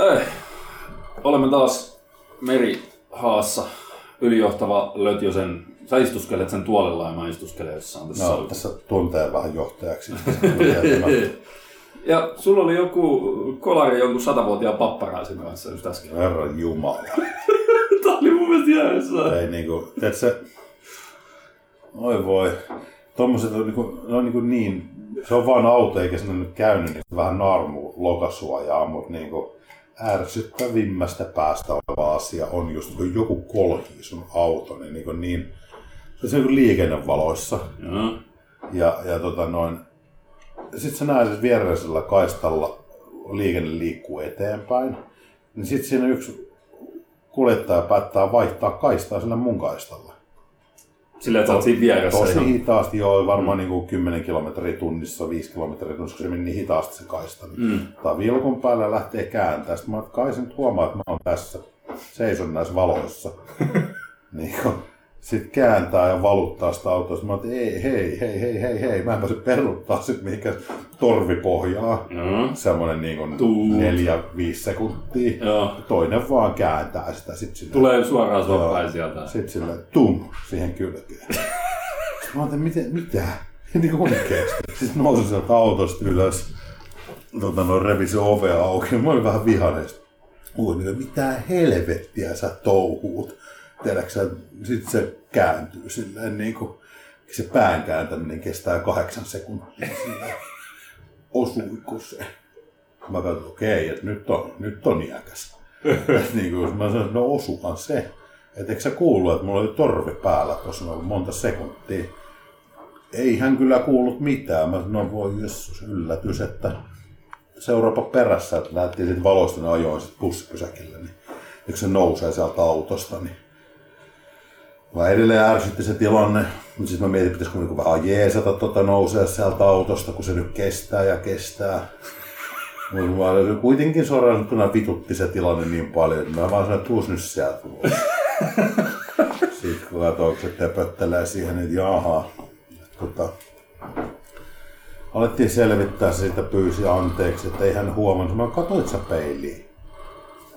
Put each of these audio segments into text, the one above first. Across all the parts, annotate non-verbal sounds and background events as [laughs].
Ei. Olemme taas merihaassa. Ylijohtava Lötjösen. Sä istuskelet sen tuolilla ja mä istuskelen jossain tässä. No, tässä tuntee vähän johtajaksi. [laughs] ja sulla oli joku kolari jonkun satavuotiaan papparaisin kanssa just äsken. Herran Jumala. [laughs] Tää oli mun mielestä jäässä. Ei niinku, se... Oi voi. Tommoset on niinku, ne on niinku niin... Se on vaan auto eikä sinne nyt käynyt niin vähän naarmu lokasuojaa, mutta niinku ärsyttävimmästä päästä oleva asia on just kun joku kolhii sun auto, niin, niin, niin se on niin liikennevaloissa. Joo. Ja, ja tota noin, sitten sä näet, että viereisellä kaistalla liikenne liikkuu eteenpäin. Niin sitten siinä yksi kuljettaja päättää vaihtaa kaistaa sillä mun kaistalla. Silleen, että sä oot siinä vieressä. Tosi ihan. hitaasti, joo, varmaan mm. niin 10 kilometriä tunnissa, 5 kilometriä tunnissa, kun se meni niin hitaasti se kaista. Niin Mm. Tää vilkun päällä lähtee kääntää. Sitten mä kai se nyt huomaa, että mä oon tässä. Seison näissä valoissa. [laughs] niin kun, sit kääntää ja valuttaa sitä autoa. Sitten mä että ei, hei, hei, hei, hei, hei. Mä en pääse peruttaa sit mihinkä torvipohjaa. Joo. Semmonen niin kuin Tuut. neljä, viisi sekuntia. Joo. Toinen vaan kääntää sitä. Sit sille, Tulee suoraan päin sieltä. Sitten sille tum siihen kylkeen. Sitten mä ajattelin, miten, mitä? Niin kuin oikeesti. Sitten nousin sieltä autosta ylös. Tota, noin revi se ove auki. Mä olin vähän vihainen. Ui, niin mitä helvettiä sä touhuut. Tiedätkö sä, sit se kääntyy silleen niin kuin, se pään kääntäminen kestää kahdeksan sekuntia. Silleen, osuiko se? Mä katsoin, okei, että nyt on, nyt on iäkäs. Niin kuin, mä sanoin, no osuhan se. Et eikö sä kuullut, että mulla oli torvi päällä tuossa noin monta sekuntia. Ei hän kyllä kuullut mitään. Mä sanoin, no voi jessus, yllätys, että seuraapa perässä, että lähtiin sitten valoista ne ajoin sit bussipysäkille, niin se nousee sieltä autosta, niin Mä edelleen ärsytti se tilanne, mutta sitten mä mietin, pitäisikö niinku vähän jeesata tota nousea sieltä autosta, kun se nyt kestää ja kestää. Mutta mä kuitenkin suoraan vitutti se tilanne niin paljon, että mä vaan sanoin, että nyt sieltä ulos. Sitten kun katsoo, kun se töpöttelee siihen, niin jaha. Tota, alettiin selvittää se siitä pyysi anteeksi, että ei hän huomannut. Mä katsoit sä peiliin.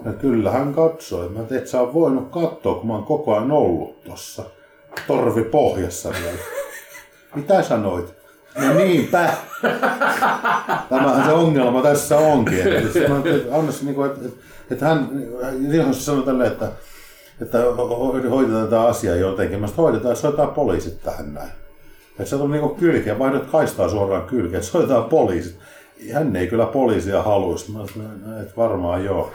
Ja kyllä hän katsoi. Mä et sä oot voinut katsoa, kun mä oon koko ajan ollut tossa. Torvi pohjassa vielä. Mitä sanoit? No niinpä. Tämähän se ongelma tässä onkin. Siis Annas, niin kuin, että, että, hän, jos sanoi tälleen, että, että ho- hoidetaan tätä asiaa jotenkin. Mä sanoin, hoidetaan, soitetaan poliisit tähän näin. Että se tuli niinku kylkeä, vaihdat kaistaa suoraan kylkeä, että soitetaan poliisit. Hän ei kyllä poliisia haluaisi. Mä sanoin, no, että varmaan joo.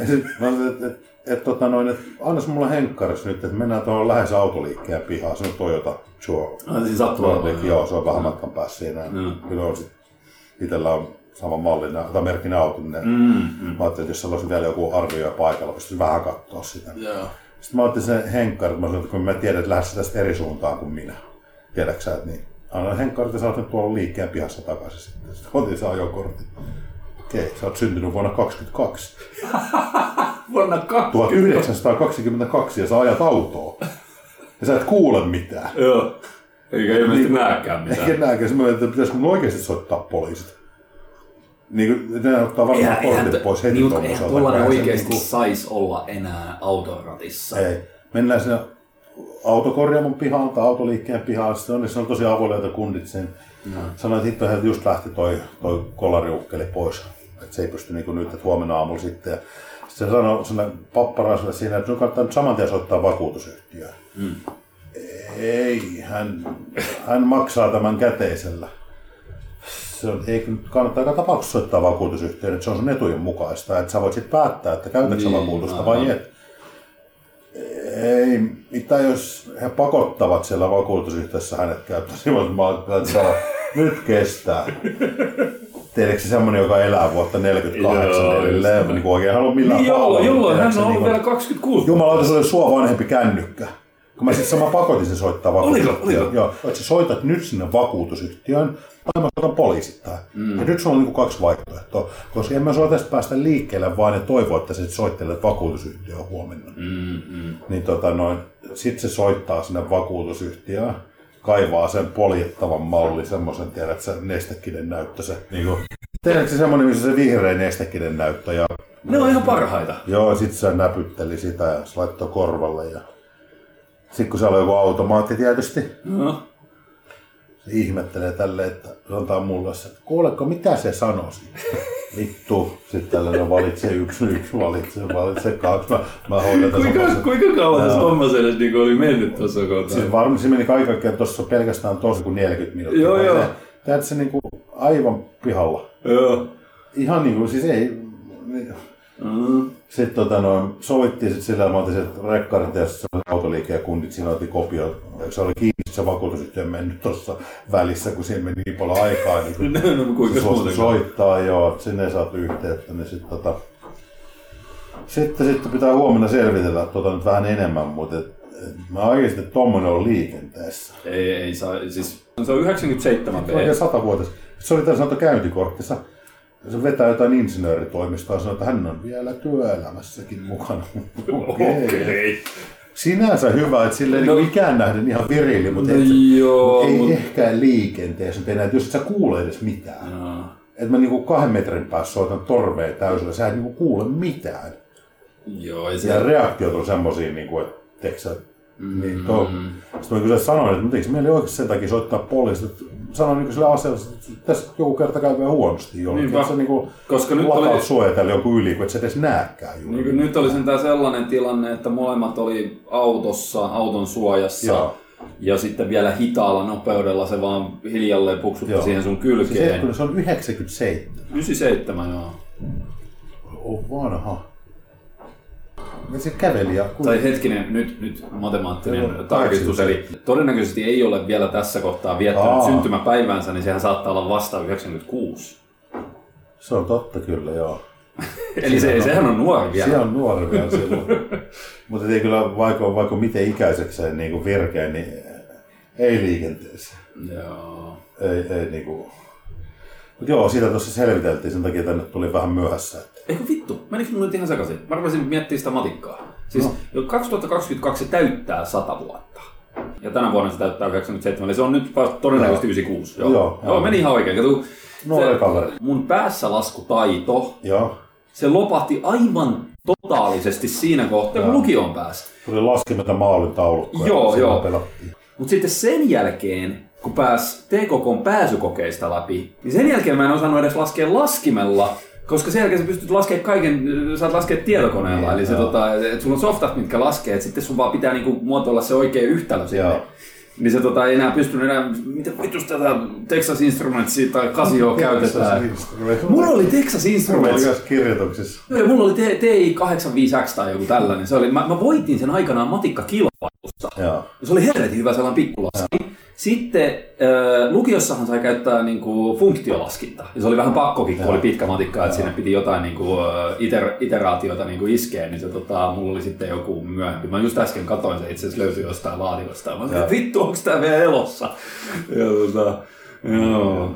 Ja sit mä sanoin, että, että, että, tota noin, että annas mulle henkkaris nyt, että mennään tuohon lähes autoliikkeen pihaan. Se on Toyota Joe. Ah, siis sattuu Joo, se on vähän matkan päässä siinä. Kyllä on sit, itellä on sama malli, tai merkkinen auto. Niin Mm, mm. Mä ajattelin, että jos olisi vielä joku arvioija paikalla, pystyisin vähän katsoa sitä. Joo. Sitten mä otin sen henkkarit, mä sanoin, että kun mä tiedän, että lähdet tästä eri suuntaan kuin minä. Tiedätkö sä, että niin. Anna henkkarit ja oot nyt tuolla liikkeen pihassa takaisin sitten. Sitten otin sen ajokortin. Okei, sä oot syntynyt vuonna 22. [laughs] Vuonna 20. 1922 ja sä ajat autoa. Ja sä et kuule mitään. Joo. Eikä ilmeisesti näekään mitään. Eikä nääkään semmoinen, että pitäisikö mun oikeasti soittaa poliisit. Niin kuin, ne ottaa varmaan Eihän, eihän, kortit pois heti niin, eihän tuommoiselta. tuollainen Kyllähän se oikeasti niinku- sais olla enää autoratissa. Ei. Mennään sinne autokorjaamon pihaan tai autoliikkeen pihaan. Sitten on, se on tosi avoilijoita kundit sen. No. Sanoin, että hitto, että just lähti toi, toi kolariukkeli pois. Että se ei pysty niin nyt, että huomenna aamulla sitten. Ja sitten se sanoi sinne papparaiselle siinä, että sun kannattaa nyt saman tien soittaa vakuutusyhtiöön. Mm. Ei, hän, hän maksaa tämän käteisellä. Se on, ei nyt kannattaa joka tapauksessa soittaa vakuutusyhtiöön, että se on sun etujen mukaista. Että sä voit sitten päättää, että käytätkö niin, Niin, vakuutusta aivan. vai et. Ei, mitä jos he pakottavat siellä vakuutusyhtiössä hänet käyttämään, mä se on, nyt kestää. Tiedätkö se semmonen, joka elää vuotta 48 Joo, edelleen, just niin kuin oikein halua millään Niin, halunnut, jolloin hän on ollut niin kuin- vielä 26. Jumalauta, se oli sua vanhempi kännykkä. Kun mä sitten sama pakotin sen soittaa vakuutusyhtiöön. oliko? Joo, että sä soitat nyt sinne vakuutusyhtiöön, tai mä soitan poliisit tähän. Mm. Ja nyt sulla on niin kaksi vaihtoehtoa, koska en mä sua tästä päästä liikkeelle, vaan ne toivoo, että sä soittelet vakuutusyhtiöön huomenna. Mm, mm. Niin tota noin, sit se soittaa sinne vakuutusyhtiöön, kaivaa sen poljettavan malli, semmoisen tiedät sä nestekinen näyttö se. Niin kuin, tiedätkö se semmoinen, missä se vihreä nestekinen näyttö ja Ne on ihan parhaita. Joo, sit se näpytteli sitä ja se laittoi korvalle. Ja... Sitten kun se oli joku automaatti tietysti, No. se ihmettelee tälle, että sanotaan mulle, se, että kuuleko mitä se sanoisi? Vittu. Sitten tällainen valitse yksi, yksi, valitse, valitse kaksi. Mä, mä hoidan tässä Kuinka, omassa- kuinka kauan tässä hommassa edes niin oli mennyt tuossa kohtaa? Siis varmaan se meni kaiken tuossa pelkästään tosi kuin 40 minuuttia. Joo, joo. Tiedätkö se niinku aivan pihalla. Joo. Ihan niinku, siis ei... niin- Mm. Sitten tota, noin, sovittiin sit sillä, mä otin se rekkarin tässä se autoliikkeen kundit, siinä otin kopio. Se oli kiinni se vakuutusyhtiö mennyt tuossa välissä, kun siinä meni niin paljon aikaa. Niin kun [laughs] No, kuinka se suostui muutenkaan. soittaa, joo, että sinne ei saatu yhteyttä, niin sitten tota, sitten, sitten pitää huomenna selvitellä tota nyt vähän enemmän, mutta et, et mä oikeasti, että tommonen on liikenteessä. Ei, ei saa, siis se on 97 B. Oikein satavuotis. Se oli tässä sanottu käyntikorttissa. Se vetää jotain insinööritoimistoa ja sanoo, että hän on vielä työelämässäkin mukana. [laughs] Okei. Okay. Sinänsä hyvä, että sille No- no, ikään nähden ihan virili, mutta No et, joo, ei mut- ehkä liikenteessä nyt enää, että jos et sä kuule edes mitään. Joo. Että mä niinku kahden metrin päässä soitan torveen täysillä, sä et niinku kuule mitään. Joo, ja Ja se, reaktiot on semmosia, niinku, että teekö sä, niin to, sitten mä kyllä sanoin, että mutta eikö meillä ei oikeasti sen takia soittaa poliisit. Sanoin niin sille asialle, että tässä joku kerta käy vielä huonosti jollekin. Niinpä. Sä niinku Koska nyt oli- suojatella joku yli, kun et sä edes näekään juuri. niin kuin nyt oli sentään sellainen tilanne, että molemmat oli autossa, auton suojassa. Joo. Ja sitten vielä hitaalla nopeudella se vaan hiljalleen puksutti Joo. siihen sun Siis kylkeen. hetkinen, se on 97. 97 joo. On vanha. Ja se käveli ja... Tai hetkinen, nyt, nyt matemaattinen Joo, tarkistus, eli 87. todennäköisesti ei ole vielä tässä kohtaa viettänyt Aa. syntymäpäiväänsä, niin sehän saattaa olla vasta 96. Se on totta kyllä, joo. [laughs] Eli se, sehän on nuori vielä. Se on nuori vielä silloin. [laughs] Mutta ei kyllä, vaikka, vaikka miten ikäisekseen niin virkeä, niin ei liikenteessä. Joo. Ei, ei niinku... Mut joo, siitä tuossa selviteltiin, sen takia tänne tuli vähän myöhässä. Että... Eikö vittu? Menikö mulla nyt ihan sekaisin? Mä rupesin miettimään sitä matikkaa. Siis No. no. 2022 se täyttää 100 vuotta. Ja tänä vuonna se täyttää 97, eli se on nyt todennäköisesti 96. Joo, Joo, joo, joo. meni ihan oikein. Kato, Nuori se- kaveri. Mun päässä laskutaito, Joo. se lopahti aivan totaalisesti siinä kohtaa, kun lukioon pääsi. Tuli laskematta maalin taulukkoa. Joo, joo. Mutta sitten sen jälkeen, kun pääs TKK pääsykokeista läpi, niin sen jälkeen mä en osannut edes laskea laskimella, koska sen jälkeen sä pystyt laskemaan kaiken, saat laskea tietokoneella. Eli se, tota, että sulla on softat, mitkä laskee, että sitten sun vaan pitää niinku muotoilla se oikea yhtälö sinne. Joo. Niin se tota, ei enää pystynyt enää, mitä vitus tätä Texas Instrumentsia tai Casioa käytetään. Mulla oli Texas Mulla oli Instruments. myös kirjoituksissa. Joo, mulla oli T- TI-85X tai joku tällainen. Se oli, mä, mä voitin sen aikanaan matikkakilpailussa. Joo. Se oli helvetin hyvä sellainen pikkulaski. Sitten äh, lukiossahan sai käyttää niinku, funktionlaskinta. Ja se oli vähän pakkokin, kun oli pitkä matikka, että sinne piti jotain niinku, äh, iter, iteraatiota niinku iskeä. Niin se, tota, mulla oli sitten joku myöhempi. Mä just äsken katoin se itse asiassa löytyi jostain laatikosta. Mä sanoin, vittu, onko tää vielä elossa? Ja tota, joo.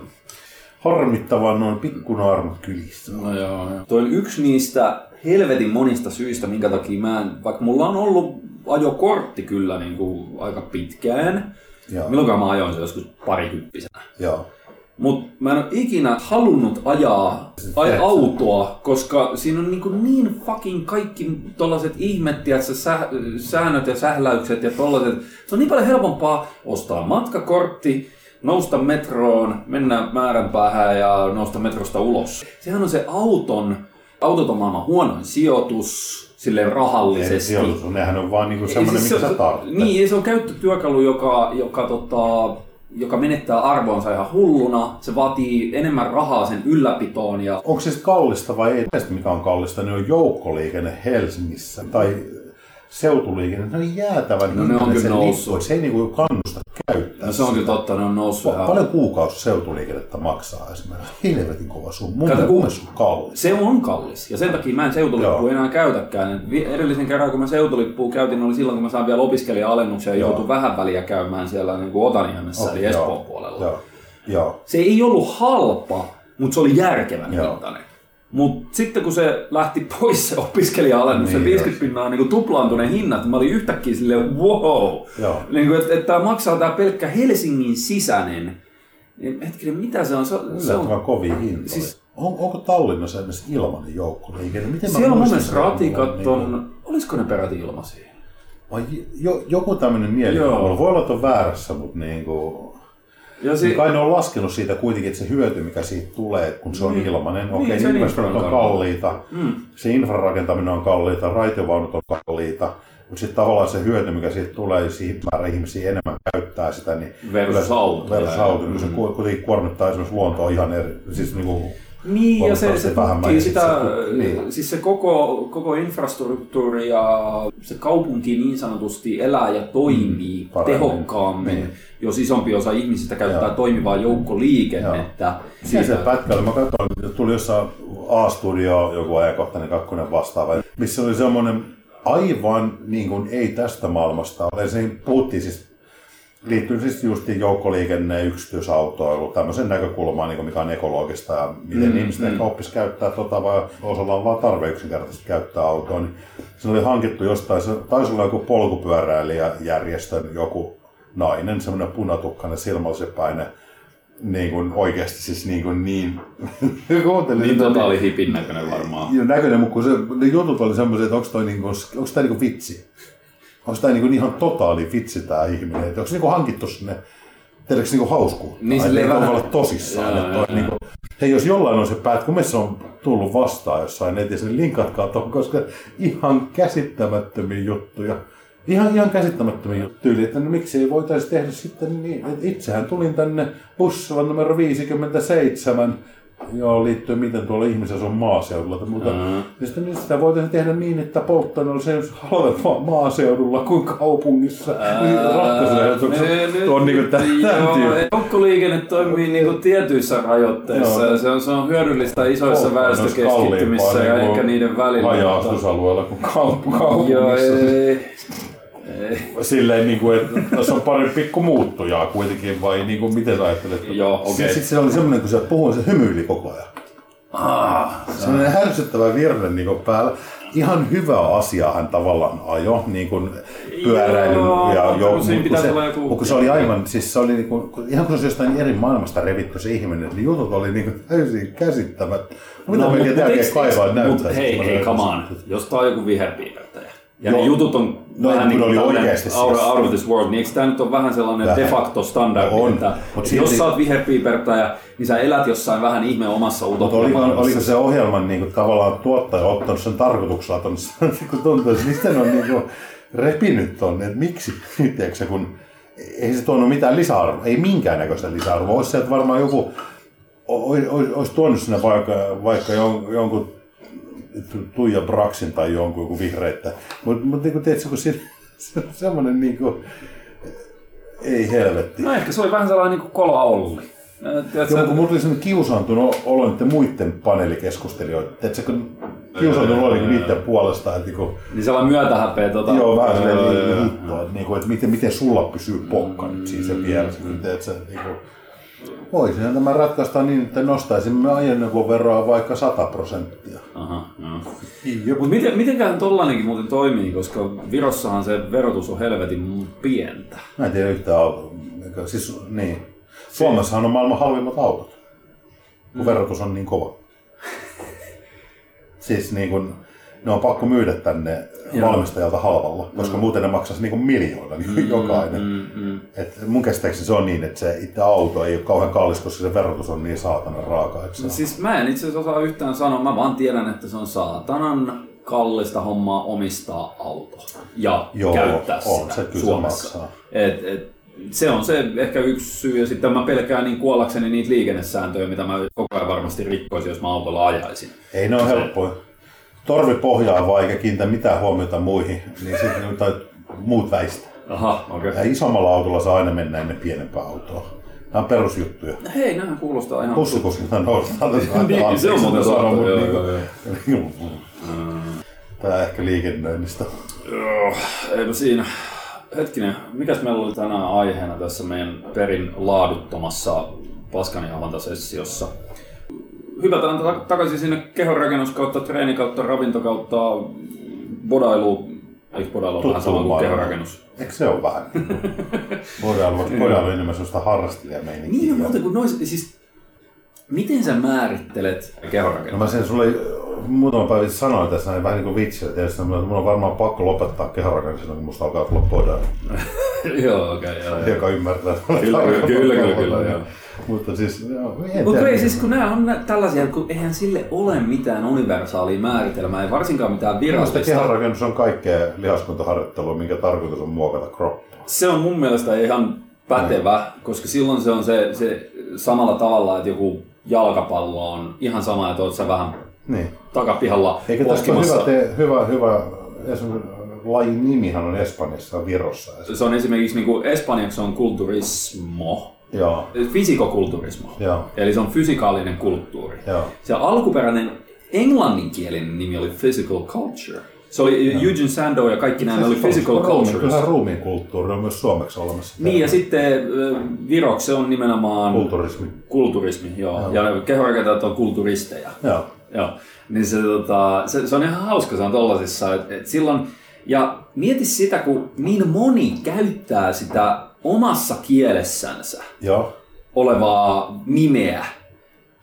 Harmittavaa noin pikkunaarmut kylissä. No joo, joo. Toi on yksi niistä helvetin monista syistä, minkä takia mä en, vaikka mulla on ollut ajokortti kyllä niin kuin aika pitkään, Joo. milloin mä ajoin se joskus parikymppisenä. Joo. Mutta mä en ole ikinä halunnut ajaa aj- autoa, koska siinä on niin, niin fucking kaikki tollaset ihmet, tiedätkö, sä, säännöt ja sähläykset ja tollaset. Se on niin paljon helpompaa ostaa matkakortti, nousta metroon, mennä määränpäähän ja nousta metrosta ulos. Sehän on se auton, autot on maailman huonoin sijoitus, silleen Ei rahallisesti. sijoitus on, nehän on vaan niinku Ei, semmoinen, siis mikä se- sä tarvitset. Niin, se on käyttötyökalu, joka, joka, tota, joka menettää arvoonsa ihan hulluna. Se vaatii enemmän rahaa sen ylläpitoon ja Onko se sitten kallista vai ei? Mielestäni mikä on kallista, niin on joukkoliikenne Helsingissä tai seutuliikenne. Ne on jäätävän No ne on kyllä se noussut. se ei niinku kannusta käyttää no se on sitä. totta, ne on noussut Pa- ihan... Paljon kuukausi seutuliikennettä maksaa esimerkiksi? Helvetin kova summa. Mun Kato, kun- on kallis. Se on kallis ja sen takia mä en seutulippua enää käytäkään. Edellisen kerran kun mä seutulippua käytin oli silloin kun mä sain vielä opiskelija-alennuksen ja Joo. joutui vähän väliä käymään siellä niin kuin Otaniemessä eli Okei, Espoon joo. puolella. Joo. Joo. Se ei ollut halpa, mutta se oli järkevän hintainen. Mutta sitten kun se lähti pois se opiskelija-alennus, Niin, se 50 pinnaa niin tuplaantuneen hinnat, mä olin yhtäkkiä silleen wow. Joo. Niin kuin, että, että tämä maksaa tämä pelkkä Helsingin sisäinen. Niin hetkinen, mitä se on? Se, on- se on kovia hintoja. Siis On, onko Tallinnassa esimerkiksi ilmainen joukkoliikenne? Miten mä Siellä on mun mielestä ratikat niin kuin- on, olisiko ne peräti ilmaisia? Vai jo, joku tämmöinen mielikuva. Voi olla, että on väärässä, mutta niin kuin, Ja si- kai ne on laskenut siitä kuitenkin, että se hyöty, mikä siitä tulee, kun se on ilmainen, Niin, okei, sen okay, investoinnit on infran kannalta. kalliita, mm. se infrarakentaminen on kalliita, raitiovaunut on kalliita, mutta sitten tavallaan se hyöty, mikä siitä tulee, jos siihen määrä ihmisiä enemmän käyttää sitä, niin Versus auto. versus auto, niin se Mm. ku- kuitenkin kuormittaa esimerkiksi luontoa ihan eri, siis niin kuin, Niin, ja se, se tutkii sitä, se- niin. siis se koko, koko infrastruktuuri ja se kaupunki niin sanotusti elää ja toimii Mm, paremmin. tehokkaammin, Niin. jos isompi osa ihmisistä käyttää Joo. toimivaa joukkoliikennettä. Siinä se pätkä oli, mä katsoin, tuli jossain A-studio joku ajankohtainen kakkonen vastaava, missä oli semmoinen aivan niin kuin ei tästä maailmasta ole. Siinä puhuttiin siis, liittyy siis just joukkoliikenne, yksityisautoilu, tämmöisen näkökulmaan, niin kuin mikä on ekologista ja miten mm, ihmiset ehkä oppisi käyttää tota, vai osalla on vaan tarve yksinkertaisesti käyttää autoa. Niin se oli hankittu jostain, se taisi olla joku polkupyöräilijäjärjestön joku nainen, semmoinen punatukkainen silmälasepäinen, niin kuin oikeasti siis niin kuin niin... [laughs] Kuuntelin Niin totaali hipin näköinen varmaan. ja näköinen, mutta kun se, ne jutut oli semmoisia, että onko toi niinku, onko tää niinku vitsi? Onko tää niinku ihan totaali vitsi tää ihminen? Että onko se niinku hankittu sinne, tiedätkö niinku hauskuutta? Niin Ai, silleen niinku vähän- olla tosissaan. Että joo, toi niinku, hei, jos jollain on se päät, kun meissä on tullut vastaan jossain netissä, niin linkatkaa tuohon, koska ihan käsittämättömiä juttuja. Ihan, ihan käsittämättömiä juttuja. Tyyli, että no, miksi ei voitaisi tehdä sitten niin, että itsehän tulin tänne bussilla numero 57, Joo, liittyy miten tuolla ihmisessä on maaseudulla. Mutta Mm. sitten niin sitä voitaisiin tehdä niin, että polttoaine olisi halvempaa maaseudulla kuin kaupungissa. Niin on niin kuin Joo, tyyppi. joukkoliikenne toimii niinku tietyissä rajoitteissa ja se on, se on hyödyllistä isoissa väestökeskittymissä ja niinku ehkä niiden välillä. Haja-asutusalueella kuin Joo, kaupungissa. ei. Silleen, niin kuin, että tässä on pari pikku muuttujaa kuitenkin, vai niin kuin, miten sä ajattelet? Joo, okei. Sitten se oli semmoinen, kun se puhui, se hymyili koko ajan. Ah, Sellainen härsyttävä virne niin kuin päällä. Ihan hyvä asia hän tavallaan ajo, niin kuin pyöräily Joo, ja mutta jo, kun siinä mutta pitäisi se, joku- kun se oli aivan, siis se oli niin kuin, ihan kun se olisi jostain eri maailmasta revitty se ihminen, niin jutut oli niin kuin täysin käsittämättä. Mitä no, melkein tärkeä kaivaa näyttää. hei, hei, come on. Jos tää on joku viherpiipertäjä. Ja Joo. ne jutut on No, vähän niin ne kuin oikeasti out, siis- out of this world, niin eikö tää nyt ole vähän sellainen Vähän. de facto standardi, On, että, mut silti- jos sä oot viherpiipertäjä, niin sä elät jossain vähän ihme omassa Mutta oliko, oliko se ohjelman niin kuin, tavallaan tuottaja ottanut sen tarkoituksella, on, [laughs] kun tuntuu, että miten on niin kuin, repinyt tonne, että miksi, [laughs] tiedätkö, kun ei se tuonut mitään lisäarvoa, ei minkäännäköistä lisäarvoa. Olisi sieltä varmaan joku, olisi, olisi tuonut sinne vaikka, vaikka jon, jonkun Tuija Braxin tai jonkun joku vihreitä. Mutta mut, niin kuin, tiedätkö, kun siinä, [laughs] se, semmoinen niin kuin, ei helvetti. No ehkä se oli vähän sellainen niin kuin kola Olli. Tiedätkö, Joo, kun mulla tuli sellainen kiusaantunut olo niiden muiden paneelikeskustelijoiden. Tiedätkö, kun kiusaantunut olo niin niiden puolesta, että niinku, niin sellainen myötähäpeä tota... joo, vähän joo. niin että, niinku, että miten, miten sulla pysyy pokka nyt siinä sen vieressä. Mm. Tiedätkö, niinku, voisihan tämä ratkaista niin, että nostaisimme ajoneuvoveroa vaikka 100 prosenttia. Aha, joo. Niin, Mutta miten, mitenköhän tollainenkin muuten toimii, koska Virossahan se verotus on helvetin pientä. Mä en tiedä yhtään autoa. Siis, niin. Suomessahan on maailman halvimmat autot, kun verotus on niin kova. Siis niin kun, ne on pakko myydä tänne Joo. valmistajalta halvalla, koska muuten ne maksaisi niin miljoona niin jokainen. Mm, mm. Et mun käsittääkseni se on niin, että se itse auto ei ole kauhean kallis, koska se verotus on niin saatana raaka. Että se on- Siis mä en itse asiassa osaa yhtään sanoa, mä vaan tiedän, että se on saatanan kallista hommaa omistaa auto ja Joo, käyttää on, sitä se kyllä se Suomessa. maksaa. Et, et, se on se ehkä yksi syy, ja sitten mä pelkään niin kuollakseni niitä liikennesääntöjä, mitä mä koko ajan varmasti rikkoisin, jos mä autolla ajaisin. Ei ne ole helppoja. Torvi pohjaa vaan eikä kiinnitä mitään huomiota muihin, niin sitten tai muut väistä. Aha, okei. Ja isommalla autolla saa aina mennä ennen pienempää autoa. Nämä on perusjuttuja. Hei, nämä kuulostaa ihan... Bussikuskilta nousetaan. Niin, se on muuten totta, joo, joo, joo. Tämä ehkä liikennöinnistä. Joo, eipä siinä. Hetkinen, mikäs meillä oli tänään aiheena tässä meidän perin laaduttomassa paskanihavantasessiossa? Hypätään ta- takaisin sinne kehonrakennus kautta, treeni kautta, ravinto kautta, bodailu. Eikö bodailu ole vähän sama kuin kehonrakennus? Eikö se ole vähän? Voidaan olla, voidaan olla enemmän sellaista harrastelijameininkiä. Niin, no, muuten kuin nois, siis Miten sä määrittelet No kehorakennuksen? mä sen sulle muutama päivä sanoin tässä näin vähän niin kuin vitsiä. Tietysti mun on varmaan pakko lopettaa kehorakennus, kun musta alkaa tulla [laughs] joo, okei, okay, joo, joo. joka ymmärtää. Kyllä, kyllä, kyllä, kyllä, kyllä, joo. Mutta siis, joo, Mutta ei siis kun nämä on nä- tällaisia, kun eihän sille ole mitään universaalia määritelmää, ei varsinkaan mitään Minusta virallista. kehonrakennus on kaikkea lihaskuntaharjoittelua, minkä tarkoitus on muokata kroppaa. Se on mun mielestä ihan pätevä, koska silloin se on se, se samalla tavalla, että joku jalkapallo on ihan sama, että oot sä vähän Niin. takapihalla Eikä tästä poskimassa. hyvä, te, hyvä, hyvä esimerkiksi lajin nimihän on Espanjassa ja Virossa. Ja se- on esimerkiksi niin kuin espanjaksi on kulturismo, Joo, fisikokulturismo. joo, Eli se on fysikaalinen kulttuuri. joo. Se alkuperäinen englanninkielinen nimi oli physical culture. Se oli Eugene Sandow ja kaikki nämä oli physical cultures. Kyllähän ruumiin kulttuuri on myös suomeksi olemassa. Niin ja sitten ö, Viroksi se on nimenomaan Kulturismi. kulturismi, joo. Ja kehorakentajat on kulturisteja. Joo. Joo. Niin se, tota, se, se, on ihan hauska, se on tollasissa. Et, et silloin, ja mieti sitä, kun niin moni käyttää sitä omassa kielessänsä Joo. olevaa nimeä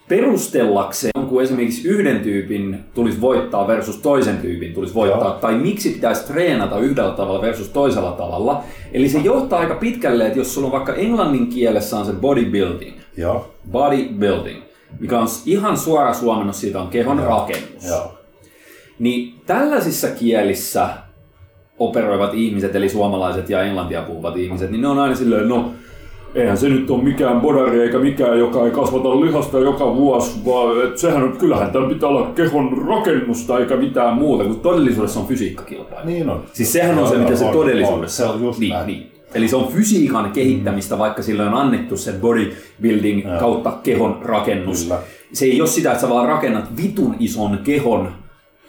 perustellakseen jonkun esimerkiksi yhden tyypin tulisi voittaa versus toisen tyypin tulisi voittaa, Joo. tai miksi pitäisi treenata yhdellä tavalla versus toisella tavalla. Eli se johtaa aika pitkälle, että jos sulla on vaikka englannin kielessä on se bodybuilding, Joo. bodybuilding, mikä on ihan suora suomennos, siitä on kehon rakennus. Joo. Niin tällaisissa kielissä operoivat ihmiset, eli suomalaiset ja englantia puhuvat ihmiset, niin ne on aina silleen, no eihän se nyt ole mikään bodari eikä mikään, joka ei kasvata lihasta joka vuosi, vaan et sehän on, kyllähän tämä pitää olla kehon rakennusta eikä mitään muuta, kun todellisuudessa on fysiikkakilpailu. Niin on. Siis sehän on se, Joo, mitä joo, se on, todellisuudessa on. Se on just niin, näin. niin. Eli se on fysiikan kehittämistä, vaikka sille on annettu se bodybuilding kautta kehon rakennus. Kyllä. Se ei ole sitä, että sä vaan rakennat vitun ison kehon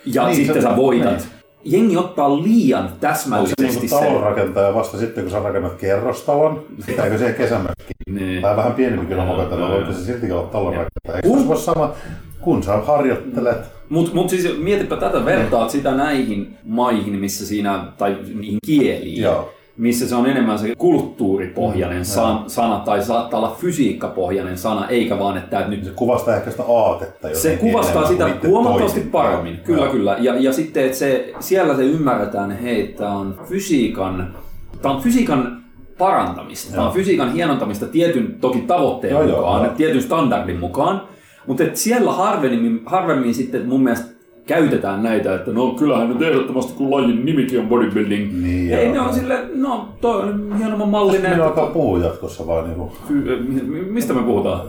ja Niin, sitten se- sä voitat. niin. Jengi ottaa liian Onko se täsmällisesti niin kuin sen. talonrakentaja vasta sitten, kun sä rakennat kerrostalon? Pitääkö se kesämökki? Niin. Tai vähän pienempi kilometri, voiko se siltikin olla talonrakentaja? Eikö se ole sama, kun sä harjoittelet? Mutta mut siis mietipä tätä, vertaat sitä näihin maihin, missä siinä, tai niihin kieliin, Joo. Missä se on enemmän se kulttuuripohjainen san, sana, tai saattaa olla fysiikkapohjainen sana, eikä vaan, että et nyt Se kuvastaa ehkä sitä aatetta Se kuvastaa sitä huomattavasti paremmin, kyllä Joo. kyllä. Ja, ja sitten, että se, siellä se ymmärretään, että hei, tämä on fysiikan, tämä on fysiikan parantamista, tämä on fysiikan hienontamista tietyn toki tavoitteen Joo, joo, mukaan, joo. tietyn standardin mukaan, mutta että siellä harvemmin, harvemmin sitten mun mielestä käytetään näitä, että no kyllähän nyt ehdottomasti kun lajin nimikin on bodybuilding. Niin, Ei ne on sille, no toi on hienomman mallinen. Minä alkaa puhua jatkossa vaan niinku... Mi- Mistä me puhutaan?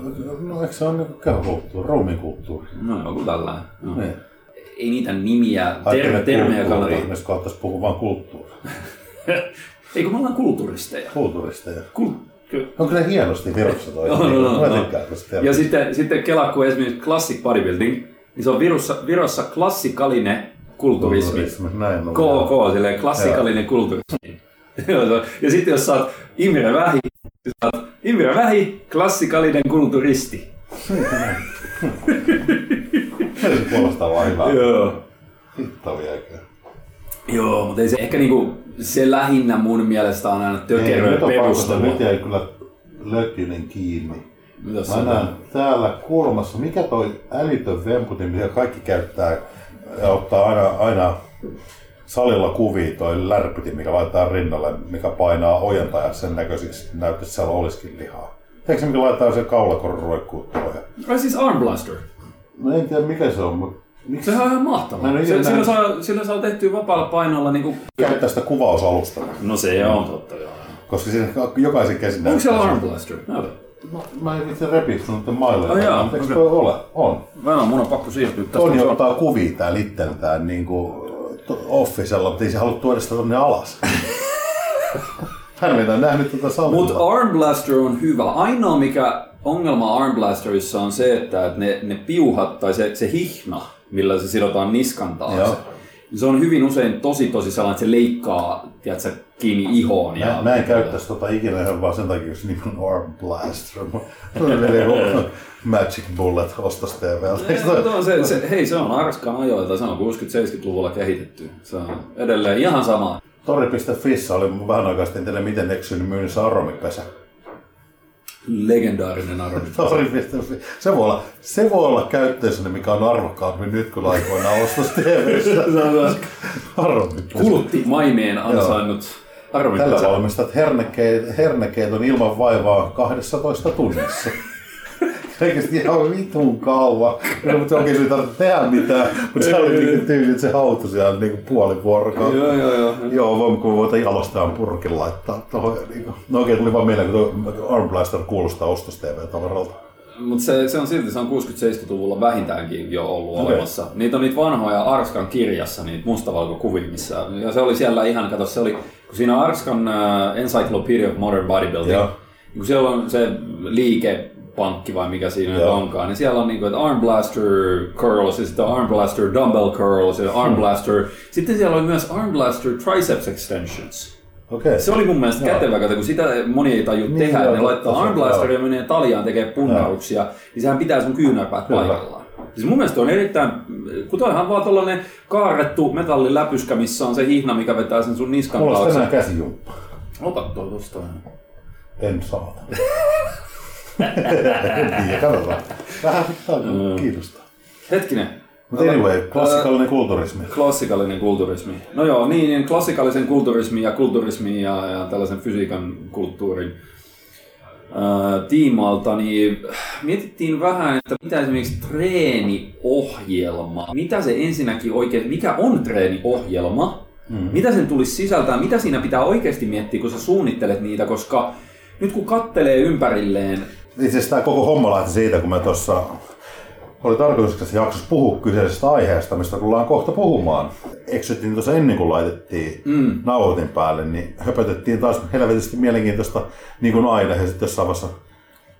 No eikö se ole niinku kehokulttuuri, ruumiinkulttuuri? No joku tällainen. No. Niin. Ei niitä nimiä, ter- termejä kulttuuri, kannata Ihmiset kohtaisi puhua vaan kulttuuri. [laughs] Eikö me ollaan kulturisteja? Kulttuuristeja. Kul- ky- On kyllä hienosti Virossa toi. [laughs] No, no, no, no. ja sitten, sitten Kela, kun esimerkiksi classic bodybuilding, niin se on Virossa, Virossa klassikalinen kulturismi. Näin on. KK, silleen klassikalinen kulturismi. Joo, [laughs] ja sitten jos sä oot Imre Vähi, oot Imre Vähi, klassikalinen kulturisti. [laughs] Se kuulostaa vaan hyvää. Joo. Hitto viekö. Joo, mutta ei se ehkä niinku, se lähinnä mun mielestä on aina tökeröä perustelua. nyt jäi kyllä lökkinen kiinni. Mitäs Mä se näen täällä kulmassa, mikä toi älytön vemputin, mitä kaikki käyttää ja ottaa aina, aina salilla kuvia toi lärpyti, mikä laitetaan rinnalle, mikä painaa ojentajan sen näköisiksi, näyttää, että siellä olisikin lihaa. Eikö se, mikä laitetaan sen kaulakoron roikkuu tuohon? Ai siis Arm Blaster. No en tiedä mikä se on, mutta miksi Sehän on ihan mahtavaa. Se, ikinä sillä, nähnyt. saa, sillä saa tehtyä vapaalla painolla niinku... käyttää sitä kuvausalustana? No se on totta, joo. Koska siinä jokaisen käsin Onko näyttää Arm. Blaster? Näytä. Mä en itse repi sun nyt maille. Ai jaa, mutta eikö okei. toi ole? On. Vähän mun on pakko siirtyä tästä. Toni ottaa kuvia täällä itseltään niin kuin offisella, mutta ei se halua tuoda sitä tonne alas. [laughs] Hän ole nähnyt tätä salilla. Mut Arm Blaster on hyvä. Ainoa mikä ongelma Arm Blasterissa on se, että et ne, ne piuhat tai se, se hihna, millä se sidotaan niskan taakse, Joo. Se on hyvin usein tosi tosi sellainen, että se leikkaa tiedätkö, kiinni ihoon. Mä, Ja, mä en käyttäisi tota ikinä ihan vaan sen takia, jos nimi on Arm Blaster. Mä [laughs] Magic Bullet ostas TVltä. No, se, se, hei, se on Arskan ajoilta, se on 60-70-luvulla kehitetty. Se on edelleen ihan sama. Tori.fissä oli vähän aikaa sitten, miten eksyin myynnissä aromipesä. Legendaarinen. [laughs] Tori.fi. Se voi olla, se voi olla käyttöisenne, mikä on arvokkaampi nyt kuin aikoinaan ostos TVstä. [laughs] Kulutti maineen ansainnut Arvid. Tällä valmistat hernekeet, hernekeeton ilman vaivaa 12 tunnissa. [laughs] Oikeasti ihan vitun kauan. No, mutta oikein ei tarvitse tehdä mitään. Mutta se oli niinku tyyli, että se hautui siellä niinku puoli vuorokautta. Joo, joo, joo. Joo, voin, kun voitain jalostajan purkin laittaa tuohon. Niin no oikein tuli vaan mieleen, kun Arm Blaster kuulostaa ostos TV-tavaralta. Mutta se, se on silti, se on 60-70-luvulla vähintäänkin jo ollut okay. olemassa. Niitä on niitä vanhoja Arskan kirjassa, niitä mustavalkokuvia, missä, ja se oli siellä ihan, kato, se oli, kun siinä Arskan uh, Encyclopedia of Modern Bodybuilding, Joo. kun siellä on se liike, pankki vai mikä siinä nyt onkaan, niin siellä on niinku, että arm blaster curls ja sitten arm blaster dumbbell curls ja arm hmm. blaster. Sitten siellä oli myös arm blaster triceps extensions. Okay. Se oli mun mielestä joo. kätevä, kun sitä moni ei taju niin, tehdä. Joo, ne laittaa arm blasteria ja menee taljaan tekee punnauksia, niin sehän pitää sun kyynärpäät paikallaan. Siis mun mielestä on erittäin, kun toihan vaan tollanen kaarrettu metalliläpyskä, missä on se hihna, mikä vetää sen sun niskan taakse. Mulla on tänään käsijumppa. Ota tuo tosta. En saata. [laughs] en tiedä, katsotaan. Vähän pitää kiinnostaa. Hetkinen. Mutta anyway, klassikallinen äh, kulturismi. Klassikallinen kulturismi. No joo, niin, niin klassikallisen kulturismin ja kulturismin ja, ja tällaisen fysiikan kulttuurin äh, tiimalta, niin mietittiin vähän, että mitä esimerkiksi treeniohjelma, mitä se ensinnäkin oikein, mikä on treeniohjelma, mm. mitä sen tulisi sisältää, mitä siinä pitää oikeasti miettiä, kun sä suunnittelet niitä, koska nyt kun kattelee ympärilleen itse asiassa tämä koko homma lähti siitä, kun me tuossa oli tarkoitus tässä jaksossa puhua kyseisestä aiheesta, mistä tullaan kohta puhumaan. Eksyttiin tuossa ennen kuin laitettiin mm. nauhoitin päälle, niin höpötettiin taas helvetisti mielenkiintoista niin kuin aina. Ja sitten jossain vaiheessa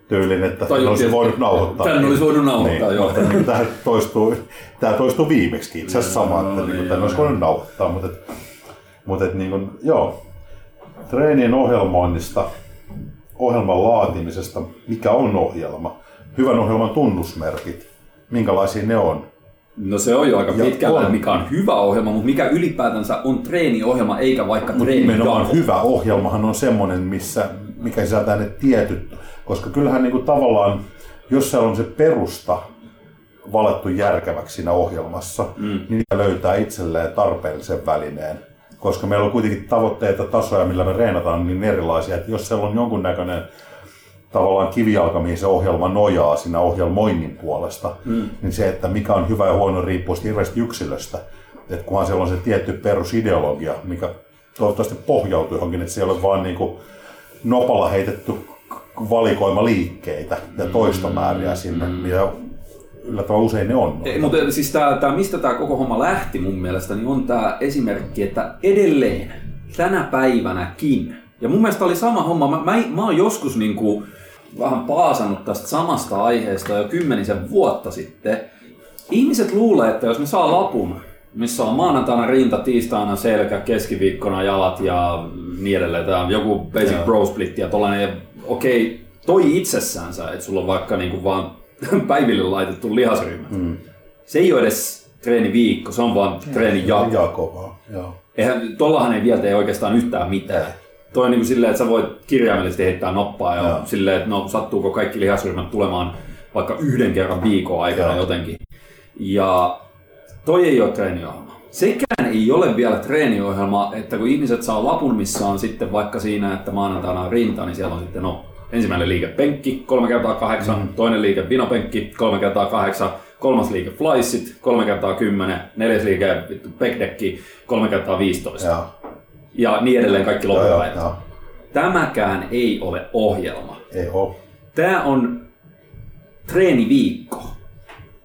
tyylin, että tai olisi voinut nauhoittaa. Tänne olisi voinut nauhoittaa, niin, joo. Mutta niin, tämä toistuu, tämä toistuu viimeksi itse asiassa sama, että niin, tänne olisi voinut nauhoittaa. Mutta, mutta niin kuin, joo, treenien ohjelmoinnista ohjelman laatimisesta, mikä on ohjelma, hyvän ohjelman tunnusmerkit, minkälaisia ne on. No se on jo aika pitkällä, on. mikä on hyvä ohjelma, mutta mikä ylipäätänsä on treeniohjelma eikä vaikka treeni Nimenomaan hyvä ohjelmahan on semmoinen, missä, mikä sisältää ne tietyt, koska kyllähän niin kuin tavallaan, jos siellä on se perusta valettu järkeväksi siinä ohjelmassa, mm. niin löytää itselleen tarpeellisen välineen koska meillä on kuitenkin tavoitteita, tasoja, millä me reenataan niin erilaisia, että jos siellä on jonkunnäköinen tavallaan kivijalka, mihin se ohjelma nojaa siinä ohjelmoinnin puolesta, mm. niin se, että mikä on hyvä ja huono, riippuu hirveästi yksilöstä. Että kunhan siellä on se tietty perusideologia, mikä toivottavasti pohjautuu johonkin, että siellä on vaan niin kuin nopalla heitetty valikoima liikkeitä ja toistomääriä sinne, mm. mitä yllättävän usein ne on. Ei, mutta siis tää, tää, mistä tämä koko homma lähti mun mielestä, niin on tämä esimerkki, että edelleen tänä päivänäkin, ja mun mielestä oli sama homma, mä, mä, mä oon joskus niinku vähän paasannut tästä samasta aiheesta jo kymmenisen vuotta sitten. Ihmiset luulee, että jos ne saa lapun, missä on maanantaina rinta, tiistaina selkä, keskiviikkona jalat ja niin edelleen, tämä on joku basic yeah. bro split ja tollainen, okei, okay, toi itsessäänsä, että sulla on vaikka niinku vaan [laughs] päiville laitettu lihasryhmä. Mm. Se ei ole edes treeniviikko, se on vaan treeni jako. Joo. Eihän, tollahan ei vielä tee oikeastaan yhtään mitään. Ei. Toi on niin kuin silleen, että sä voit kirjaimellisesti heittää noppaa ja Joo. silleen, että no sattuuko kaikki lihasryhmät tulemaan vaikka yhden kerran viikon aikana Joo. jotenkin. Ja toi ei ole treeniohjelma. Sekään ei ole vielä treeniohjelma, että kun ihmiset saa lapun, missä on sitten vaikka siinä, että maanantaina on rinta, niin siellä on sitten no ensimmäinen liike penkki, 3 kertaa 8 mm. toinen liike vinopenkki, 3 kertaa 8 kolmas liike flysit, 3 kertaa 10 neljäs liike backdecki, 3 kertaa 15 Ja, ja niin edelleen kaikki loppupäivät. Tämäkään ei ole ohjelma. Ei ole. Tämä on treeniviikko.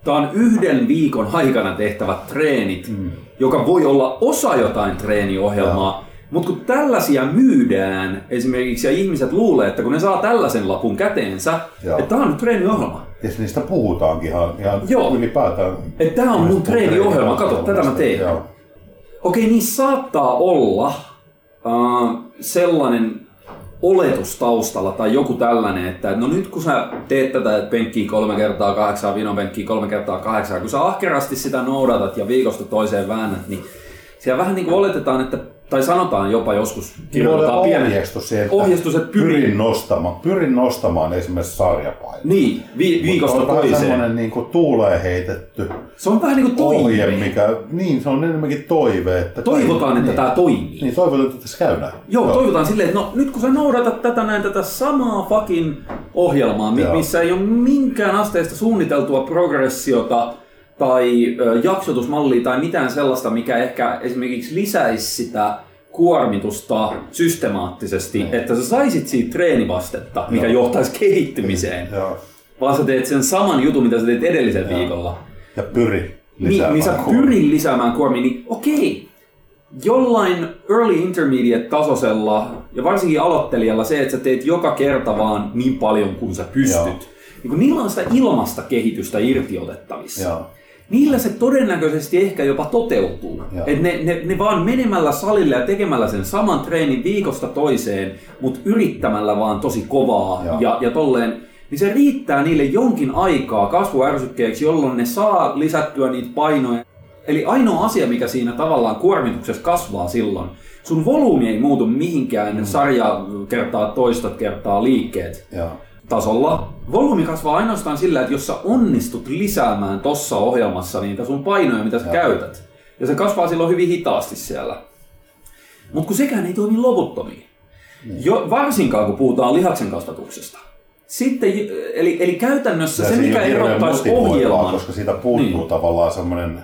Tämä on yhden viikon aikana tehtävät treenit, mm. joka voi olla osa jotain treeniohjelmaa, ja mutta kun tällaisia myydään esimerkiksi ja ihmiset luulee, että kun ne saa tällaisen lapun käteensä, Joo. että tämä on nyt treeniohjelma. Ja niistä puhutaankin ihan, ihan Joo. ylipäätään. Että tämä on mun treeniohjelma, kato, tätä mä teen. Joo. Okei, niin saattaa olla uh, sellainen oletus taustalla tai joku tällainen, että no nyt kun sä teet tätä penkkiä kolme kertaa kahdeksan, vinopenkkiä kolme kertaa kahdeksan, kun sä ahkerasti sitä noudatat ja viikosta toiseen väännät, niin siellä vähän niin kuin oletetaan, että tai sanotaan jopa joskus, Kirjoitetaan pienen ohjeistus siihen, että ohjeistus, että pyrin, pyrin, nostamaan, pyrin nostamaan esimerkiksi sarjapainoa. niin, vi, viikosta on vähän toiseen. semmoinen niin kuin tuuleen heitetty Se on vähän niin kuin ohje, toive. mikä, niin se on enemmänkin toive. Että Toivotaan, että niin, tämä toimii. Niin, toivotaan, että tässä käydään. Joo, toivotaan silleen, että no nyt kun sä noudatat tätä näin, tätä samaa fucking ohjelmaa, Joo. missä ei ole minkään asteista suunniteltua progressiota tai jaksotusmallia tai mitään sellaista, mikä ehkä esimerkiksi lisäisi sitä kuormitusta systemaattisesti, Niin. että sä saisit siitä treenivastetta, mikä Joo. johtaisi kehittymiseen, Joo. vaan sä teet sen saman jutun, mitä sä teet edellisellä viikolla. Ja pyri Niin, lisäämään. niin sä kuormaa. pyrin lisäämään kuormia, niin okei. Jollain early intermediate tasoisella ja varsinkin aloittelijalla se, että sä teet joka kerta vaan niin paljon kuin sä pystyt. Joo. Niin kun niillä on sitä ilmasta kehitystä irtiotettavissa. Joo. Niillä se todennäköisesti ehkä jopa toteutuu. Joo. Et ne, ne, ne vaan menemällä salille ja tekemällä sen saman treenin viikosta toiseen, mutta yrittämällä vaan tosi kovaa Joo. ja, ja tolleen, niin se riittää niille jonkin aikaa kasvuärsykkeeksi, jolloin ne saa lisättyä niitä painoja. Eli ainoa asia, mikä siinä tavallaan kuormituksessa kasvaa silloin, sun volyymi ei muutu mihinkään mm. sarja kertaa toistat kertaa liikkeet Joo. Tasolla. Volyymi kasvaa ainoastaan sillä, että jos sä onnistut lisäämään tossa ohjelmassa niitä sun painoja, mitä sä käytät. Ja se kasvaa silloin hyvin hitaasti siellä. Mutta kun sekään ei toimi loputtomiin. Jo, varsinkaan kun puhutaan lihaksen kasvatuksesta. Sitten, eli, eli käytännössä Ja se, ei mikä erottaisi ohjelman... Koska siitä puuttuu Niin. tavallaan semmoinen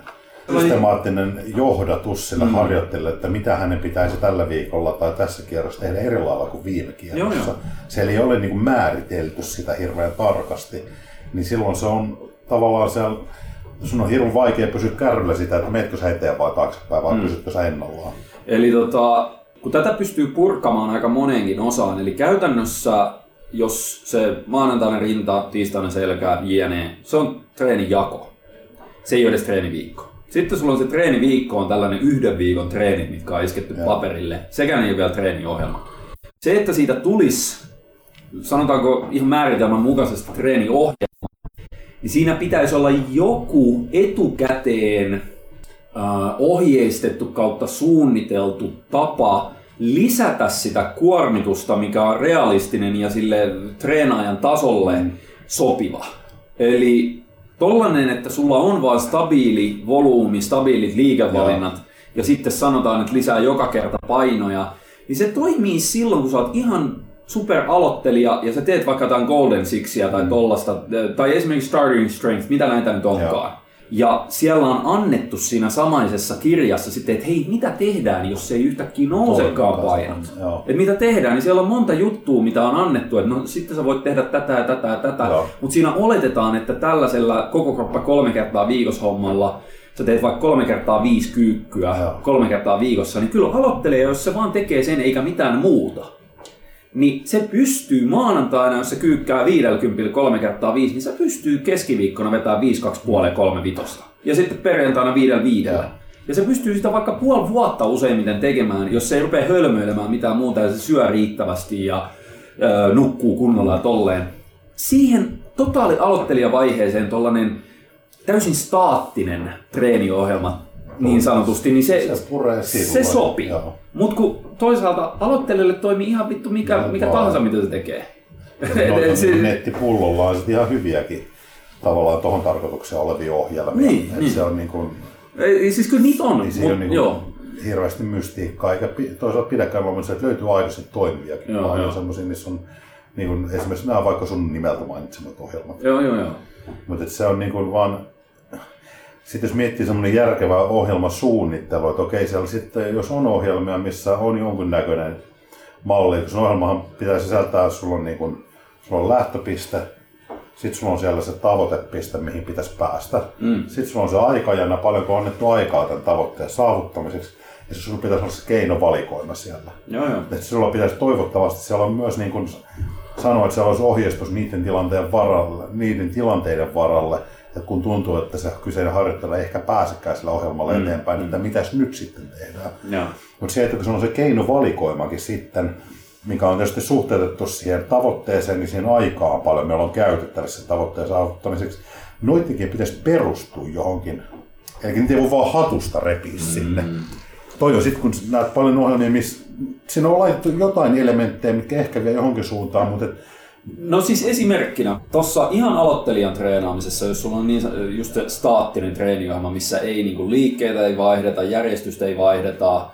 systemaattinen johdatus sillä mm. harjoittelijalle, että mitä hänen pitäisi tällä viikolla tai tässä kierrossa tehdä eri lailla kuin viime. Joo, joo. Siellä ei ole niin kuin määritelty sitä hirveän tarkasti, niin silloin se on tavallaan se, sun on hirveän vaikea pysyä kärryllä sitä, että meetkö sä eteen vai taaksepäin, vai mm. pysytkö sä ennallaan. Eli tota, kun tätä pystyy purkamaan aika moneenkin osaan, eli käytännössä jos se maanantaina rinta, tiistaina selkä, jne, se on treenijako. Se ei ole edes treeniviikko. Sitten sulla on se treeniviikko, on tällainen yhden viikon treenit, mitkä on isketty Joo. paperille. Sekään ei ole vielä treeniohjelma. Se, että siitä tulisi, sanotaanko ihan määritelmän mukaisesti treeniohjelma, niin siinä pitäisi olla joku etukäteen äh, ohjeistettu kautta suunniteltu tapa lisätä sitä kuormitusta, mikä on realistinen ja sille treenaajan tasolle sopiva. Eli tollanen, että sulla on vaan stabiili volyymi, stabiilit liikevalinnat ja sitten sanotaan, että lisää joka kerta painoja, niin se toimii silloin, kun sä oot ihan superaloittelija ja sä teet vaikka jotain Golden Sixia tai tollasta, tai esimerkiksi Starting Strength, mitä näitä nyt onkaan. Ja siellä on annettu siinä samaisessa kirjassa sitten, että hei, mitä tehdään, jos ei yhtäkkiä nousekaan painot. Joo. Et mitä tehdään, niin siellä on monta juttua, mitä on annettu, että no sitten sä voit tehdä tätä ja tätä ja tätä. Mutta siinä oletetaan, että tällaisella koko kroppa kolme kertaa viikossa hommalla, sä teet vaikka kolme kertaa viisi kyykkyä Joo. kolme kertaa viikossa, niin kyllä aloittelee, jos se vaan tekee sen eikä mitään muuta. Niin se pystyy maanantaina, jos se kyykkää 50 kolme kertaa viisi, niin se pystyy keskiviikkona vetää 5, 2, puoleen, kolme vitosta. Ja sitten perjantaina viidellä viidellä. Joo. Ja se pystyy sitä vaikka puoli vuotta useimmiten tekemään, jos se ei rupea hölmöilemään mitään muuta ja se syö riittävästi ja ö, nukkuu kunnolla ja tolleen. Siihen totaali aloittelijavaiheeseen tollanen täysin staattinen treeniohjelma niin sanotusti, niin se, Se puree se sopii. Joo. Mutta kun toisaalta aloittelijalle toimii ihan vittu mikä, Joo, mikä vaan. tahansa, mitä se tekee. Noita [laughs] Se- nettipullolla on ihan hyviäkin tavallaan tuohon tarkoitukseen olevia ohjelmia. Niin, Et niin. Se on niin kuin, Ei, siis kyllä niitä on, siinä mut, ole niin joo. kuin hirveästi mystiikkaa, eikä toisaalta pidäkään vaan että löytyy aidosti toimiviakin. Joo, Joo, joo. semmoisia, missä on niin kuin, esimerkiksi nämä vaikka sun nimeltä mainitsemat ohjelmat. Joo, joo, joo. Mutta se on niin kuin vaan, sitten jos miettii semmoinen järkevä ohjelmasuunnittelu, että okei, siellä sitten, jos on ohjelmia, missä on jonkunnäköinen malli, kun ohjelmahan pitää sisältää, sulla on, niin kuin, sulla on lähtöpiste, sitten sulla on siellä se tavoitepiste, mihin pitäisi päästä. Mm. Sitten sulla on se aikajana, paljonko on annettu aikaa tämän tavoitteen saavuttamiseksi. Ja se sulla pitäisi olla se keinovalikoima siellä. joo, joo. Että sulla pitäisi toivottavasti, siellä on myös niin kuin sanoa, että siellä olisi ohjeistus niiden tilanteiden varalle, niiden tilanteiden varalle, että kun tuntuu, että se kyseinen harjoittelija ei ehkä pääsekään sillä ohjelmalla mm. eteenpäin, että mitäs nyt sitten tehdään. Mutta se, että kun se on se keinovalikoimakin sitten, mikä on tietysti suhteutettu siihen tavoitteeseen, niin siihen aikaan paljon meillä on käytettävissä tavoitteen saavuttamiseksi. Noittenkin pitäisi perustua johonkin. Eli niitä ei voi vaan hatusta repiä mm. sinne. toi on sitten, kun näet paljon ohjelmia, missä siinä on laitettu jotain elementtejä, mitkä ehkä vie johonkin suuntaan, mutta et, No siis esimerkkinä, tuossa ihan aloittelijan treenaamisessa, jos sulla on niin, just se staattinen treeniohjelma, missä ei niinku liikkeitä ei vaihdeta, järjestystä ei vaihdeta,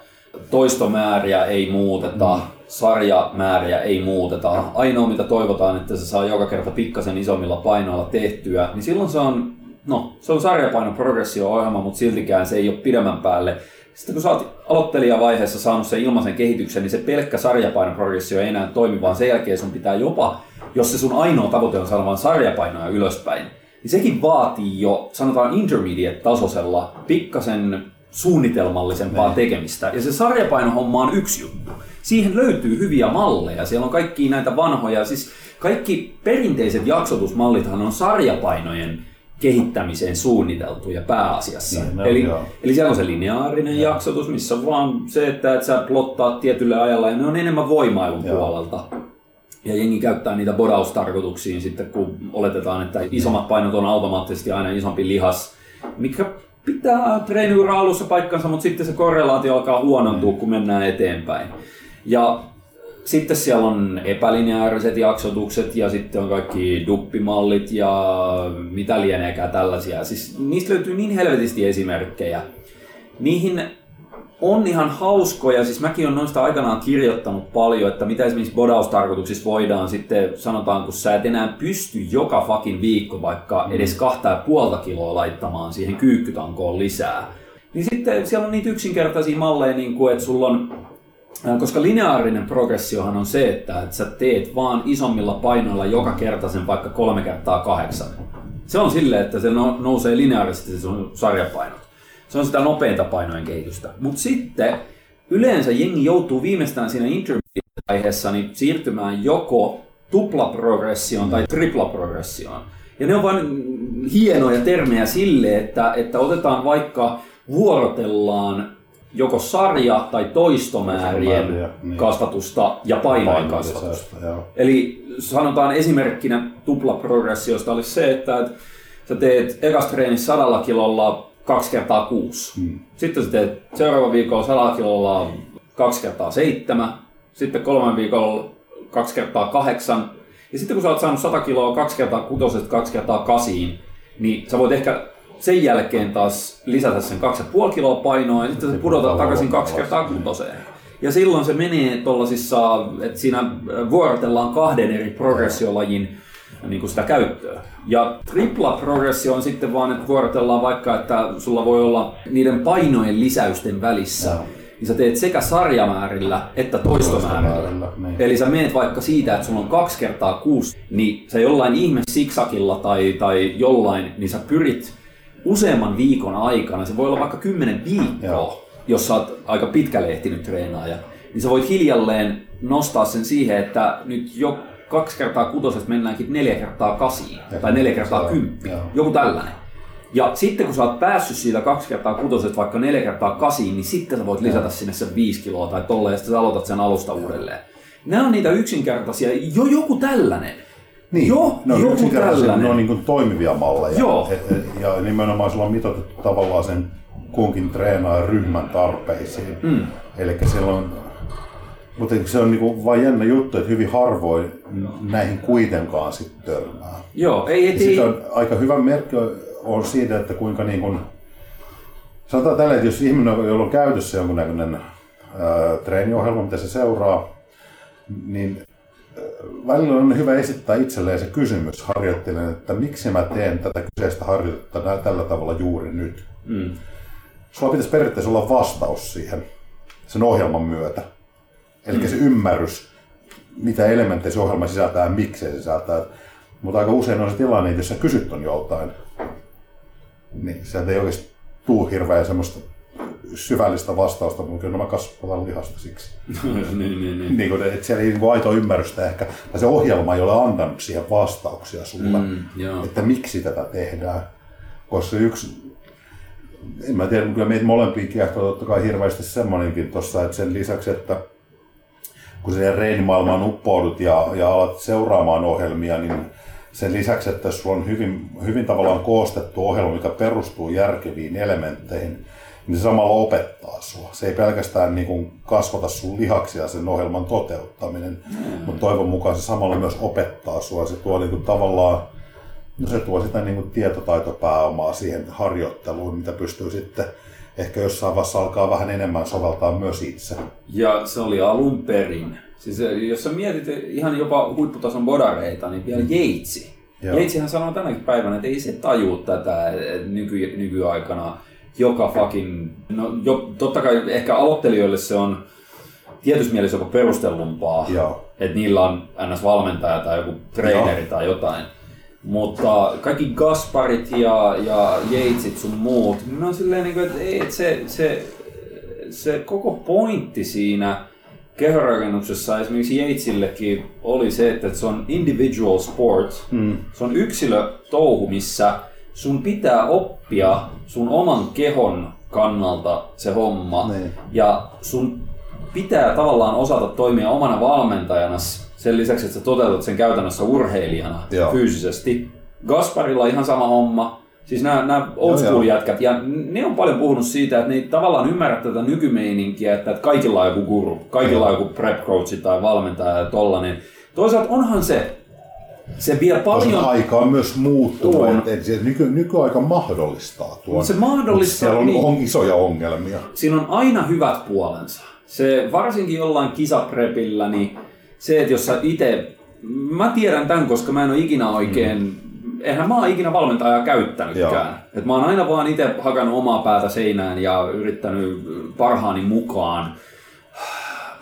toistomääriä ei muuteta, mm. sarjamääriä ei muuteta. Ainoa mitä toivotaan, että se saa joka kerta pikkasen isommilla painoilla tehtyä, niin silloin se on, no, se on sarjapainon progressio-ohjelma, mutta siltikään se ei ole pidemmän päälle sitten kun sä oot aloittelijavaiheessa saanut sen ilmaisen kehityksen, niin se pelkkä sarjapainoprogressio ei enää toimi, vaan sen jälkeen sun pitää jopa, jos se sun ainoa tavoite on saada vain sarjapainoja ylöspäin, niin sekin vaatii jo, sanotaan intermediate-tasoisella, pikkasen suunnitelmallisempaa niin. tekemistä. Ja se sarjapainohomma on yksi juttu. Siihen löytyy hyviä malleja. Siellä on kaikki näitä vanhoja, siis kaikki perinteiset jaksotusmallithan on sarjapainojen kehittämiseen suunniteltuja pääasiassa. Niin, eli, eli siellä on se lineaarinen joo. jaksotus, missä on vaan se, että, että sä plottaat tietylle ajalla, ja ne on enemmän voimailun joo. puolelta. Ja jengi käyttää niitä bodaustarkoituksiin sitten, kun oletetaan, että isommat painot on automaattisesti aina isompi lihas, mikä pitää treeniura alussa paikkansa, mutta sitten se korrelaatio alkaa huonontua, kun mennään eteenpäin. Ja sitten siellä on epälineaariset jaksotukset ja sitten on kaikki duppimallit ja mitä lieneekään tällaisia. Siis niistä löytyy niin helvetisti esimerkkejä. Niihin on ihan hauskoja, siis mäkin olen noista aikanaan kirjoittanut paljon, että mitä esimerkiksi bodaustarkoituksissa voidaan sitten, sanotaan, kun sä et enää pysty joka fucking viikko vaikka edes kahta ja puolta kiloa laittamaan siihen kyykkytankoon lisää. Niin sitten siellä on niitä yksinkertaisia malleja, niin kuin, että sulla on koska lineaarinen progressiohan on se, että, että sä teet vaan isommilla painoilla joka kerta sen vaikka kolme kertaa kahdeksan. Se on silleen, että se no, nousee lineaarisesti se sun sarjapainot. Se on sitä nopeinta painojen kehitystä. Mutta sitten yleensä jengi joutuu viimeistään siinä intermediate-vaiheessa niin siirtymään joko tuplaprogressioon tai triplaprogressioon. Ja ne on vain hienoja termejä sille, että, että otetaan vaikka vuorotellaan joko sarja- tai toistomäärien niin. kasvatusta ja painojen kasvatusta. Eli sanotaan esimerkkinä tuplaprogressiosta olisi se, että sä teet ekas treenissä sadalla kilolla kaksi kertaa kuusi. Hmm. Sitten sä teet seuraava viikolla sadalla kilolla kaksi kertaa seitsemän. Sitten kolmen viikolla kaksi kertaa kahdeksan. Ja sitten kun sä oot saanut 100 kiloa kaksi kertaa kutosesta kaksi kertaa kasiin, niin sä voit ehkä sen jälkeen taas lisätä sen 2,5 kiloa painoa ja sitten se pudota takaisin kaksi kertaa kutoseen. Ja silloin se menee tuollaisissa, että siinä vuorotellaan kahden eri progressiolajin niin kuin sitä käyttöä. Ja tripla progressio on sitten vaan, että vuorotellaan vaikka, että sulla voi olla niiden painojen lisäysten välissä. Joo. Niin sä teet sekä sarjamäärillä että toistomäärillä. Niin. Eli sä meet vaikka siitä, että sulla on kaksi kertaa kuusi, niin sä jollain ihme siksakilla tai, tai jollain, niin sä pyrit useamman viikon aikana, se voi olla vaikka kymmenen viikkoa, Joo. jos sä oot aika pitkälle ehtinyt treenaaja, niin sä voit hiljalleen nostaa sen siihen, että nyt jo kaksi kertaa kutosesta mennäänkin neljä kertaa kasiin, ja tai neljä kertaa kymppi, joku tällainen. Ja sitten kun sä oot päässyt siitä kaksi kertaa kutosesta vaikka neljä kertaa kasiin, niin sitten sä voit lisätä sinne sen viisi kiloa tai tolleen, ja sitten sä aloitat sen alusta uudelleen. Nämä on niitä yksinkertaisia, jo joku tällainen. Niin, Joo, ne on joku tällainen. Ne on niin kuin toimivia malleja. Joo. Et, ja nimenomaan sulla on mitoitettu tavallaan sen kunkin treenaajan ryhmän tarpeisiin. Mm. Eli silloin, mutta se on niinku vain jännä juttu, että hyvin harvoin näihin kuitenkaan sitten törmää. Joo, ei, ei, ei. on aika hyvä merkki on siitä, että kuinka niin kuin, sanotaan tällä, että jos ihminen, jolla on käytössä jonkunnäköinen ää, treeniohjelma, mitä se seuraa, niin välillä on hyvä esittää itselleen se kysymys harjoittelen, että miksi mä teen tätä kyseistä harjoitetta tällä tavalla juuri nyt. Mm. Sulla pitäisi periaatteessa olla vastaus siihen sen ohjelman myötä. Eli mm. se ymmärrys, mitä elementtejä se ohjelma sisältää ja miksi se sisältää. Mutta aika usein on se tilanne, että jos sä kysyt on joltain, niin sieltä ei oikeasti tuu hirveän semmoista syvällistä vastausta, mutta kyllä mä kasvataan lihasta siksi. [laughs] niin, niin, niin. niin kuin, että siellä ei niin aito ymmärrystä ehkä, tai se ohjelma ei ole antanut siihen vastauksia sulle, mm, että miksi tätä tehdään. Koska yksi, en mä tiedä, kyllä meitä molempia kiehtoo totta kai hirveästi semmoinenkin tuossa, että sen lisäksi, että kun siihen reenimaailmaan uppoudut ja, ja alat seuraamaan ohjelmia, niin sen lisäksi, että sulla on hyvin, hyvin tavallaan koostettu ohjelma, mikä perustuu järkeviin elementteihin, niin se samalla opettaa sua. Se ei pelkästään niin kuin kasvata sun lihaksia sen ohjelman toteuttaminen, mm. mutta toivon mukaan se samalla myös opettaa sua. Se tuo niin kuin tavallaan, no se tuo sitä niin kuin tietotaitopääomaa siihen harjoitteluun, mitä pystyy sitten ehkä jossain vaiheessa alkaa vähän enemmän soveltaa myös itse. Ja se oli alun perin. Siis jos sä mietit ihan jopa huipputason bodareita, niin vielä Jeitsi. Jeitsihän sanoo tänäkin päivänä, että ei se taju tätä nyky, nykyaikana joka fucking... No jo, totta kai ehkä aloittelijoille se on tietyssä mielessä jopa perustellumpaa, että niillä on ns-valmentaja tai joku treeneri Joo. tai jotain. Mutta kaikki Gasparit ja, ja Jeitsit sun muut, niin ne on silleen, niin kuin, että, ei, että se, se, se koko pointti siinä kehorakennuksessa esimerkiksi Jeitsillekin oli se, että se on individual sport. Mm. Se on yksilötouhu, missä sun pitää oppia sun oman kehon kannalta se homma. Niin. Ja sun pitää tavallaan osata toimia omana valmentajana sen lisäksi, että sä toteutat sen käytännössä urheilijana Joo. fyysisesti. Gasparilla ihan sama homma. Siis nämä, nämä old school jätkät, ja ne on paljon puhunut siitä, että ne ei tavallaan ymmärrä tätä nykymeininkiä, että, että kaikilla on joku guru, kaikilla on joku prep coach tai valmentaja ja tollanen. Toisaalta onhan se, se vie paljon... Koska aika on myös muuttunut, että et se nyky, nykyaika mahdollistaa tuon. Se mahdollistaa, on, niin, on isoja ongelmia. Siinä on aina hyvät puolensa. Se varsinkin jollain kisaprepillä, niin se, että jos sä itse... Mä tiedän tämän, koska mä en ole ikinä oikein... Mm. Eihän mä oon ikinä valmentajaa käyttänytkään. Et mä oon aina vaan itse hakannut omaa päätä seinään ja yrittänyt parhaani mukaan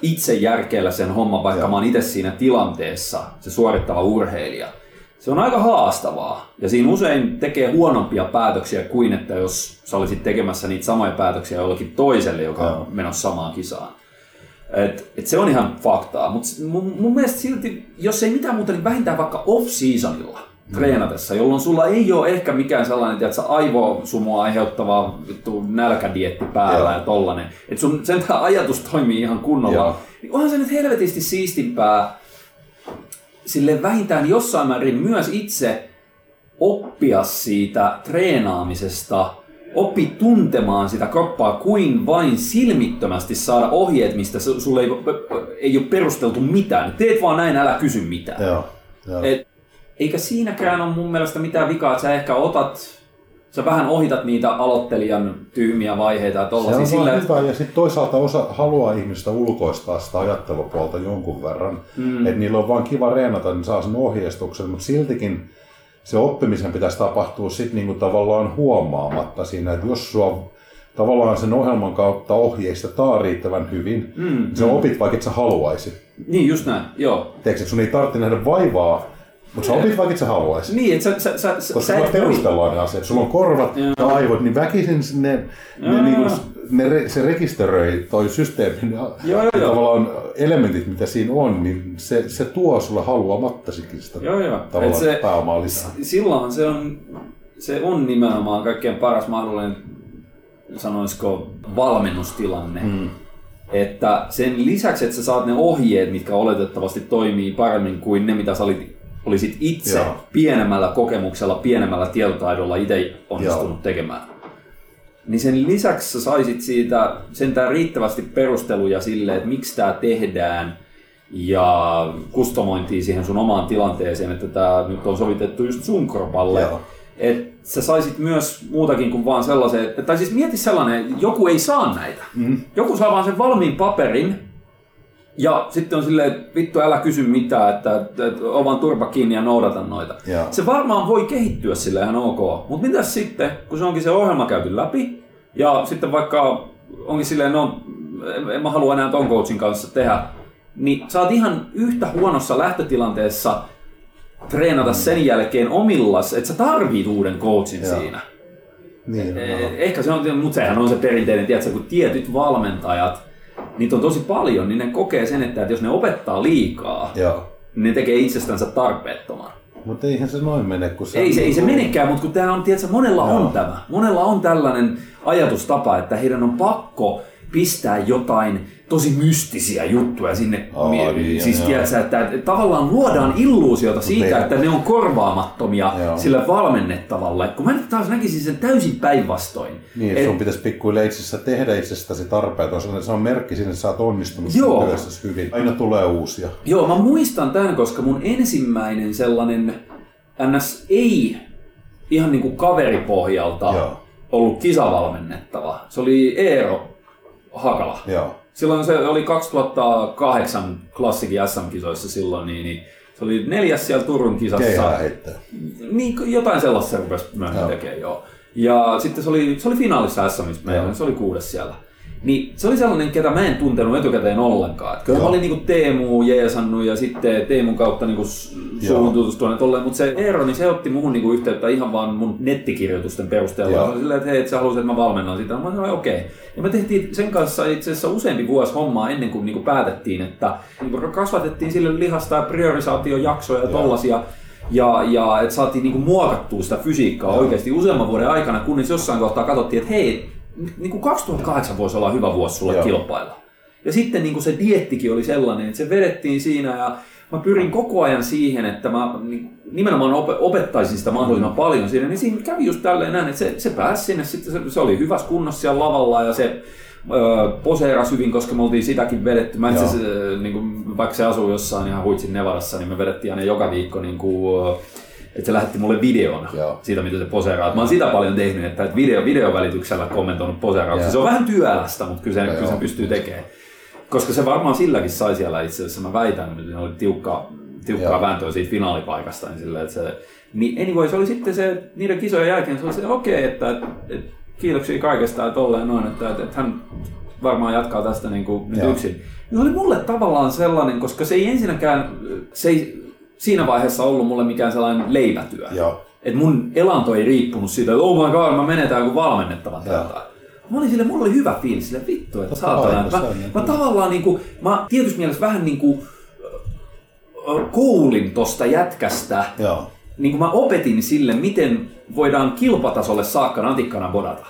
itse järkeillä sen homman, vaikka Joo. mä oon itse siinä tilanteessa se suorittava urheilija. Se on aika haastavaa ja siinä usein tekee huonompia päätöksiä kuin että jos sä olisit tekemässä niitä samoja päätöksiä jollekin toiselle, joka Joo. on menossa samaan kisaan. Et, et se on ihan faktaa, mutta mun, mun mielestä silti, jos ei mitään muuta, niin vähintään vaikka off-seasonilla – treenatessa, jolloin sulla ei ole ehkä mikään sellainen, että aivosumua aiheuttava vittu nälkädietti päällä Joo. ja tollanen. Että sun sen ajatus toimii ihan kunnolla. Joo. Niin onhan se nyt helvetisti siistimpää sille vähintään jossain määrin myös itse oppia siitä treenaamisesta, oppi tuntemaan sitä kroppaa kuin vain silmittömästi saada ohjeet, mistä sulle ei, ei ole perusteltu mitään. Teet vaan näin, älä kysy mitään. Joo, joo. Et eikä siinäkään ole mun mielestä mitään vikaa, että sä ehkä otat sä vähän ohitat niitä aloittelijan tyhmiä vaiheita ja. Se on sillä... hyvä ja sitten toisaalta osa haluaa ihmistä ulkoistaa sitä ajattelupuolta jonkun verran. Mm. Että niillä on vaan kiva reenata, niin saa sen ohjeistuksen, mutta siltikin se oppimisen pitäisi tapahtua sitten niinku tavallaan huomaamatta siinä, että jos sua tavallaan sen ohjelman kautta ohjeistetaan riittävän hyvin, mm. niin sä opit vaikka et sä haluaisit. Niin, just näin, joo. Tiedätkö, sun ei tarvitse nähdä vaivaa mutta sä opit vaikka et sä haluaisit. Niin, että sä, sä, sä, Koska sä perustellaan ne asiat. Sulla on korvat Joo. ja aivot, niin väkisin ne, ne, niin ne, se rekisteröi toi systeemi, ne joo, joo, tavallaan elementit, mitä siinä on, niin se, se tuo sulle haluamattasikin sitä joo, joo. tavallaan se, pääomaa lisää. Silloin se on, se on nimenomaan kaikkein paras mahdollinen, sanoisiko, valmennustilanne. Hmm. Että sen lisäksi, että sä saat ne ohjeet, mitkä oletettavasti toimii paremmin kuin ne, mitä sä olit olisit itse Joo. pienemmällä kokemuksella, pienemmällä tietotaidolla itse onnistunut Joo. tekemään. Niin sen lisäksi sä saisit siitä sentään riittävästi perusteluja sille, että miksi tämä tehdään ja kustomointia siihen sun omaan tilanteeseen, että tämä nyt on sovitettu just sun kropalle. Että sä saisit myös muutakin kuin vaan sellaisen, tai siis mieti sellainen, joku ei saa näitä. Mm. Joku saa vaan sen valmiin paperin, ja sitten on silleen, että vittu älä kysy mitään, että, että, että on vaan turpa kiinni ja noudata noita. Ja. Se varmaan voi kehittyä sille ihan ok. Mutta mitä sitten, kun se onkin se ohjelma käyty läpi, ja sitten vaikka onkin silleen, no en mä halua enää ton coachin kanssa tehdä, niin sä oot ihan yhtä huonossa lähtötilanteessa treenata sen jälkeen omillas, että sä tarvit uuden coachin ja. siinä. Niin, eh, Ehkä se on, mutta sehän on se perinteinen, tiedätkö, kun tietyt valmentajat niitä on tosi paljon, niin ne kokee sen, että, jos ne opettaa liikaa, Joo. niin ne tekee itsestänsä tarpeettoman. Mutta eihän se noin mene, kun se... Ei se, ei se niinku- menekään, mutta kun tämä on, tiedätkö, monella Joo. on tämä. Monella on tällainen ajatustapa, että heidän on pakko pistää jotain tosi mystisiä juttuja sinne. Aa, niin, siis joo, tiedätkö, että, tavallaan luodaan illuusiota siitä, Niin. että ne on korvaamattomia Joo. sille valmennettavalle. Kun mä nyt taas näkisin sen täysin päinvastoin. Niin, Et- että sun pitäisi pikkuhiljaa itsessä tehdä itsestäsi tarpeeton. Se on- Se on merkki sinne, että sä oot onnistunut Joo. työssäsi hyvin. Aina tulee uusia. Joo, mä muistan tämän, koska mun ensimmäinen sellainen NS ei ihan niinku kaveripohjalta Joo. ollut kisavalmennettava. Se oli Eero Hakala. Joo. Silloin se oli 2008 klassikin SM-kisoissa silloin, niin, niin se oli neljäs siellä Turun kisassa. Keihää heittää. Niin, jotain sellaista se rupesi myöhemmin tekemään, joo. Ja sitten se oli, se oli finaalissa SMistä meillä, se oli kuudes siellä. Niin se oli sellainen, ketä mä en tuntenut etukäteen ollenkaan. Kyllä mä olin niinku Teemu jeesannut ja sitten Teemun kautta niinku s- Joo. suhun tutustuneet olleen, mutta se Eero, niin se otti muhun niinku yhteyttä ihan vaan mun nettikirjoitusten perusteella. Joo. Silleen, että hei, et sä haluaisit, että mä valmennan sitä. Mä sanoin, okei. Okay. Ja me tehtiin sen kanssa itse asiassa useampi vuosi hommaa ennen kuin niinku päätettiin, että niinku kasvatettiin sille lihasta ja priorisaatiojaksoja ja Joo. tollasia. Ja, ja että saatiin niinku muokattua sitä fysiikkaa Joo. oikeasti useamman vuoden aikana, kunnes jossain kohtaa katsottiin, että hei, niinku 2008 voisi olla hyvä vuosi sulle Joo. kilpailla. Ja sitten niin kuin se diettikin oli sellainen, että se vedettiin siinä ja mä pyrin koko ajan siihen, että mä niin- nimenomaan op- opettaisin sitä mahdollisimman paljon siinä, niin siinä kävi just tälleen näin, että se, se pääsi sinne, sitten se, se oli hyvässä kunnossa siellä lavalla ja se öö, poseerasi hyvin, koska me oltiin sitäkin vedetty. Mä itse öö, niin kuin, vaikka se asuu jossain ihan huitsin Nevadassa, niin me vedettiin aina joka viikko niin kuin, öö, että se lähetti mulle videon Joo. siitä, miten se poseeraa. Mä oon sitä paljon tehnyt, että video, videovälityksellä kommentoinut poserauksia. Joo. Se on vähän työlästä, mutta kyllä se, kyllä se pystyy tekemään. Koska se varmaan silläkin sai siellä itse asiassa, mä väitän, että ne oli tiukkaa, tiukkaa Joo. vääntöä siitä finaalipaikasta. Niin, sillä, että se, niin anyway, se oli sitten se, niiden kisojen jälkeen se oli se, okei, okay, että, että, että, kiitoksia kaikesta, että tolleen noin, että, että, että hän varmaan jatkaa tästä niin kuin nyt Joo. yksin. Se oli mulle tavallaan sellainen, koska se ei ensinnäkään, se ei siinä vaiheessa ollut mulle mikään sellainen leipätyö. Joo. Et mun elanto ei riippunut siitä, että oh my god, mä menetään joku valmennettavan täältä. Mä olin sille, mulla oli hyvä fiilis, sille vittu, että saatana. Mä, niin mä tavallaan niinku, mä tietysti mielessä vähän niinku koulin tosta jätkästä. Joo. Niin kuin mä opetin sille, miten voidaan kilpatasolle saakka natikkana bodata.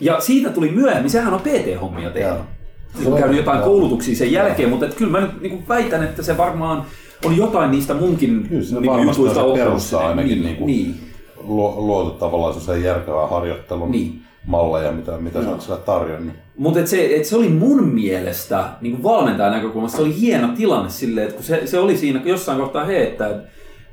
Ja siitä tuli myöhemmin, sehän on PT-hommia tehnyt. Joo. On käynyt jotain koulutuksia sen jälkeen, mutta et kyllä mä nyt niin väitän, että se varmaan on jotain niistä munkin Kyllä niin perusta sinne. ainakin Niin, niin niin. Luo- Luotu tavallaan sellaisen järkevää harjoittelun Niin. malleja, mitä, mitä sä oot siellä tarjonnut. Mutta et se, et se oli mun mielestä niin valmentajan näkökulmasta se oli hieno tilanne silleen, että kun se, se oli siinä jossain kohtaa he, että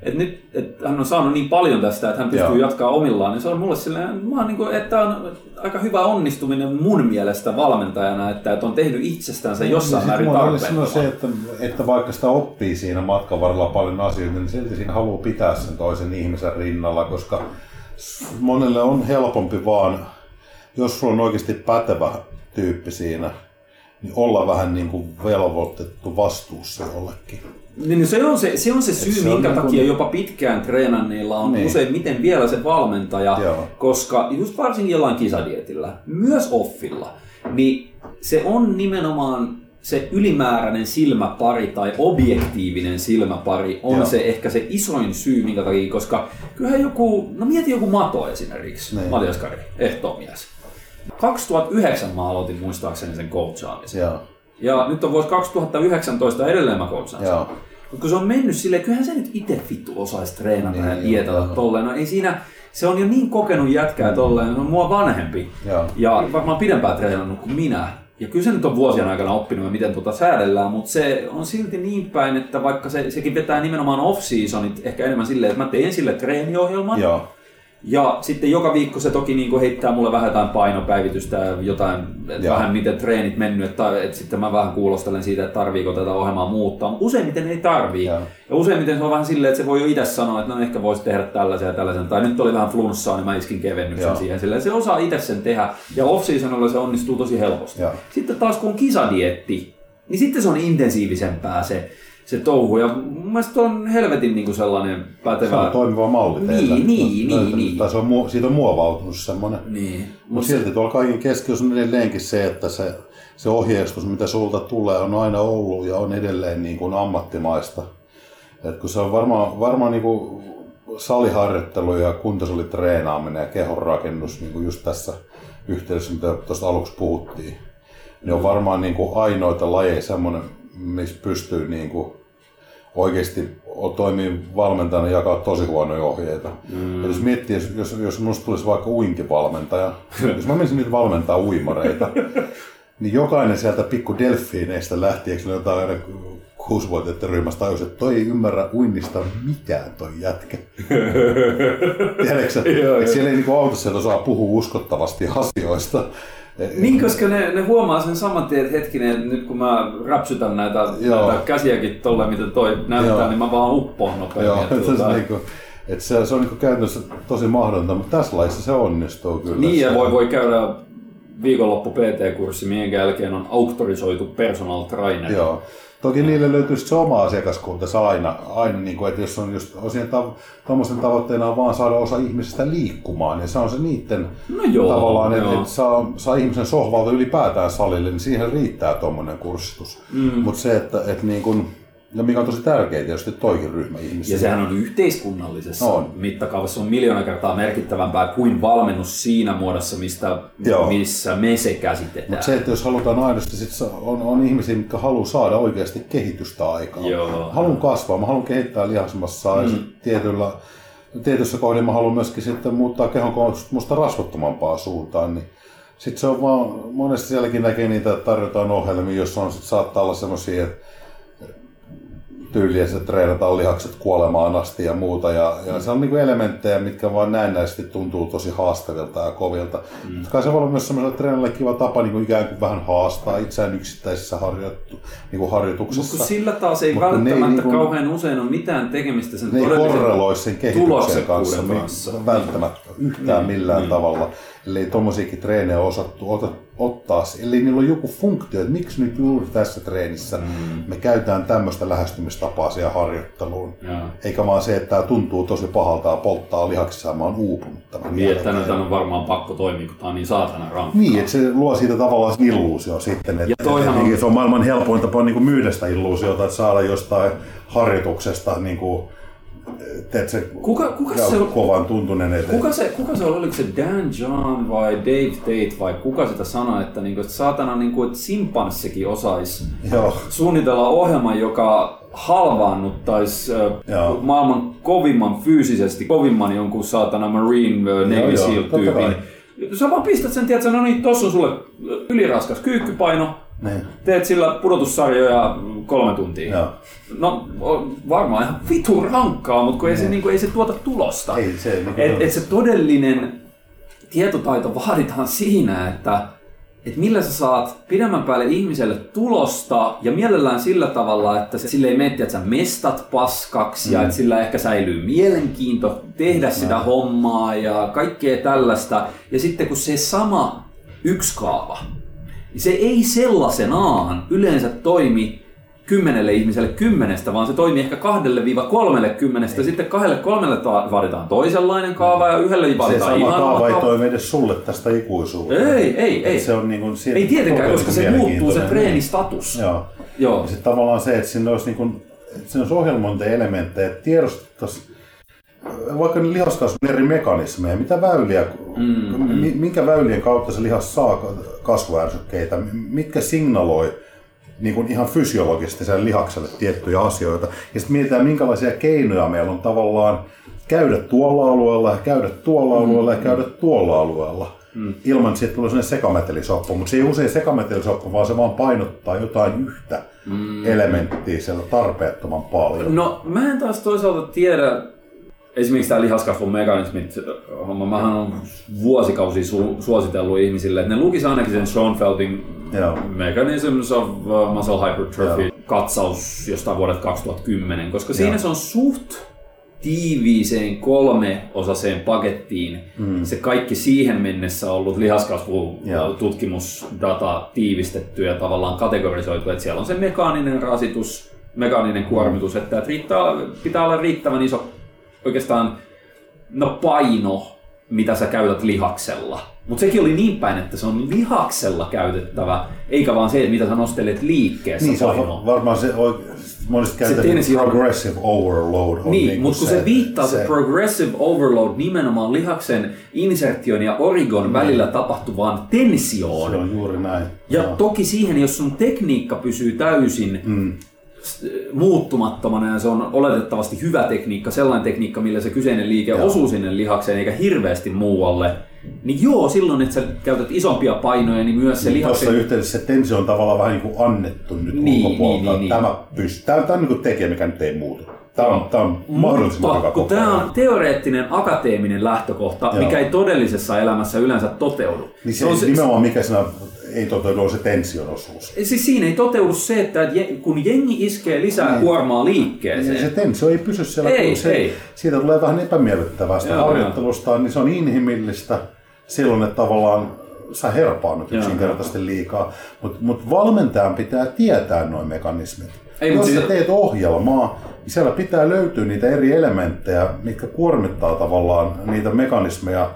et, et nyt et hän on saanut niin paljon tästä, että hän pystyy Joo. jatkaa omillaan, niin se on mulle silleen, mä oon niin kuin, että on aika hyvä onnistuminen mun mielestä valmentajana, että, että on tehnyt itsestänsä jossain Niin, määrin sit mulla oli sanoa tarpeeksi. se, että, että vaikka sitä oppii siinä matkan varrella paljon asioita, niin silti siinä haluaa pitää sen toisen ihmisen rinnalla, koska monelle on helpompi vaan, jos sulla on oikeasti pätevä tyyppi siinä, niin olla vähän niin kuin velvoitettu vastuussa jollekin. Niin niin se on se, se, on se syy, se on minkä niin kuin- takia jopa pitkään treenanneilla on Niin. useimmiten vielä se valmentaja, Joo. koska just varsinkin jollain kisadietillä, myös offilla, niin se on nimenomaan se ylimääräinen silmäpari tai objektiivinen silmäpari on Joo. se ehkä se isoin syy, minkä takia, koska kyllähän joku, no mieti joku Mato esimerkiksi, Niin. Matias Kari, ehtoomies. 2009 mä aloitin muistaakseni sen coachaamisen. Joo. Ja nyt on vuosi 2019 edelleen mä coachaan Joo. Mutta kun se on mennyt silleen, kyllähän se nyt itse vittu osaisi treenata Niin, ja tietää tolleen. No ei siinä, se on jo niin kokenut jätkää tolleen, se on mua vanhempi. Joo. Ja varmaan pidempään treenannut kuin minä. Ja kyllä se nyt on vuosien aikana oppinut, miten tuota säädellään, mutta se on silti niin päin, että vaikka se, sekin vetää nimenomaan off-seasonit ehkä enemmän silleen, että mä teen sille treeniohjelman. Joo. Ja sitten joka viikko se toki niin heittää mulle vähän jotain painopäivitystä ja jotain, että Joo. vähän miten treenit mennyt, että, että sitten mä vähän kuulostelen siitä, että tarviiko tätä ohjelmaa muuttaa. Mutta useimmiten ei tarvii. Joo. Ja useimmiten se on vähän silleen, että se voi jo itse sanoa, että no ehkä voisi tehdä tällaisen ja tällaisen. Tai nyt oli vähän flunssaa, niin mä iskin kevennyksen Joo. siihen. Silleen, se osaa itse sen tehdä. Ja off-seasonilla se onnistuu tosi helposti. Joo. Sitten taas kun on kisadietti, niin sitten se on intensiivisempää se, se touhu. Ja mun mielestä on helvetin niin kuin sellainen pätevä... Se on toimiva malli Niin, teillä. niin, Löytänyt- niin, niin. Tai se on, siitä on muovautunut semmoinen. Niin. Mutta silti tuolla kaiken keskiössä on edelleenkin se, että se, se ohjeistus, mitä sulta tulee, on aina ollut ja on edelleen niin kuin ammattimaista. Et kun se on varmaan, varmaan niin kuin saliharjoittelu ja kuntosalitreenaaminen ja kehonrakennus niin kuin just tässä yhteydessä, mitä tuosta aluksi puhuttiin. Ne on varmaan niin kuin ainoita lajeja semmoinen, missä pystyy niin kuin oikeasti toimii valmentajana ja jakaa tosi huonoja ohjeita. Mm. jos miettii, jos, jos, jos musta tulisi vaikka uintivalmentaja, [laughs] jos mä menisin nyt valmentaa uimareita, [laughs] niin jokainen sieltä pikku delfiineistä lähti, eikö ne jotain aina kuusivuotiaiden ryhmästä tajusi, että toi ei ymmärrä uinnista mitään toi jätkä. [laughs] Tiedätkö että siellä ei niinku autossa osaa puhua uskottavasti asioista. Niin, koska ne, ne huomaa sen saman tien, että hetkinen, nyt kun mä räpsytän näitä, näitä käsiäkin tolle, mitä toi näyttää, Joo. niin mä vaan uppoon nopeammin. Joo, tuota... niin kuin, että [laughs] se, se on niin käytännössä tosi mahdotonta, mutta tässä laissa se onnistuu kyllä. Niin, ja voi, voi käydä viikonloppu PT-kurssi, minkä jälkeen on auktorisoitu personal trainer. Joo. Toki niille löytyy se oma asiakaskunta aina, aina niin kuin, että jos on just tuommoisen tavoitteena on vaan saada osa ihmisistä liikkumaan, niin se on se niiden no joo, tavallaan, että, että saa, saa, ihmisen sohvalta ylipäätään salille, niin siihen riittää tuommoinen kurssitus. Mm. Mutta se, että, että niin kuin, ja mikä on tosi tärkeää tietysti toikin ryhmä ihmisiä. Ja sehän on yhteiskunnallisessa on. mittakaavassa on miljoona kertaa merkittävämpää kuin valmennus siinä muodossa, mistä, missä me se käsitetään. Mutta se, että jos halutaan aidosti, sit on, on ihmisiä, jotka haluaa saada oikeasti kehitystä aikaan. Joo. Haluan kasvaa, mä haluan kehittää lihasmassa mm. ja tietyllä, tietyssä kohdin mä haluan myöskin sitten muuttaa kehon musta rasvattomampaa suuntaan. Niin sitten se on vaan, monesti sielläkin näkee niitä, että tarjotaan ohjelmia, jossa on, sit saattaa olla semmoisia, että tyyliä, että treenataan lihakset kuolemaan asti ja muuta. Ja, ja se on niin kuin elementtejä, mitkä vaan näennäisesti tuntuu tosi haastavilta ja kovilta. Mm. Mutta kai se voi olla myös semmoiselle treenalle kiva tapa niin kuin ikään kuin vähän haastaa itseään yksittäisessä harjoittu, niin kuin harjoituksessa. Mutta sillä taas ei Mutta välttämättä niin kuin, kauhean usein ole mitään tekemistä sen ne ei korreloi sen kehityksen kanssa, kanssa. Välttämättä yhtään mm. millään mm. tavalla ellei tuommoisiakin treenejä osattu ota, ottaa, eli niillä on joku funktio, että miksi nyt juuri tässä treenissä mm. me käytetään tämmöistä lähestymistapaa siihen harjoitteluun. Ja. Eikä vaan se, että tämä tuntuu tosi pahalta ja polttaa lihaksissa ja mä oon uupunut tämän Niin, että tämän on varmaan pakko toimia, kun tämä on niin saatana rankkaa. Niin, että se luo siitä tavallaan illuusio sitten. Että, ja että, on... Se on maailman helpoin tapa niin kuin myydä sitä illuusiota, että saada jostain harjoituksesta niin kuin, teet se, kuka, kuka se on, kovan tuntunen eteen. Kuka se, kuka se oli, oliko se Dan John vai Dave Tate vai kuka sitä sanoi, että, niinku, että saatana niinku, että simpanssikin osaisi suunnitella ohjelman, joka halvaannuttaisi äh, maailman kovimman fyysisesti, kovimman jonkun saatana Marine uh, Navy SEAL-tyypin. Sä vaan pistät sen, tiedät, no niin, tossa on sulle yliraskas kyykkypaino, niin. Teet sillä pudotussarjoja kolme tuntia. Joo. No varmaan ihan vitu rankkaa, mutta kun ei, se, niin. kuin, ei se tuota tulosta. Ei, se, niin et, et se todellinen tietotaito vaaditaan siinä, että et millä sä saat pidemmän päälle ihmiselle tulosta ja mielellään sillä tavalla, että se, sille ei mene, että sä mestat paskaksi mm. ja että sillä ehkä säilyy mielenkiinto tehdä mm. sitä hommaa ja kaikkea tällaista. Ja sitten kun se sama yksi kaava, se ei sellaisenaan yleensä toimi kymmenelle ihmiselle kymmenestä, vaan se toimii ehkä kahdelle viiva kolmelle kymmenestä. Ei. Sitten kahdelle kolmelle vaaditaan toisenlainen kaava ja yhdelle vaaditaan Se sama kaava ei toimi edes sulle tästä ikuisuuteen. Ei, ei, ei. Se on niin kuin, ei tietenkään, koska se muuttuu se treenistatus. Joo. Joo. Ja sitten tavallaan se, että siinä olisi, niin kuin, siinä olisi ohjelmointielementtejä, että tiedostettaisiin vaikka lihaskasvun eri mekanismeja, mitä väyliä, mm, mm. minkä väylien kautta se lihas saa kasvuärsykkeitä, mitkä signaloi niin kuin ihan fysiologisesti sen lihakselle tiettyjä asioita. Ja sitten mietitään, minkälaisia keinoja meillä on tavallaan käydä tuolla alueella ja käydä tuolla mm. alueella ja käydä tuolla alueella. Mm. Ilman, että tulee sellainen sekametelisoppa, mutta se ei usein sekametelisoppa, vaan se vaan painottaa jotain yhtä mm. elementtiä siellä tarpeettoman paljon. No mä en taas toisaalta tiedä, esimerkiksi tämä lihaskasvun mekanismit homma, mähän on vuosikausi su- suositellut ihmisille, että ne lukisi ainakin sen Schoenfeldin Joo. Mechanisms of uh, Muscle Hypertrophy Joo. katsaus jostain vuodelta 2010, koska Joo. siinä se on suht tiiviiseen kolmeosaseen pakettiin mm. se kaikki siihen mennessä ollut lihaskasvututkimusdata tiivistetty ja tavallaan kategorisoitu, että siellä on se mekaaninen rasitus, mekaaninen kuormitus, että riittää, pitää olla riittävän iso oikeastaan no paino mitä sä käytät lihaksella. Mutta sekin oli niin päin, että se on lihaksella käytettävä, eikä vaan se, että mitä sä nostelet liikkeessä Niin, se painoa. on varmaan se, monesti käytetään tennis- progressive overload. On Niin, niinku mutta kun se, viittaa se, se progressive overload nimenomaan lihaksen insertion ja origon välillä tapahtuvaan tensioon. se on juuri näin. Ja Joo. toki siihen, jos sun tekniikka pysyy täysin mm. Muuttumattomana ja se on oletettavasti hyvä tekniikka, sellainen tekniikka, millä se kyseinen liike Joo. osuu sinne lihakseen eikä hirveästi muualle, niin joo, silloin, että sä käytät isompia painoja, niin myös se Tuossa lihaksen... yhteydessä se tensio on tavallaan vähän niin kuin annettu nyt Niin, ulkopuolelta. niin, niin, Tämä, pystyy, tämä, tämä on niin kuin tekijä, mikä nyt ei muutu. Tämä on, tämä on mahdollisimman hyvä Mutta kun koko tämä on teoreettinen, akateeminen lähtökohta, Joo. mikä ei todellisessa elämässä yleensä toteudu. Niin se, se nimenomaan mikä siinä ei toteudu se tension osuus. Siis siinä ei toteudu se, että kun jengi iskee lisää kuormaa liikkeeseen, Se tensio ei pysy siellä, Ei, kun se, ei. siitä tulee vähän epämiellyttävää sitä harjoittelusta, niin se on inhimillistä silloin, että tavallaan sä herpaannut yksinkertaisesti liikaa. Mutta mut valmentajan pitää tietää noin mekanismit. Ei, Jos sä siis- teet ohjelmaa, niin siellä pitää löytyä niitä eri elementtejä, mitkä kuormittaa tavallaan niitä mekanismeja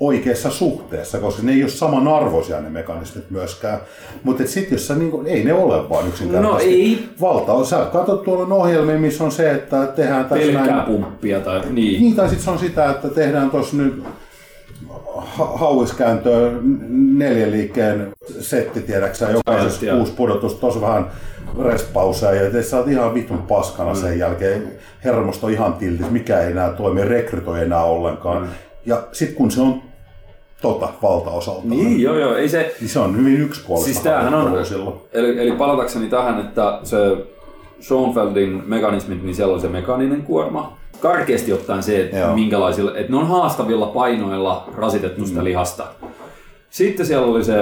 oikeassa suhteessa, koska ne ei ole samanarvoisia ne mekanismit myöskään. Mutta sitten jos sä, niin kun, ei ne ole vaan yksinkertaisesti. No ei. Valta, sä katsot tuolla ohjelmia, missä on se, että tehdään tässä pelkkää näin. pumppia tai niin. Niin, tai sitten se on sitä, että tehdään tuossa nyt ha- hauiskääntöä neljän liikkeen setti, tiedäksä, jokaisessa Settiä. kuusi pudotusta, tosi vähän restpauseja, ja te sä oot ihan vitun paskana Mm. sen jälkeen, hermosto ihan tiltis, mikä ei enää toimi, rekrytoi enää ollenkaan. Mm. Ja sitten kun se on tota valtaosalta, Niin, joo, joo, ei se... niin se on hyvin yksipuolista Siis tämähän on, eli, eli palatakseni tähän, että se Schoenfeldin mekanismit, niin siellä on se mekaaninen kuorma. Karkeasti ottaen se, että Joo. minkälaisilla, että ne on haastavilla painoilla rasitettu sitä lihasta. Sitten siellä oli se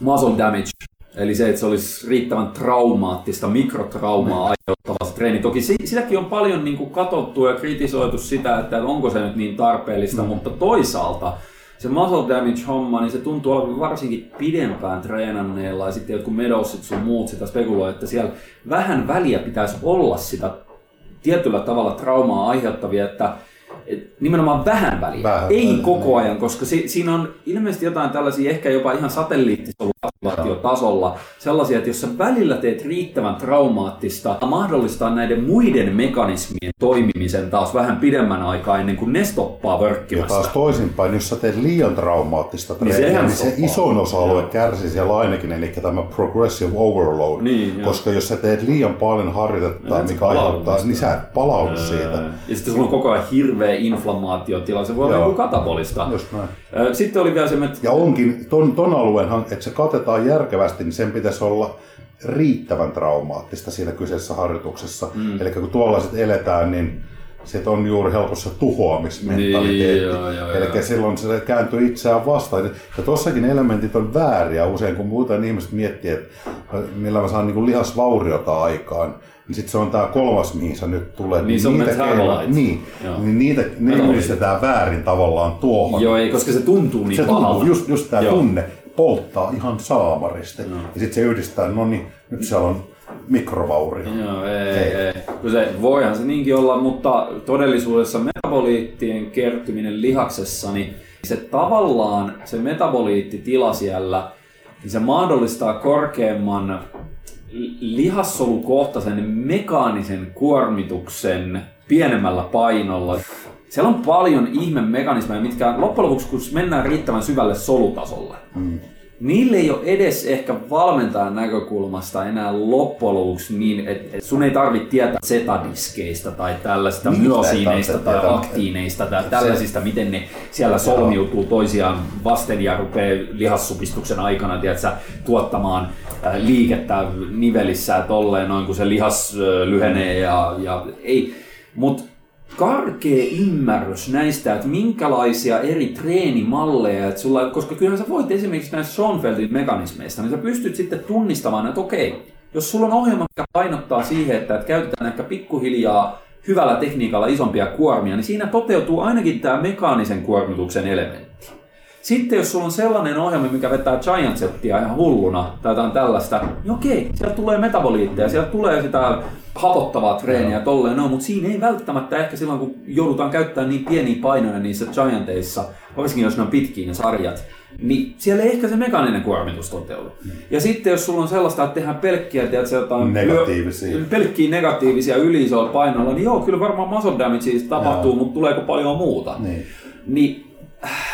muscle damage, eli se, että se olisi riittävän traumaattista, mikrotraumaa aiheuttava se treeni. Toki si- sitäkin on paljon niin kuin katsottu ja kritisoitu sitä, että onko se nyt niin tarpeellista, mutta toisaalta se muscle damage homma, niin se tuntuu olevan varsinkin pidempään treenanneella ja sitten jotkut Medowsit sun muut sitä spekuloi, että siellä vähän väliä pitäisi olla sitä tietyllä tavalla traumaa aiheuttavia, että et nimenomaan vähän väliä, Vähän ei väliä, koko niin. ajan, koska si- siinä on ilmeisesti jotain tällaisia ehkä jopa ihan satelliittisolutasolla sellaisia, että jos sä välillä teet riittävän traumaattista, mahdollistaa näiden muiden mekanismien toimimisen taas vähän pidemmän aikaa ennen kuin ne stoppaa Ja vörkkimästä. taas toisinpäin, jos sä teet liian traumaattista treeniä, sehän niin, se isoin osa-alue kärsii siellä ainakin, eli tämä progressive overload. Niin, koska jos sä teet liian paljon harjoitetta, et sä mikä aiheuttaa, niin sä et palaudu siitä. Ja sitten sulla on koko ajan hirveä inflammaatiotila, se voi olla joku katabolista. Just näin. Sitten oli vielä se, että Ja onkin, ton, ton alueen, että se katetaan järkevästi, niin sen pitäisi olla riittävän traumaattista siinä kyseisessä harjoituksessa. Mm. Eli kun tuollaiset eletään, niin se on juuri helpossa tuhoamismentaliteetti. Niin, Eli silloin se kääntyy itseään vastaan. Ja tossakin elementit on vääriä usein, kun muuten ihmiset miettii, että millä mä saan niin lihasvauriota aikaan. Niin sitten se on tämä kolmas, mihin sä nyt tulet. Niin se on niitä Niin, Joo. niin niitä, ne yhdistetään väärin tavallaan tuohon joo, ei, koska se tuntuu niin se pahalta. tuntuu, just, just tämä tunne polttaa ihan saamaristi. Ja sitten se yhdistää, no niin, nyt siellä on mikrovaurio. Joo, ei, ei. ei. Se, voihan se niinkin olla, mutta todellisuudessa metaboliittien kertyminen lihaksessa, niin se tavallaan, se metaboliittitila siellä, niin se mahdollistaa korkeamman lihassolukohtaisen mekaanisen kuormituksen pienemmällä painolla. Siellä on paljon ihmemekanismeja, mitkä loppujen lopuksi, kun mennään riittävän syvälle solutasolle, mm. Niille ei ole edes ehkä valmentajan näkökulmasta enää loppujen lopuksi niin, että et sun ei tarvitse tietää zetadiskeistä tai tällaista Niin, myosiineista tai- aktiineista tai tällaisista, miten ne siellä solmiutuu toisiaan vasten ja rupeaa lihassupistuksen aikana tiedätkö, tuottamaan äh, liikettä nivelissä ja tolleen noin, kun se lihas äh, lyhenee ja, ja ei. Mutta karkea ymmärrys näistä, että minkälaisia eri treenimalleja, että sulla, koska kyllähän sä voit esimerkiksi näistä Schoenfeldin mekanismeista, niin sä pystyt sitten tunnistamaan, että okei, jos sulla on ohjelma, mikä painottaa siihen, että, että käytetään ehkä pikkuhiljaa hyvällä tekniikalla isompia kuormia, niin siinä toteutuu ainakin tämä mekaanisen kuormituksen elementti. Sitten jos sulla on sellainen ohjelma, mikä vetää Giant Settia ihan hulluna tai jotain tällaista, niin okei, sieltä tulee metaboliitteja, sieltä tulee sitä hapottavaa treeniä ja tolleen, no, mutta siinä ei välttämättä ehkä silloin, kun joudutaan käyttämään niin pieniä painoja niissä Gianteissa, varsinkin jos ne on pitkiä ne sarjat, niin siellä ei ehkä se mekaaninen kuormitus toteudu. Ja sitten jos sulla on sellaista, että tehdään pelkkiä, tiedätkö, jotain Negatiivisia. pelkkiä negatiivisia yliisoilla painoilla, niin joo, kyllä varmaan muscle damage tapahtuu, mutta tuleeko paljon muuta. Niin. Niin äh,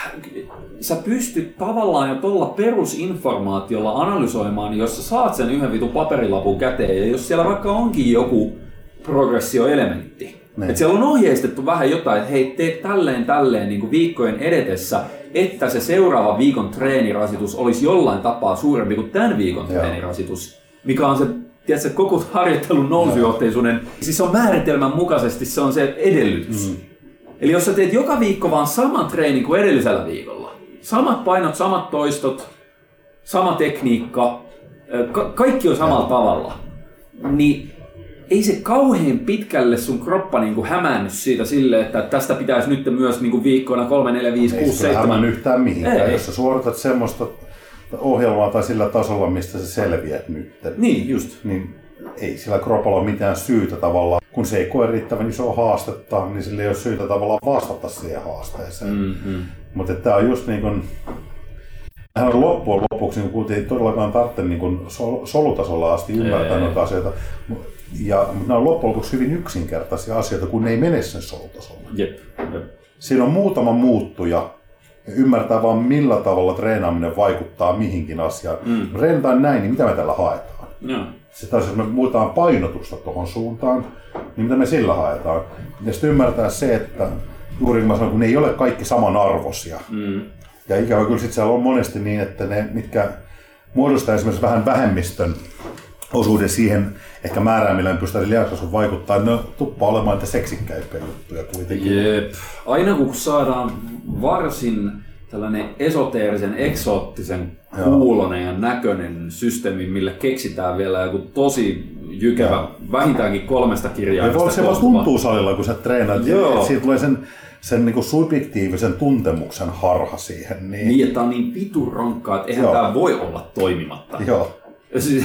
sä pystyt tavallaan jo tuolla perusinformaatiolla analysoimaan, niin jos sä saat sen yhden vitun paperilapun käteen, ja jos siellä vaikka onkin joku progressioelementti, Niin. että siellä on ohjeistettu vähän jotain, että hei, tee tälleen tälleen niin kuin viikkojen edetessä, että se seuraava viikon treenirasitus olisi jollain tapaa suurempi kuin tämän viikon Joo. treenirasitus, mikä on se tiedätkö, koko harjoittelun nousujohteisuuden, siis se on määritelmän mukaisesti se on se edellytys. Mm. Eli jos sä teet joka viikko vaan saman treenin kuin edellisellä viikolla, samat painot, samat toistot, sama tekniikka, ka- kaikki on samalla tavalla, niin ei se kauhean pitkälle sun kroppa niinku hämänny siitä silleen, että tästä pitäisi nyt myös niinku viikkoina 3, 4, 5, Ei 6, se hämän 7. yhtään mihinkään. Ei. Jos sä suoritat semmoista ohjelmaa tai sillä tasolla, mistä sä selviät nyt, Niin, just. niin ei sillä kropalla ole mitään syytä tavallaan. Kun se ei koe riittävän isoa haastetta, niin sillä ei ole syytä tavallaan vastata siihen haasteeseen. Mm-hmm. Mutta tämä on just niin kuin, Hän on loppujen lopuksi, niin kun ei todellakaan tarvitse niin kuin sol- solutasolla asti ymmärtää Ei. noita asioita. Ja nämä on loppujen lopuksi hyvin yksinkertaisia asioita, kun ne ei mene sen solutasolle. Jep. Jep. Siinä on muutama muuttuja ja ymmärtää vaan millä tavalla treenaaminen vaikuttaa mihinkin asiaan. Mm. Treenataan näin, niin mitä me tällä haetaan? Joo. Sitten jos me muutaan painotusta tuohon suuntaan, niin mitä me sillä haetaan? Ja sitten ymmärtää se, että juuri mä sanoin, kun ne ei ole kaikki samanarvoisia. Mm. Ja ikävä kyllä sit siellä on monesti niin, että ne, mitkä muodostaa esimerkiksi vähän vähemmistön osuuden siihen ehkä määrään, millä me pystytään lihaskasvun vaikuttaa, ne tuppaa olemaan niitä seksikkäimpiä juttuja kuitenkin. Jep. Aina kun saadaan varsin tällainen esoteerisen, eksoottisen, kuulonen ja näköinen systeemi, millä keksitään vielä joku tosi jykevä, Joo. vähintäänkin kolmesta kirjaimesta voi se vaan tuntuu salilla, kun sä treenaat, Joo. siitä tulee sen, sen niin subjektiivisen tuntemuksen harha siihen. Niin, Niin, että on niin vitun ronkkaa, että eihän Joo. tää voi olla toimimatta. Joo. Ja siis,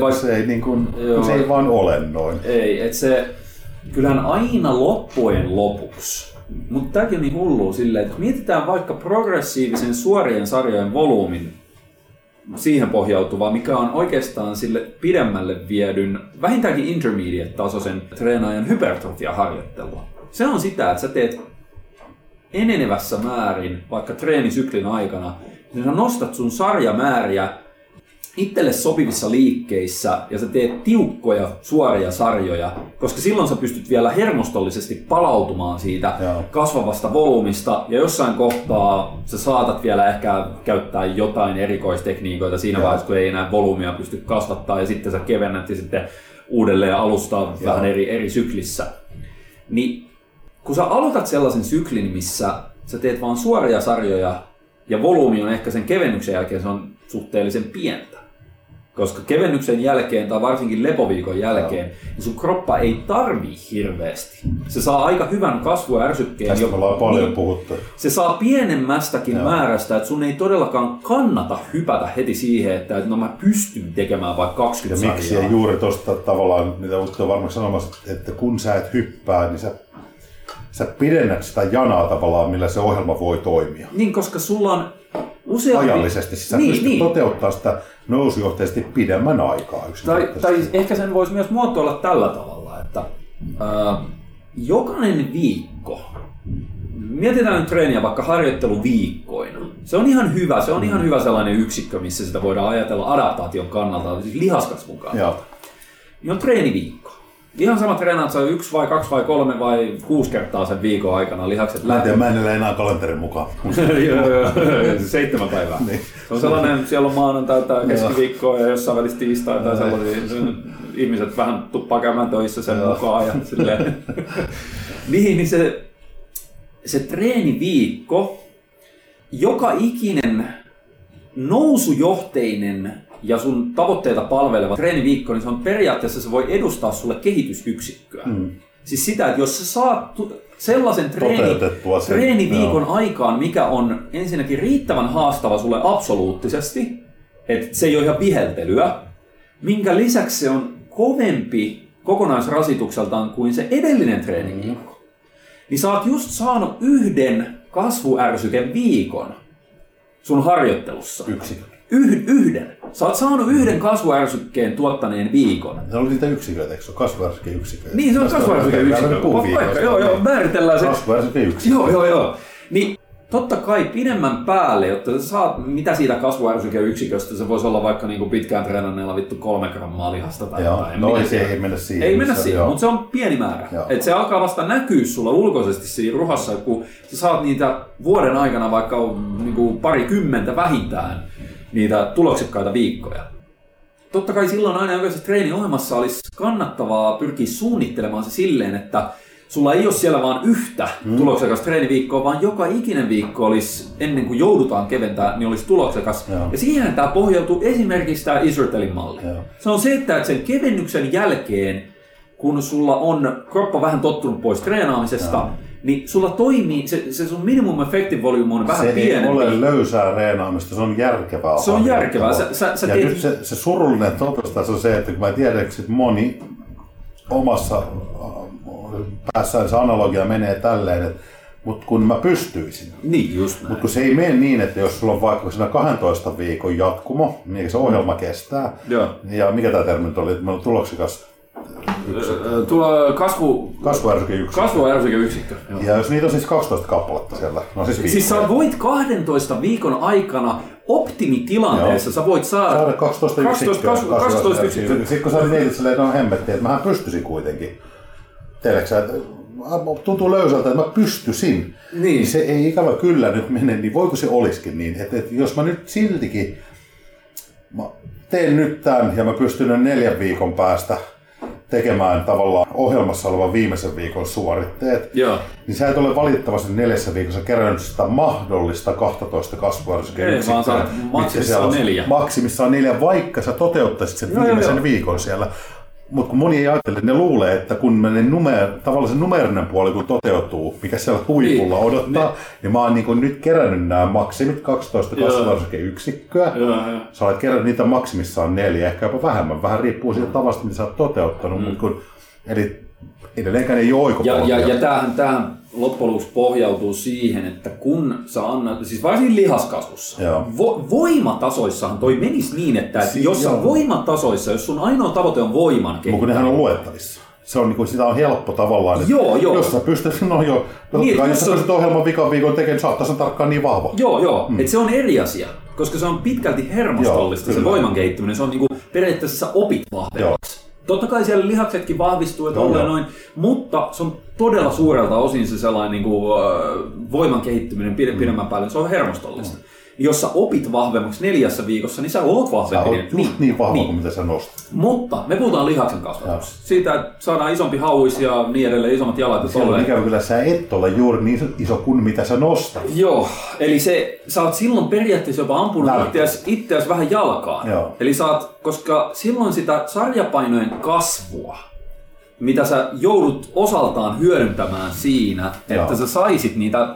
vaikka Se ei, niin kuin, Joo. se ei vaan ole noin. Ei, että se, kyllähän aina loppujen lopuksi, mutta tämäkin on niin hullu silleen, että mietitään vaikka progressiivisen suorien sarjojen volyymin siihen pohjautuvaa, mikä on oikeastaan sille pidemmälle viedyn, vähintäänkin intermediate-tasoisen treenaajan hypertrofia-harjoittelua. Se on sitä, että sä teet enenevässä määrin, vaikka treenisyklin aikana, niin sä nostat sun sarjamääriä itselle sopivissa liikkeissä ja sä teet tiukkoja suoria sarjoja, koska silloin sä pystyt vielä hermostollisesti palautumaan siitä Joo. kasvavasta volyymista ja jossain kohtaa sä saatat vielä ehkä käyttää jotain erikoistekniikoita siinä Joo. vaiheessa, kun ei enää volyymia pysty kasvattaa ja sitten sä kevennät ja sitten uudelleen alustaa vähän eri, eri syklissä. Niin kun sä aloitat sellaisen syklin, missä sä teet vaan suoria sarjoja ja volyymi on ehkä sen kevennyksen jälkeen se on suhteellisen pientä. Koska kevennyksen jälkeen tai varsinkin lepoviikon jälkeen, niin sun kroppa ei tarvii hirveästi. Se saa aika hyvän kasvuärsykkeen. Tästä me ollaan paljon niin, puhuttu. se saa pienemmästäkin Joo. määrästä, että sun ei todellakaan kannata hypätä heti siihen, että no mä pystyn tekemään vaikka 20 Ja miksi? sarjaa. Ja juuri tuosta tavallaan, mitä Utto on varmaan sanomassa, että kun sä et hyppää, niin sä, sä pidennät sitä janaa tavallaan, millä se ohjelma voi toimia. Niin, koska sulla on useampi... Ajallisesti. Siis Sä niin, pystyt niin. toteuttaa sitä nousujohteisesti pidemmän aikaa Tai, tai ehkä sen voisi myös muotoilla tällä tavalla, että ää, jokainen viikko, mietitään nyt treeniä vaikka harjoitteluviikkoina. Se on ihan hyvä, se on ihan hyvä sellainen yksikkö, missä sitä voidaan ajatella adaptaation kannalta, siis lihaskasvun kannalta. Joo. Niin on treeniviikko. Ihan sama treenaat sä yksi vai kaksi vai kolme vai kuusi kertaa sen viikon aikana lihakset Mä en tiedä, mä en elä enää kalenterin mukaan. Joo, [laughs] joo, Seitsemän päivää. Niin. Se on sellainen, siellä on maanantaita ja keskiviikkoa ja jossain välissä tiistaita ja sellaisia. Ihmiset vähän tuppaa käymään töissä sen mukaan. Ja silleen. [laughs] niin, niin se, se treeniviikko, joka ikinen nousujohteinen ja sun tavoitteita palveleva treeniviikko, niin se on periaatteessa, se voi edustaa sulle kehitysyksikköä. Mm. Siis sitä, että jos sä saat sellaisen treeni, sen, treeniviikon aikaan, mikä on ensinnäkin riittävän haastava sulle absoluuttisesti, että se ei ole ihan viheltelyä, minkä lisäksi se on kovempi kokonaisrasitukseltaan kuin se edellinen treeniviikko. Niin sä oot just saanut yhden kasvuärsyken viikon sun harjoittelussa. Yksikö. Yh, yhden. Sä oot saanut yhden kasvuärsykkeen tuottaneen viikon. Se oli niitä yksiköitä, eikö se ole kasvuärsyke Niin, se on kasvuärsyke yksikö. Vaikka, joo, joo, määritellään se. Kasvuärsyke yksikö. Joo, joo, joo. Niin totta kai pidemmän päälle, jotta sä saat, mitä siitä kasvuärsykeyksiköstä, se voisi olla vaikka niinku pitkään treenanneella vittu kolme grammaa lihasta tai Joo, jotain. no ei se ei mennä siihen. Ei mennä siihen, mutta se on pieni määrä. Joo. Et se alkaa vasta näkyä sulla ulkoisesti siinä ruhassa, kun sä saat niitä vuoden aikana vaikka niinku pari kymmentä vähintään niitä tuloksekkaita viikkoja. Totta kai silloin aina jokaisessa treeniohjelmassa olisi kannattavaa pyrkiä suunnittelemaan se silleen, että sulla ei ole siellä vaan yhtä mm. tuloksekasta treeniviikkoa, vaan joka ikinen viikko olisi, ennen kuin joudutaan keventää, niin olisi tuloksekas. Joo. Ja siihen tämä pohjautuu esimerkiksi tämä Isertelin malli. Joo. Se on se, että sen kevennyksen jälkeen, kun sulla on kroppa vähän tottunut pois treenaamisesta, Joo. Niin sulla toimii, se, se sun minimum effective volume on vähän se ei pienempi. ole löysää reenaamista, se on järkevää. Se on järkevää. Sä- sä- sä ja teet- nyt se, se surullinen totuus tässä on se, että kun mä tiedän, että moni omassa äh, päässään se analogia menee tälleen, että mutta kun mä pystyisin. Niin, just näin. Mutta kun se ei mene niin, että jos sulla on vaikka siinä 12 viikon jatkumo, niin se ohjelma kestää. Joo. Ja mikä tämä termi nyt oli, että meillä on tuloksikas Tuo kasvu, kasvuärsyke yksi. kasvuärsykeyksikkö. Joo. Ja jos niitä on siis 12 kappaletta siellä, no siis Siis sä voit 12 viikon aikana optimitilanteessa, sä voit saada... saada 12 yksikköä. 12, 12 yksikköä. Sitten kun sä mietit silleen, että no hemmetti, että mähän pystyisin kuitenkin. Tiedätkö että äh, tuntuu löysältä, että mä pystyisin. Niin. Se ei ikävä kyllä nyt mene, niin voiko se olisikin niin, että, että jos mä nyt siltikin mä teen nyt tämän ja mä pystyn neljän viikon päästä tekemään tavallaan ohjelmassa olevan viimeisen viikon suoritteet, Joo. niin sä et ole valitettavasti neljässä viikossa kerännyt sitä mahdollista 12 kasvuärsykkeä Ei, vaan sä maksimissaan neljä. Maksimissaan neljä, vaikka sä toteuttaisit sen joo, viimeisen joo. viikon siellä. Mutta kun moni ei ajattele, ne luulee, että kun ne numer, tavallaan se numerinen puoli kun toteutuu, mikä siellä huipulla Niin, odottaa, niin mä oon niin nyt kerännyt nämä maksimit 12 Joo. kasvuärsykeyksikköä. Joo, joo. Sä olet kerännyt niitä maksimissaan neljä, ehkä jopa vähemmän. Vähän riippuu siitä tavasta, mitä sä oot toteuttanut. Mm. Mutta kun, eli edelleenkään ei ole Ja, ja, ja tämähän, tämähän loppujen lopuksi pohjautuu siihen, että kun sä annat, siis varsinkin lihaskasvussa, Joo. vo, voimatasoissahan toi menisi niin, että, Si- jos sä voimatasoissa, jos sun ainoa tavoite on voiman Mutta kun nehän on luettavissa. Se on, niin kuin, sitä on helppo tavallaan. Että Joo, joo. Jos sä pystyt, no joo, Niin, niin, kai, jos sä on- pystyt ohjelman vikan viikon tekemään, saattaa sen tarkkaan niin vahva. Joo, joo. Mm. Et se on eri asia, koska se on pitkälti hermostollista Joo, se voiman kehittyminen. Se on niinku, periaatteessa sä opit vahvemmaksi. Totta kai siellä lihaksetkin vahvistuu ja tolleen joo. noin, mutta se on todella suurelta osin se sellainen niinku, äh, voiman kehittyminen pide- pidemmän päälle. Se on hermostollista. Jos sä opit vahvemmaksi neljässä viikossa, niin sä oot Sä vahvempi. oot just niin, niin vahva kuin mitä sä nostat. Mutta me puhutaan lihaksen kasvatuksesta. Siitä, että saadaan isompi hauis ja niin edelleen, isommat jalat ja on ikävä kyllä sä et ole juuri niin iso kuin mitä sä nostat. Joo, eli se, sä oot silloin periaatteessa jopa ampunut itseäsi, itseäsi vähän jalkaan. Joo. Eli sä oot, koska silloin sitä sarjapainojen kasvua, mitä sä joudut osaltaan hyödyntämään siinä, että Joo. sä saisit niitä...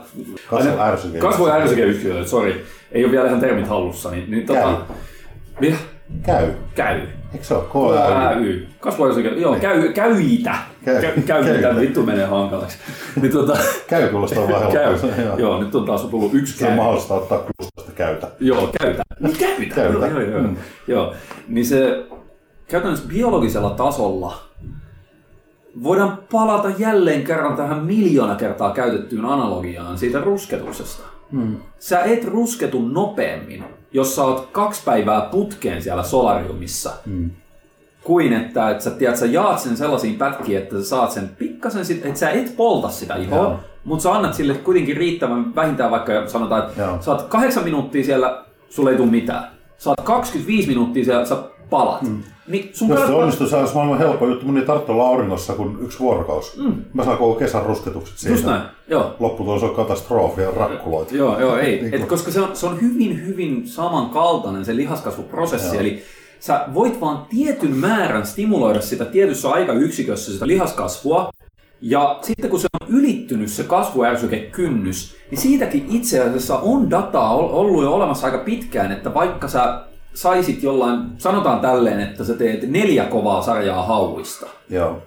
Kasvuärsyke- Kasvu- sori. Ei ole vielä ihan termit hallussa. Niin, niin Käy. tota, mitä? Käy. Käy. Eikö se ole? K-ä-y. KY. Kasvuärsykö, joo, käy, käyitä. Käy- Käy, käyitä, käyitä. vittu menee hankalaksi. Niin tota, Käy kuulostaa vaan käy. Joo. Joo, nyt on taas tullut yksi Se on käy. mahdollista ottaa kulustosta käytä. Joo, käytä. Niin käytä. Käytä. Joo, joo, joo. Mm. joo. Niin se käytännössä biologisella tasolla voidaan palata jälleen kerran tähän miljoona kertaa käytettyyn analogiaan siitä rusketuksesta. Mm. Sä et rusketu nopeammin, jos sä oot kaksi päivää putkeen siellä solariumissa, Mm. kuin että, että sä, tiedät, sä jaat sen sellaisiin pätkiin, että sä saat sen pikkasen, sit, että sä et polta sitä ihoa, Joo. mutta sä annat sille kuitenkin riittävän vähintään vaikka sanotaan, että Joo. sä oot kahdeksan minuuttia siellä, sulle ei tule mitään. Sä oot 25 minuuttia siellä, sä palat. Mm. Niin sun Jos se kannattaa- onnistuu, se olisi maailman helppo juttu. Mun ei tarvitse olla auringossa kuin yksi vuorokaus. Mm. Mä saan koko kesän rusketukset siitä. Just näin, joo. Lopputulos on katastrofi ja rakkuloita. Joo, joo, ei. Niin Et kuin- koska se on, se on hyvin, hyvin samankaltainen se lihaskasvuprosessi. Joo. Eli sä voit vaan tietyn määrän stimuloida sitä tietyssä aikayksikössä sitä lihaskasvua, Ja sitten kun se on ylittynyt se kasvuärsykekynnys, niin siitäkin itse asiassa on dataa ollut jo olemassa aika pitkään, että vaikka sä saisit jollain, sanotaan tälleen, että sä teet neljä kovaa sarjaa hauista, Joo.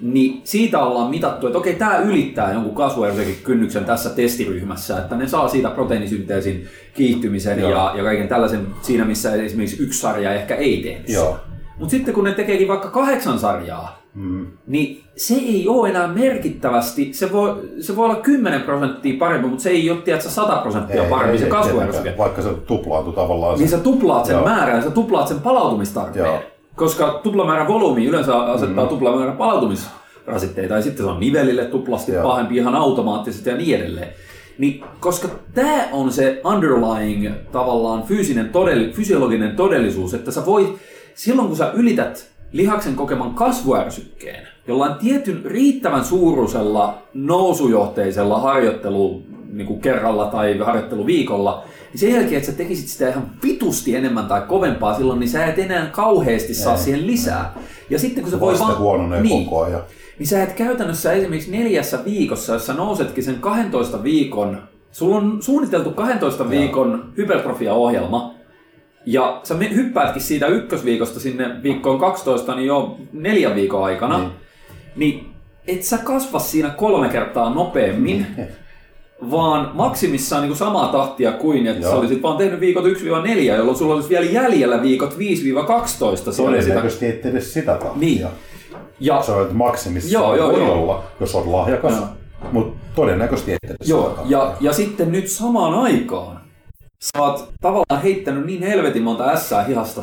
niin siitä ollaan mitattu, että okei, tämä ylittää jonkun kasvuersäkekynnyksen tässä testiryhmässä, että ne saa siitä proteiinisynteesin kiihtymisen Joo. ja, ja kaiken tällaisen siinä, missä esimerkiksi yksi sarja ehkä ei. Joo. Mutta sitten kun ne tekeekin vaikka kahdeksan sarjaa, Mm. niin se ei ole enää merkittävästi, se voi, se voi olla 10 prosenttia parempi, mutta se ei ole tiedätkö, 100 prosenttia parempi se kasvuärsyke. tietenkään, Vaikka se tuplaantui tavallaan. Niin se- sä tuplaat sen Joo. määrän, sä tuplaat sen palautumistarpeen. Joo. Koska tuplamäärän volyymi yleensä asettaa mm. tuplamäärän palautumisrasitteita ja sitten se on nivelille tuplasti Joo. pahempi ihan automaattisesti ja niin edelleen. Niin, koska tämä on se underlying tavallaan fyysinen todell, fysiologinen todellisuus, että sä voit, silloin kun sä ylität lihaksen kokeman kasvuärsykkeen, jollain tietyn riittävän suuruisella nousujohteisella harjoittelu niin kuin kerralla tai harjoitteluviikolla, niin sen jälkeen, että sä tekisit sitä ihan vitusti enemmän tai kovempaa silloin, niin sä et enää kauheasti saa Ei. siihen lisää. Ja sitten kun se voi vaan... huononee niin, koko ajan. niin sä et käytännössä esimerkiksi neljässä viikossa, jos sä nousetkin sen 12 viikon, sulla on suunniteltu 12 viikon hypertrofia-ohjelma, ja sä hyppäätkin siitä ykkösviikosta sinne viikkoon 12, niin jo neljän viikon aikana, Niin. niin et sä kasva siinä kolme kertaa nopeammin, vaan maksimissaan niin kuin samaa tahtia kuin, että Joo. sä olisit vaan tehnyt viikot 1-4, jolloin sulla olisi vielä jäljellä viikot 5-12 siellä sitä. Todennäköisesti et edes sitä tahtia. Niin. Ja, Se on maksimissa Joo, joo, voi joo. olla, jos olet lahjakas. Joo. Mutta todennäköisesti et edes Joo, sitä tahtia. ja, ja sitten nyt samaan aikaan sä oot tavallaan heittänyt niin helvetin monta ässää hihasta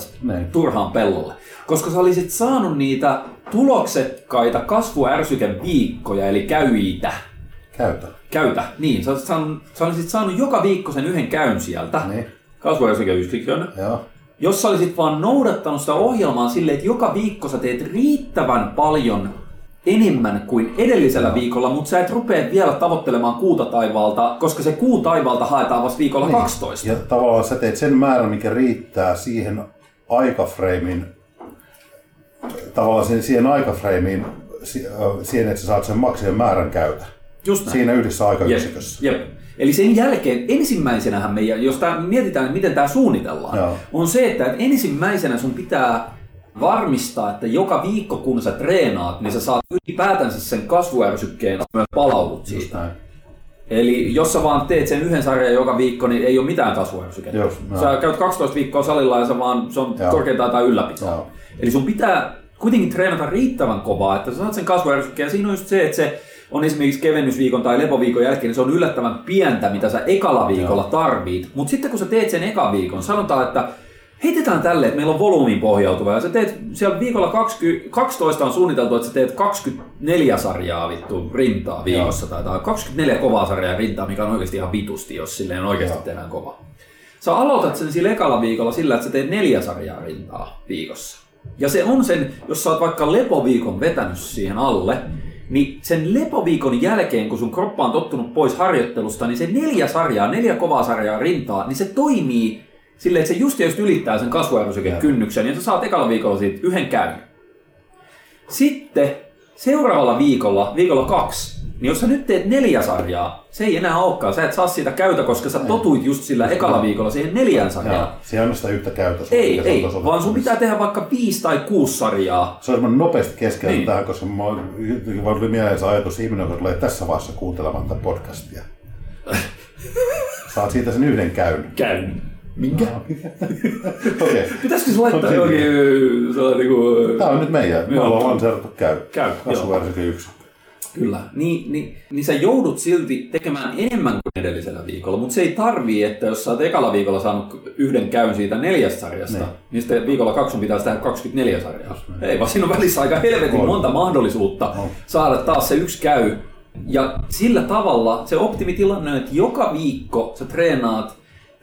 turhaan pellolle. Koska sä olisit saanut niitä tuloksekkaita kasvuärsykeviikkoja, eli käyitä. Käytä. Käytä, niin. Sä olisit saanut, sä olisit saanut joka viikko sen yhden käyn sieltä. Niin. Kasvuärsykeyksikön. Joo. Jos sä olisit vaan noudattanut sitä ohjelmaa silleen, että joka viikko sä teet riittävän paljon enemmän kuin edellisellä viikolla, mutta sä et rupea vielä tavoittelemaan kuuta taivaalta, koska se kuu taivaalta haetaan vasta viikolla niin. 12. Ja tavallaan sä teet sen määrän, mikä riittää siihen aikafreimin, tavallaan siihen, siihen aikafreimiin, siihen, että sä saat sen maksimin määrän käytä. Just näin. Siinä yhdessä Jep, aikayksikössä. jep. Eli sen jälkeen ensimmäisenähän meidän, jos tää, mietitään, miten tämä suunnitellaan, Joo. on se, että et ensimmäisenä sun pitää varmistaa, että joka viikko kun sä treenaat, niin sä saat ylipäätänsä sen kasvuärsykkeen myös palaudut Just siitä. Eli jos sä vaan teet sen yhden sarjan joka viikko, niin ei ole mitään kasvuärsykettä. Joo. Sä käyt 12 viikkoa salilla ja sä vaan, se on Joo. korkeintaan tai ylläpitoa. Joo. Eli sun pitää kuitenkin treenata riittävän kovaa, että sä saat sen kasvuärsykkeen. Siinä on just se, että se on esimerkiksi kevennysviikon tai lepoviikon jälkeen, niin se on yllättävän pientä, mitä sä ekalla viikolla tarvit. Mutta sitten kun sä teet sen eka viikon, sanotaan, että heitetään tälle, että meillä on volyymiin pohjautuva, ja sä teet siellä viikolla 20, 12 on suunniteltu, että sä teet 24 sarjaa vittu rintaa viikossa, tai, tai 24 kovaa sarjaa rintaa, mikä on oikeasti ihan vitusti, jos silleen oikeasti Joo. tehdään kovaa. Sä aloitat sen sillä ekalla viikolla sillä, että sä teet neljä sarjaa rintaa viikossa. Ja se on sen, jos sä oot vaikka lepoviikon vetänyt siihen alle, niin sen lepoviikon jälkeen, kun sun kroppa on tottunut pois harjoittelusta, niin se neljä sarjaa, neljä kovaa sarjaa rintaa, niin se toimii silleen, että se just just ylittää sen kasvuaerosykeen ja sä saat ekalla viikolla siitä yhden käyn. Sitten seuraavalla viikolla, viikolla kaksi, niin jos sä nyt teet neljä sarjaa, se ei enää olekaan. Sä et saa siitä käytä, koska sä totuit just sillä ekalla viikolla siihen neljään sarjaan. Se ei ole sitä yhtä. Ei, mikä se ei, tuossa vaan sun pitää tehdä vaikka viisi tai kuusi sarjaa. Se on semmoinen nopeasti keskellä Niin. niin. tähän, koska mä vaan tuli mieleen se ajatus ihminen, joka tulee tässä vaiheessa kuuntelemaan tätä podcastia. [laughs] Saat siitä sen yhden käyn. Käyn. Minkä? [laughs] Okei. Pitäisikö se laittaa Okei. jokin sellainen niinku... Tämä on nyt meidän. Me ollaan lanseerattu käy. Käy, Kasvuvärsykö yksi. Kyllä. Niin, niin, niin sä joudut silti tekemään enemmän kuin edellisellä viikolla, mutta se ei tarvii, että jos sä oot ekalla viikolla saanut yhden käyn siitä neljästä sarjasta, niin, Niin. niin sitten viikolla kaksi sun pitäisi tehdä 24 sarjaa. Ei, vaan siinä on välissä aika helvetin On. monta mahdollisuutta On. saada taas se yksi käy. Ja sillä tavalla se optimitilanne on, että joka viikko sä treenaat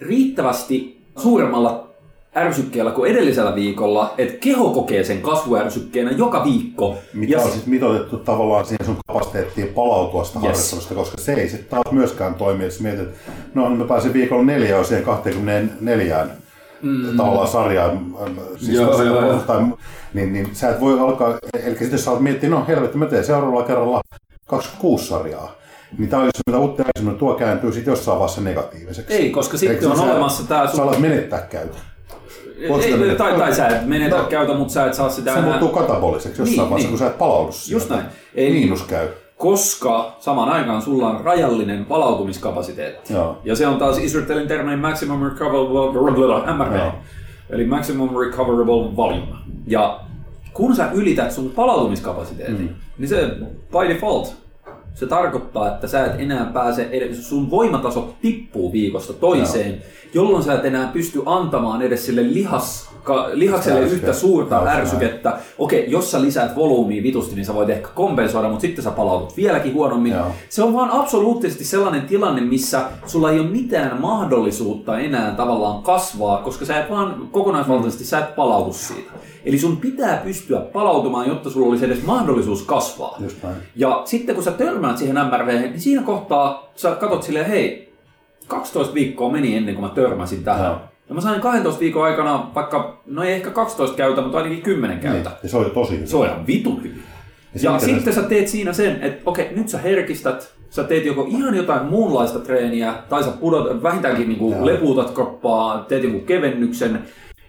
riittävästi suuremmalla ärsykkeellä kuin edellisellä viikolla, että keho kokee sen kasvuärsykkeenä joka viikko. Mitä ja on se- sitten mitoitettu tavallaan siihen sun kapasiteettiin palautua sitä Yes. harjoittelusta, koska se ei sitten taas myöskään toimi, jos mietit, että no mä pääsin viikolla neljä siihen 24 mm. tavallaan sarjaan. Siis Joo, joo, joo. Tai, niin, niin sä et voi alkaa, eli sitten jos sä oot miettiä, no helvetti, mä teen seuraavalla kerralla 26 sarjaa. Niin tämä olisi mitä Utti Aikaisemmin tuo kääntyy sitten jossain vaiheessa negatiiviseksi. Ei, koska sitten Eikö on olemassa tää Sä alat menettää käytä. Ei, menettää. tai, tai sä et menetä No. käytä, mutta sä et saa sitä Se enää... muuttuu kataboliseksi jossain Niin, vaiheessa, niin. kun sä et palaudu sieltä. Just näin. Eli- Miinus käy. koska samaan aikaan sulla on rajallinen palautumiskapasiteetti. Joo. Ja se on taas Israelin termein maximum recoverable MRV, Joo. eli maximum recoverable volume. Ja kun sä ylität sun palautumiskapasiteetin, mm. niin se by default se tarkoittaa, että sä et enää pääse, edes, sun voimataso tippuu viikosta toiseen, jolloin sä et enää pysty antamaan edes sille lihas, ka, lihakselle Ärsyke. yhtä suurta Joo, se ärsykettä. Okei, jos sä lisäät volyymia vitusti, niin sä voit ehkä kompensoida, mutta sitten sä palaudut vieläkin huonommin. Joo. Se on vaan absoluuttisesti sellainen tilanne, missä sulla ei ole mitään mahdollisuutta enää tavallaan kasvaa, koska sä et vaan kokonaisvaltaisesti sä et palaudu siitä. Eli sun pitää pystyä palautumaan, jotta sulla olisi edes mahdollisuus kasvaa. Just näin. Ja sitten kun sä törmäät siihen MRV, niin siinä kohtaa sä katot silleen, hei, 12 viikkoa meni ennen kuin mä törmäsin tähän. Joo. Ja mä sain 12 viikon aikana vaikka, no ei ehkä 12 käytä, mutta ainakin 10 käytä. Niin. Ja se on jo tosi hyvä. Se on ihan vitun hyvin. Ja Ja sitten sä teet siinä sen, että okei, nyt sä herkistät, sä teet joko ihan jotain muunlaista treeniä, tai sä pudot, vähintäänkin niinku Joo. lepuutat kroppaa, teet jonkun kevennyksen,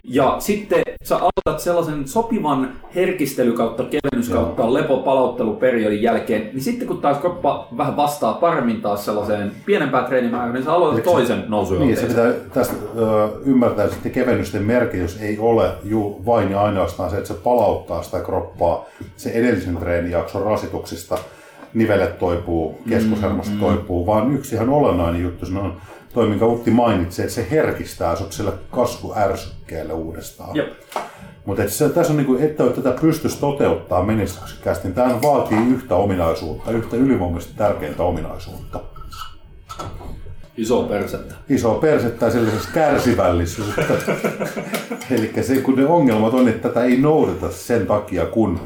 ja sitten sä aloitat sellaisen sopivan herkistely kautta kevennys kautta lepo palautteluperiodin jälkeen, niin sitten kun taas kroppa vähän vastaa paremmin taas sellaiseen pienempään treenimäärään, niin sä aloitat Eikö se- toisen nousun Niin, se pitää tästä ö, ymmärtää, että kevennysten merkitys ei ole ju, vain ja ainoastaan se, että se palauttaa sitä kroppaa se edellisen treenijakson rasituksista, nivelet toipuu, keskushermosto Mm, toipuu, vaan yksi ihan olennainen juttu on toi, minkä Utti mainitsi, että se herkistää sut sille kasvuärsykkeelle uudestaan. Jep. Mutta tässä on niinku, että tätä pystyisi toteuttaa menestyksekkäästi, niin tämä vaatii yhtä ominaisuutta, yhtä ylivoimaisesti tärkeintä ominaisuutta. Iso persettä. iso persettä ja sellaisesta kärsivällisyyttä. [laughs] Eli se, kun ne ongelmat on, että tätä ei noudata sen takia, kun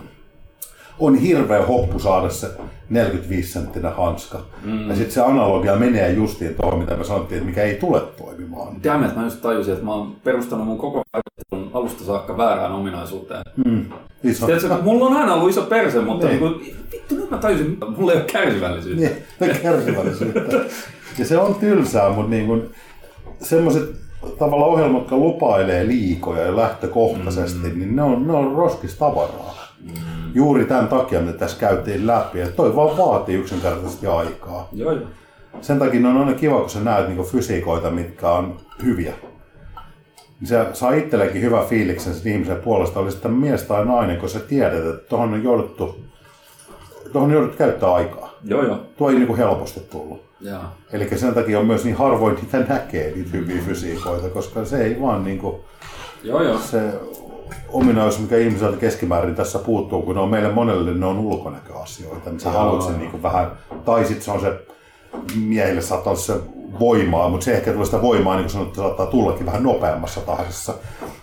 on hirveä hoppu saada se 45 senttinen hanska. Mm. Ja sitten se analogia menee justiin tuohon, mitä me sanottiin, että mikä ei tule toimimaan. Damn, että mä just tajusin, että mä oon perustanut mun koko harjoittelun alusta saakka väärään ominaisuuteen. Mm. Iso. Tiedätkö, mulla on aina ollut iso perse, mutta Niin. niin. Niin vittu nyt mä tajusin, että mulla ei ole kärsivällisyyttä. Niin, kärsivällisyyttä. Ja se on tylsää, mutta niin kuin, semmoiset tavallaan ohjelmat, jotka lupailee liikoja jo lähtökohtaisesti, mm. niin ne on, ne on roskistavaraa. Mm. Juuri tämän takia me tässä käytiin läpi, että toi vaan vaatii yksinkertaisesti aikaa. Joo, joo. Sen takia on aina kiva, kun sä näet niinku fysiikoita, mitkä on hyviä. Niin se saa itsellekin hyvä fiiliksen sen ihmisen puolesta, oli sitten mies tai nainen, kun sä tiedät, että tuohon on jouduttu, tuohon on jouduttu käyttää aikaa. Joo, joo. Tuo ei niinku helposti tullut. Eli sen takia on myös niin harvoin niitä näkee, niitä hyviä fysiikoita, koska se ei vaan niinku, Joo, joo. se ominaisuus, mikä ihmiseltä keskimäärin tässä puuttuu, kun ne on meille monelle ne on ulkonäköasioita, niin sä haluat sen niinku vähän, tai sitten se on se miehille saattaa olla se voimaa, mutta se ehkä tulee sitä voimaa, niin kuin sanottu, saattaa tullakin vähän nopeammassa tahdissa.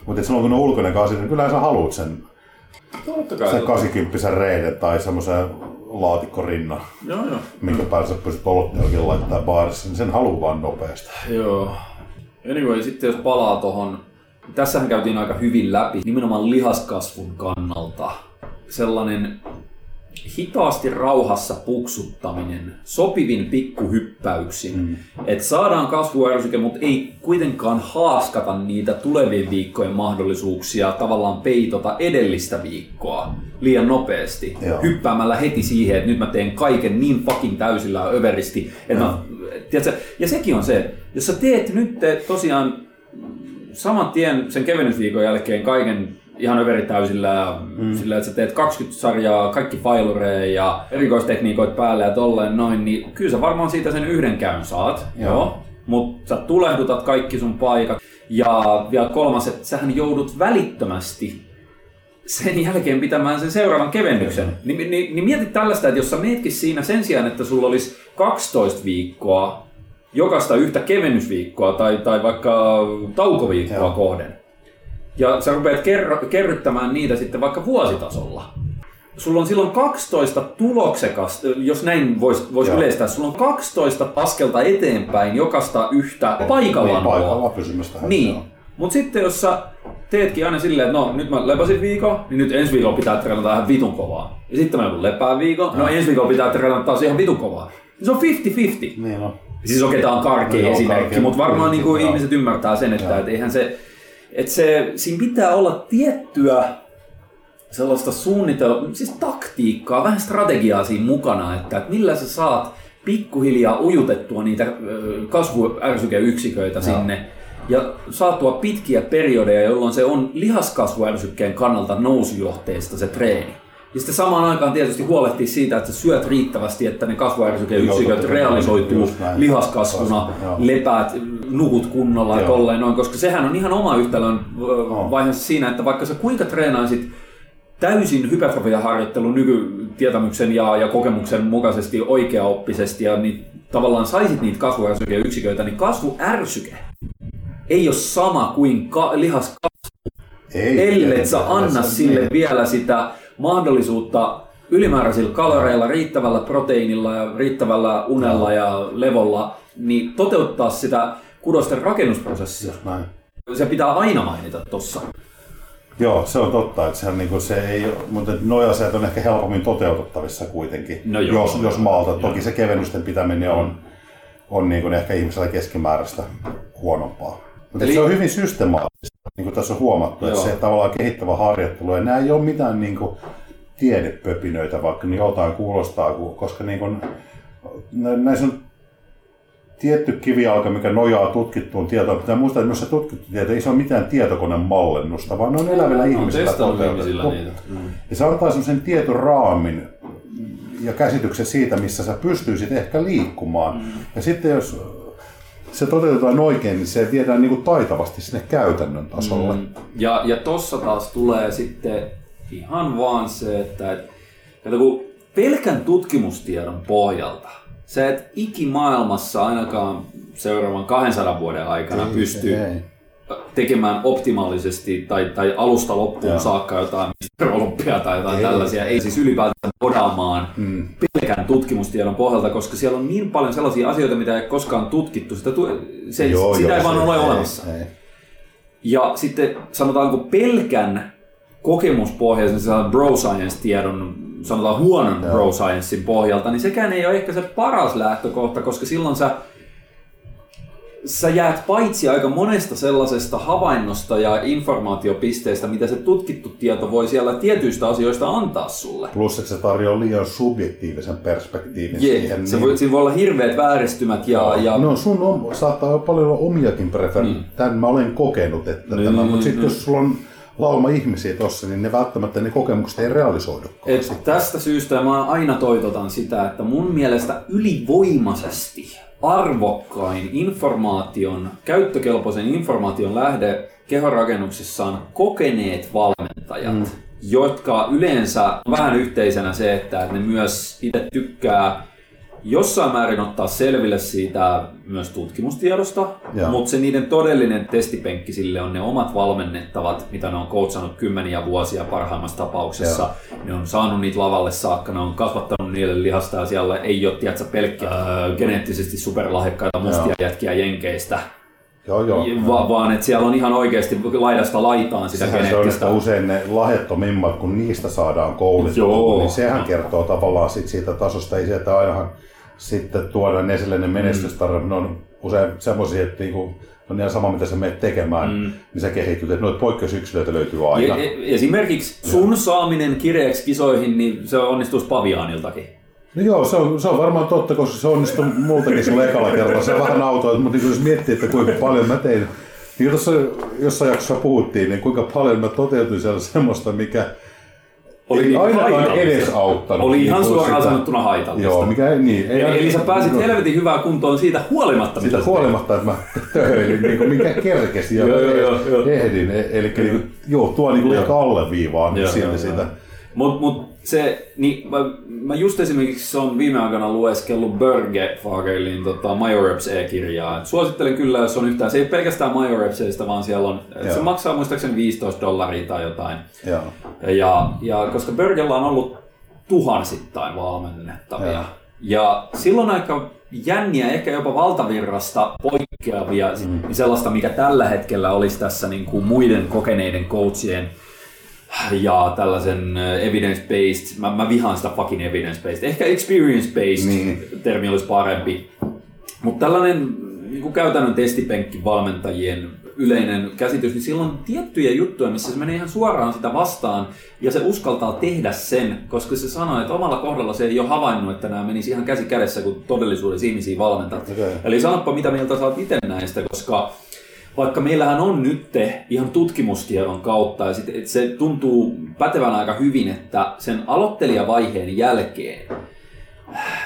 Mutta silloin kun ne on ulkonäköasioita, niin kyllähän sä haluat sen, Totta kai. sen 80 reiden tai semmoisen laatikkorinnan, Joo, joo. minkä päälle sä pystyt oluttelkin laittaa baarissa, niin sen haluaa vaan nopeasti. Joo. Anyway, sitten jos palaa tohon, tässähän käytiin aika hyvin läpi, nimenomaan lihaskasvun kannalta. Sellainen hitaasti rauhassa puksuttaminen, sopivin pikkuhyppäyksin, mm. että saadaan kasvuärsyke, mutta ei kuitenkaan haaskata niitä tulevien viikkojen mahdollisuuksia tavallaan peitota edellistä viikkoa liian nopeasti, Joo. hyppäämällä heti siihen, että nyt mä teen kaiken niin fucking täysillä ja överisti, että mä, tiedätkö, ja sekin on se, jos sä teet nyt tosiaan saman tien sen kevennysviikon jälkeen kaiken ihan överitäysillä ja mm. sillä, että sä teet 20 sarjaa, kaikki failureja ja erikoistekniikoit päälle ja tolleen noin, niin kyllä sä varmaan siitä sen yhden käyn saat, Joo. joo. Mutta sä tulehdutat kaikki sun paikat. Ja vielä kolmas, että sähän joudut välittömästi sen jälkeen pitämään sen seuraavan kevennyksen. Ni, ni, niin mieti tällaista, että jos sä meetkin siinä sen sijaan, että sulla olisi 12 viikkoa jokaista yhtä kevennysviikkoa tai, tai vaikka taukoviikkoa Joo. kohden. Ja sä rupeat kerro, kerryttämään niitä sitten vaikka vuositasolla. Sulla on silloin 12 tuloksekasta, jos näin voisi vois yleistää, sulla on 12 askelta eteenpäin jokaista yhtä paikallaan Niin, paikalla pysymistä. Niin. Mutta sitten jos sä teetkin aina silleen, että no nyt mä lepäsin viikon, niin nyt ensi viikolla pitää treenata ihan vitun kovaa. Ja sitten mä joudun lepää viikon, no ensi viikolla pitää treenata taas ihan vitun kovaa. Se on 50-50. Niin on. Siis okei, tämä on karkea No esimerkki, mutta varmaan niin kuin ihmiset ymmärtää sen, että et eihän se, että se, siinä pitää olla tiettyä sellaista suunnitelmaa, siis taktiikkaa, vähän strategiaa siinä mukana, että, että millä sä saat pikkuhiljaa ujutettua niitä kasvuärsykeyksiköitä sinne ja saattua pitkiä periodeja, jolloin se on lihaskasvuärsykkeen kannalta nousujohteista se treeni. Ja sitten samaan aikaan tietysti huolehtii siitä, että sä syöt riittävästi, että ne kasvuärsykeyksiköt realisoituu lihaskasvuna, lepäät, nukut kunnolla ja tolleen noin, koska sehän on ihan oma yhtälön vaiheessa siinä, että vaikka sä kuinka treenaisit täysin hypertrofiaharjoittelun nykytietämyksen ja, ja kokemuksen mukaisesti oikeaoppisesti ja niin tavallaan saisit niitä kasvuärsykeyksiköitä, niin kasvuärsyke ei ole sama kuin ka- lihas Ei, ellet sä anna sille niin. vielä sitä mahdollisuutta ylimääräisillä kaloreilla, riittävällä proteiinilla ja riittävällä unella ja levolla, niin toteuttaa sitä kudosten rakennusprosessia. Näin. Se pitää aina mainita tossa. Joo, se on totta, että sehän niinku se ei, mutta nojaseet on ehkä helpommin toteutettavissa kuitenkin, No joo. jos, jos maalta. Toki se kevennysten pitäminen on, on niinku ehkä ihmisellä keskimääräistä huonompaa. Mutta Eli- se on hyvin systemaattista, niin kuin tässä on huomattu, että Joo. se tavallaan kehittävä harjoittelu, ja nämä ei ole mitään niinku tiedepöpinöitä, vaikka niin jotain kuulostaa, koska niinku, nä- näissä on tietty kivijalka, mikä nojaa tutkittuun tietoon. Pitää muistaa, että myös se tutkittu tieto ei se ole mitään tietokonemallennusta, vaan ne on elävillä On ihmisillä ihmisillä niitä. Mm. Ja se antaa semmoisen tietoraamin ja käsityksen siitä, missä sä pystyisit ehkä liikkumaan. Mm. Ja sitten jos se toteutetaan oikein, niin se viedään niin kuin taitavasti sinne käytännön tasolle. Mm. Ja, ja tossa taas tulee sitten ihan vaan se, että, et, että kun pelkän tutkimustiedon pohjalta sä et ikimaailmassa ainakaan seuraavan 200 vuoden aikana pysty Ei. Tekemään optimaalisesti tai, tai alusta loppuun Joo. saakka jotain Mr. Olympia tai jotain Ei. tällaisia. Ei siis ylipäätään podaamaan Mm. pelkän tutkimustiedon pohjalta, koska siellä on niin paljon sellaisia asioita, mitä ei koskaan tutkittu. Sitä, tu- se, Joo, sitä joo, ei vaan se- ole olemassa. Ei. Ja sitten sanotaanko pelkän kokemuspohjaisen sellaisen bro science-tiedon, sanotaan huonon Joo. bro sciencein pohjalta, niin sekään ei ole ehkä se paras lähtökohta, koska silloin sä, sä jäät paitsi aika monesta sellaisesta havainnosta ja informaatiopisteestä, mitä se tutkittu tieto voi siellä tietyistä asioista antaa sulle. Plus, että se tarjoaa liian subjektiivisen perspektiivin Jee, siihen. se niin- voi, siinä voi olla hirveät vääristymät ja, ja No sun on, saattaa olla paljon olla omiakin preferenssejä. Mm. Tämän mä olen kokenut, että Niin, tämä, mutta sitten niin. jos sulla on lauma ihmisiä tossa, niin ne välttämättä ne kokemukset ei realisoidu. Et tästä syystä mä aina toitotan sitä, että mun mielestä ylivoimaisesti arvokkain informaation, käyttökelpoisen informaation lähde kehonrakennuksessa on kokeneet valmentajat, mm. jotka yleensä on vähän yhteisenä se, että ne myös itse tykkää jossain määrin ottaa selville siitä myös tutkimustiedosta, Joo. mutta se niiden todellinen testipenkki sille on ne omat valmennettavat, mitä ne on coachannut kymmeniä vuosia parhaimmassa tapauksessa. Ne on saanut niitä lavalle saakka, ne on kasvattanut niille lihasta ja siellä ei ole tiedätkö, pelkkiä öö, geneettisesti superlahjakkaita mustia jätkiä jenkeistä, Joo, joo. Va- vaan että siellä on ihan oikeasti laidasta laitaan sitä Sehän se on, geneettistä. usein ne lahettomimmat, kun niistä saadaan koulutettua, Joo. niin sehän kertoo tavallaan sit siitä tasosta. Ei sieltä ainahan sitten tuodaan esille ne menestystarinat. Ne on usein semmoisia, että niinku, on ihan sama mitä sä menet tekemään, mm. niin sä kehityt. Että noita poikkeusyksilöitä löytyy aina. Ja, e- esimerkiksi sun saaminen kireeksi kisoihin, niin se onnistuisi Paviaaniltakin. No joo, se on, se on varmaan totta, koska se onnistui multakin sillä ekalla kerralla. Se vähän autoi, mutta niin jos miettii, että kuinka paljon mä tein. Niin tuossa jossain jaksossa puhuttiin, niin kuinka paljon mä toteutin siellä semmoista, mikä Oli ei niin ainakaan haitallista. edesauttanut. Oli ihan niin suoraan sitä- sanottuna haitallista. Joo, mikä ei niin. Ei, Eli, eli sä pääsit niin helvetin hyvään kuntoon siitä huolimatta, Siitä huolimatta, että mä töihin, niin kuin mikä kerkesi ja Joo, joo, joo, ehdin. E- Eli niin kuin, joo, tuo niin kuin ehkä alleviivaa silti sitä. joo. Mut, mut se, niin mä, mä just esimerkiksi on viime aikana lueskellut Berge Fagerlin tota, Majoreps e-kirjaa. Et suosittelen kyllä, jos on yhtään. Se ei pelkästään Majorepseista, vaan siellä on, et se Joo. maksaa muistaakseni 15 dollaria tai jotain. Joo. Ja, ja koska Bergellä on ollut tuhansittain valmennettavia. Joo. Ja silloin aika jänniä, ehkä jopa valtavirrasta poikkeavia poikkeavia, mm. sellaista, mikä tällä hetkellä olisi tässä niin kuin muiden kokeneiden coachien ja tällaisen evidence-based, mä, mä vihaan sitä fucking evidence-based, ehkä experience-based niin. termi olisi parempi, mutta tällainen niin kuin käytännön testipenkki valmentajien yleinen käsitys, niin silloin on tiettyjä juttuja, missä se menee ihan suoraan sitä vastaan ja se uskaltaa tehdä sen, koska se sanoo, että omalla kohdalla se ei ole havainnut, että nämä menisi ihan käsi kädessä, kun todellisuudessa ihmisiä valmentaa. Okay. Eli sanoppa mitä mieltä oot itse näistä, koska vaikka meillähän on nyt ihan tutkimustiedon kautta, ja sit, että se tuntuu pätevän aika hyvin, että sen aloittelijavaiheen jälkeen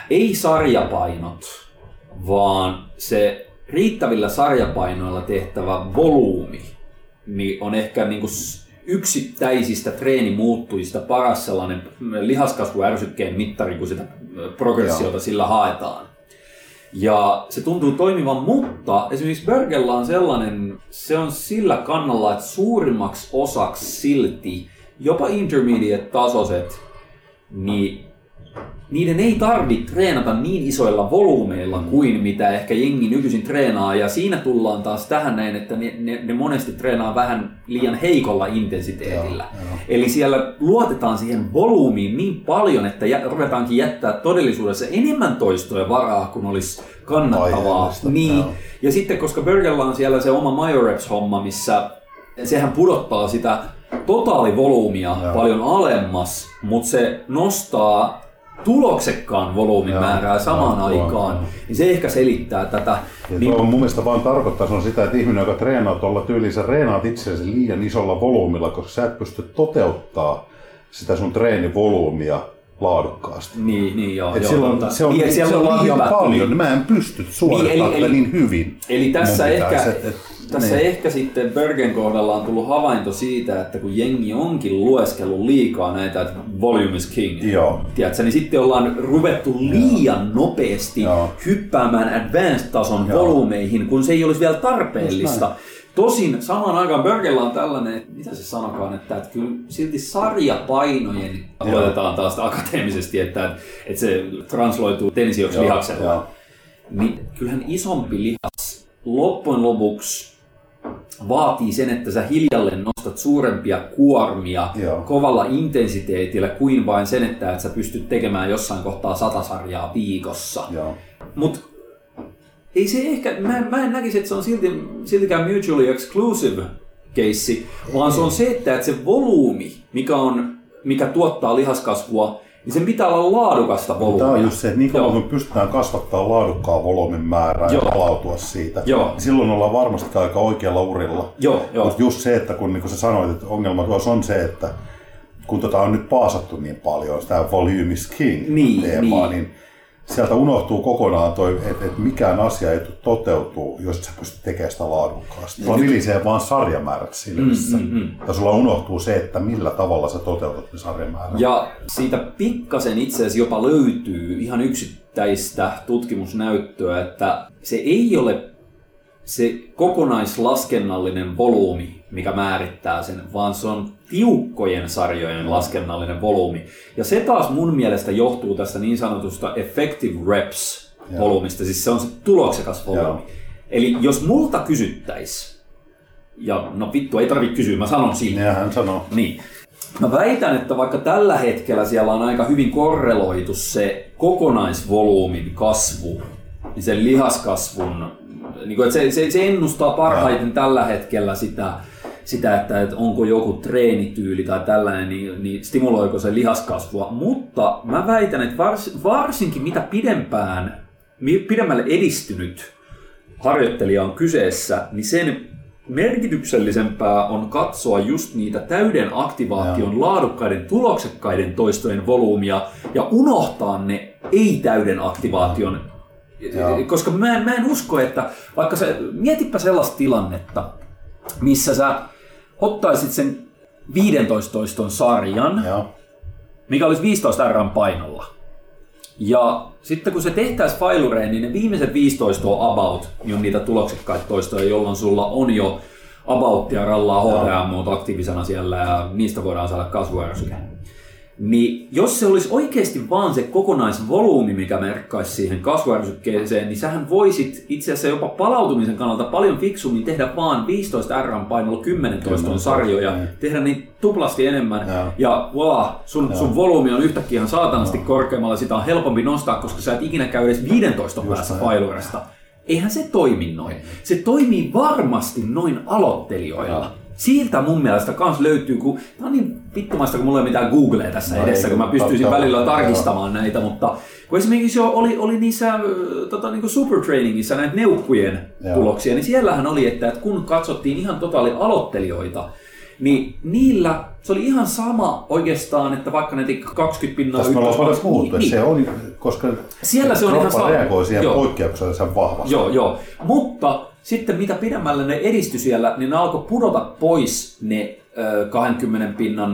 ei sarjapainot, vaan se riittävillä sarjapainoilla tehtävä volyymi niin on ehkä niin kuin yksittäisistä treenimuuttujista paras sellainen lihaskasvuärsykkeen mittari, kun sitä progressiota Joo. sillä haetaan. Ja se tuntuu toimivan, mutta esimerkiksi Bergellä on sellainen, se on sillä kannalla, että suurimmaksi osaksi silti jopa intermediate-tasoiset, niin niiden ei tarvitse treenata niin isoilla volyymeilla kuin mitä ehkä jengi nykyisin treenaa. Ja siinä tullaan taas tähän näin, että ne, ne, ne monesti treenaa vähän liian heikolla intensiteetillä. Joo, joo. Eli siellä luotetaan siihen volyymiin niin paljon, että jä, ruvetaankin jättää todellisuudessa enemmän toistoja varaa, kun olisi kannattavaa. Niin. Ja sitten koska Burgerilla on siellä se oma Majoreps-homma, missä sehän pudottaa sitä totaalivolyymia paljon alemmas, mutta se nostaa tuloksekkaan volyymin joo, määrää samaan joo, aikaan, joo. niin se ehkä selittää tätä. Ja niin, on mun mielestä vaan tarkoittaa se on sitä, että ihminen, joka treenaa tuolla tyyliin, sä reenaat itseäsi liian isolla volyymilla, koska sä et pysty toteuttaa sitä sun treenivolyymia laadukkaasti. Niin, niin joo. Et joo silloin, tota, se on, niin, se on liian paljon, niin, mä en pysty suorittamaan niin, eli, niin hyvin. Eli tässä ehkä, et, et, tässä niin. ehkä sitten Bergen kohdalla on tullut havainto siitä, että kun jengi onkin lueskellut liikaa näitä, että volume is king, Joo. Tiedätkö, niin sitten ollaan ruvettu liian Joo. nopeasti Joo. hyppäämään advanced-tason Joo. volumeihin, kun se ei olisi vielä tarpeellista. Tosin samaan aikaan Bergellä on tällainen, mitä se sanokaan, että, että kyllä silti sarjapainojen, luetetaan taas akateemisesti, että, että se transloituu tensioksi lihaksella, niin kyllähän isompi lihas loppujen lopuksi vaatii sen, että sä hiljalleen nostat suurempia kuormia Joo. kovalla intensiteetillä kuin vain sen, että et sä pystyt tekemään jossain kohtaa sata sarjaa viikossa. Mutta ei se ehkä, mä, mä en näkisi, että se on silti, siltikään mutually exclusive keissi, vaan se on se, että, että se volyymi, mikä, on, mikä tuottaa lihaskasvua, niin sen pitää olla laadukasta volyymia. Tämä on just se, että niin kauan kun pystytään kasvattaa laadukkaan volyymin määrää Joo. ja palautua siitä, Joo. niin silloin ollaan varmasti aika oikealla urilla. Joo, jo. Mutta just se, että kun niin kuin sä sanoit, että ongelma tuossa on se, että kun tota on nyt paasattu niin paljon, sitä volume is king niin, teemaa, niin, niin sieltä unohtuu kokonaan toi, että et mikään asia ei toteutuu, jos sä pystyt tekemään sitä laadukkaasti. Sulla vilisee vaan sarjamäärät silmissä. Mm, mm, mm. Ja sulla unohtuu se, että millä tavalla sä toteutat ne sarjamäärät. Ja siitä pikkasen itse asiassa jopa löytyy ihan yksittäistä tutkimusnäyttöä, että se ei ole se kokonaislaskennallinen volyymi, mikä määrittää sen, vaan se on tiukkojen sarjojen laskennallinen volyymi. Ja se taas mun mielestä johtuu tästä niin sanotusta effective reps volyymista, siis se on se tuloksekas volyymi. Eli jos multa kysyttäis, ja no vittu ei tarvitse kysyä, mä sanon siitä. Ja hän sanoo. Niin. Mä väitän, että vaikka tällä hetkellä siellä on aika hyvin korreloitu se kokonaisvolyymin kasvu, niin sen lihaskasvun, niin kuin, että se, se, se ennustaa parhaiten tällä hetkellä sitä, sitä, että, että onko joku treenityyli tai tällainen, niin, niin stimuloiko se lihaskasvua. Mutta mä väitän, että vars, varsinkin mitä pidempään, pidemmälle edistynyt harjoittelija on kyseessä, niin sen merkityksellisempää on katsoa just niitä täyden aktivaation ja. laadukkaiden tuloksekkaiden toistojen volyymia ja unohtaa ne ei-täyden aktivaation. Ja. Koska mä, mä en usko, että vaikka sä, mietipä sellaista tilannetta, missä sä ottaisit sen 15 toiston sarjan, ja. mikä olisi 15 R painolla. Ja sitten kun se tehtäisiin failureen, niin ne viimeiset 15 on about, niin on niitä tuloksekkaita toistoja, jolloin sulla on jo abouttia rallaa HTM aktiivisena siellä ja niistä voidaan saada kasvuärsyke. Niin jos se olisi oikeasti vaan se kokonaisvolyymi, mikä merkkaisi siihen kasvuärsykkeeseen, niin sähän voisit itse asiassa jopa palautumisen kannalta paljon fiksummin tehdä vaan 15 R painolla 10 toiston sarjoja, niin. tehdä niitä tuplasti enemmän Joo. ja voilà, sun, sun volyymi on yhtäkkiä ihan saatanasti korkeammalla, sitä on helpompi nostaa, koska sä et ikinä käy edes 15 päässä failuresta. Eihän se toimi noin. Se toimii varmasti noin aloittelijoilla. Siltä mun mielestä kans löytyy, kun tää on niin vittumaista, kun mulla ei ole mitään Googlea tässä No edessä, ei, kun mä pystyisin totta, välillä joo. tarkistamaan näitä, mutta kun esimerkiksi jo oli, oli niissä tota, niin supertrainingissa näitä neukkujen Joo. tuloksia, niin siellähän oli, että, että kun katsottiin ihan totaali aloittelijoita, niin niillä se oli ihan sama oikeastaan, että vaikka ne teki 20 pinnaa Tässä me ollaan paljon puhuttu, niin, se on, koska Siellä se on ihan sama. reagoi siihen Joo. poikkeuksellisen vahvasti. Joo, joo. Mutta sitten mitä pidemmälle ne edistyi siellä, niin ne alkoi pudota pois ne ö, 20 pinnan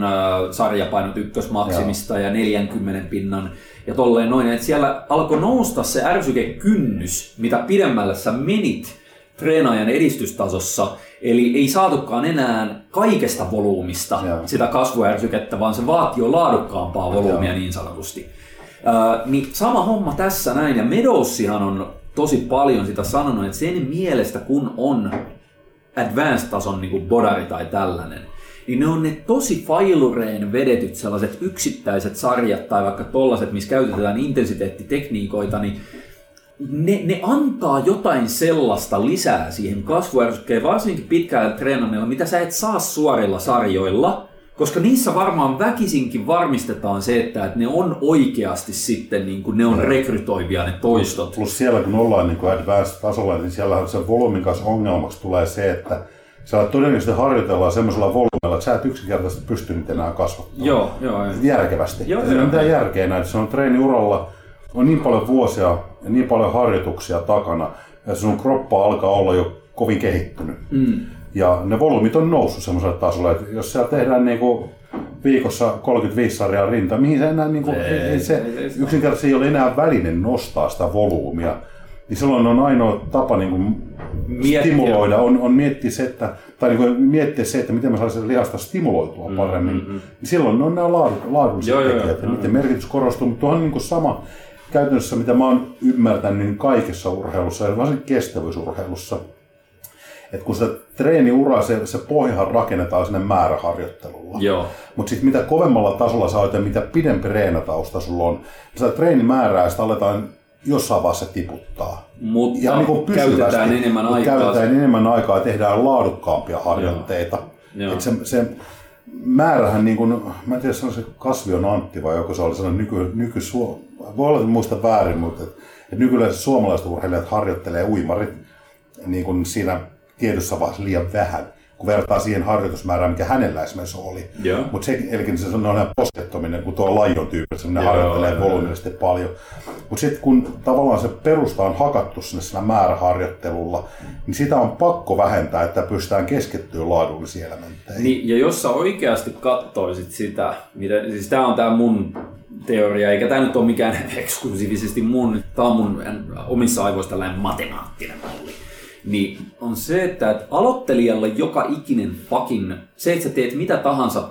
sarjapainot ykkösmaksimista ja 40 pinnan ja tolleen noin. Et siellä alkoi nousta se ärsykekynnys, mitä pidemmälle sä menit treenaajan edistystasossa. Eli ei saatukaan enää kaikesta volyymista Joo. sitä kasvuärsykettä, vaan se vaatii jo laadukkaampaa volyymia niin sanotusti. Ää, niin sama homma tässä näin, ja Medowsihan on tosi paljon sitä sanonut, että sen mielestä kun on advanced-tason niin bodari tai tällainen, niin ne on ne tosi failureen vedetyt sellaiset yksittäiset sarjat tai vaikka tollaset, missä käytetään intensiteettitekniikoita, niin ne, ne antaa jotain sellaista lisää siihen kasvuärsykkeen, varsinkin pitkällä treenannilla, mitä sä et saa suorilla sarjoilla, koska niissä varmaan väkisinkin varmistetaan se, että, että ne on oikeasti sitten, niin kuin ne on rekrytoivia ne toistot. Plus siellä kun ollaan niin advanced-tasolla, niin siellä se volyymin kanssa ongelmaksi tulee se, että siellä todennäköisesti harjoitellaan semmoisella volyymilla, että sä et yksinkertaisesti pysty niitä enää kasvattamaan. Joo, joo. joo. Järkevästi. Joo, Ei ole mitään järkeä näin. Se on treeniuralla, on niin paljon vuosia ja niin paljon harjoituksia takana, ja sun kroppa alkaa olla jo kovin kehittynyt. Mm. Ja ne volyymit on noussut semmoiselle tasolle, että jos siellä tehdään niinku viikossa 35 sarjaa rintaa, mihin se enää niinku, ei, ei, se ei- yksinkertaisesti ei ole enää väline nostaa sitä volyymia. Niin silloin on ainoa tapa niinku Miettiä. stimuloida, on, on miettiä se, että, tai niinku miettiä se, että miten mä saisin lihasta stimuloitua paremmin. Mm, mm, Niin silloin ne on nämä laadu, laadulliset Joo, tekijät, joo, niiden merkitys korostuu, mutta tuohon on niinku sama käytännössä, mitä mä oon ymmärtänyt niin kaikessa urheilussa, ja varsinkin kestävyysurheilussa, että kun se treeniura, se, se pohjahan rakennetaan sinne määräharjoittelulla. Joo. Mutta sitten mitä kovemmalla tasolla sä oot ja mitä pidempi reenatausta sulla on, niin sitä treenimäärää sitä aletaan jossain vaiheessa tiputtaa. Mutta Ja niin kuin käytetään enemmän aikaa. Käytetään enemmän aikaa ja tehdään laadukkaampia harjoitteita. Joo. Et se, se määrähän, niin kuin, mä en tiedä, se on se Kasvion Antti vai joku se oli sellainen nyky, nyky voi olla, että muista väärin, mutta et, et nykyisin suomalaiset urheilijat harjoittelee uimarit niin kuin siinä tietyssä vaiheessa liian vähän, kun vertaa siihen harjoitusmäärään, mikä hänellä esimerkiksi oli. Mutta se, eli se on ihan poskettominen, kun tuo Lion tyyppi, se ne Joo, harjoittelee volyymisesti paljon. Mutta sitten kun tavallaan se perusta on hakattu sinne sillä määräharjoittelulla, niin sitä on pakko vähentää, että pystytään keskittyä laadullisiin elementteihin. Niin, ja jos sä oikeasti kattoisit sitä, mitä, siis tää on tää mun teoria, eikä tää nyt ole mikään [laughs] eksklusiivisesti mun, tää on mun omissa aivoissa tällainen matemaattinen malli. Niin on se, että et aloittelijalle joka ikinen fucking, se että sä teet mitä tahansa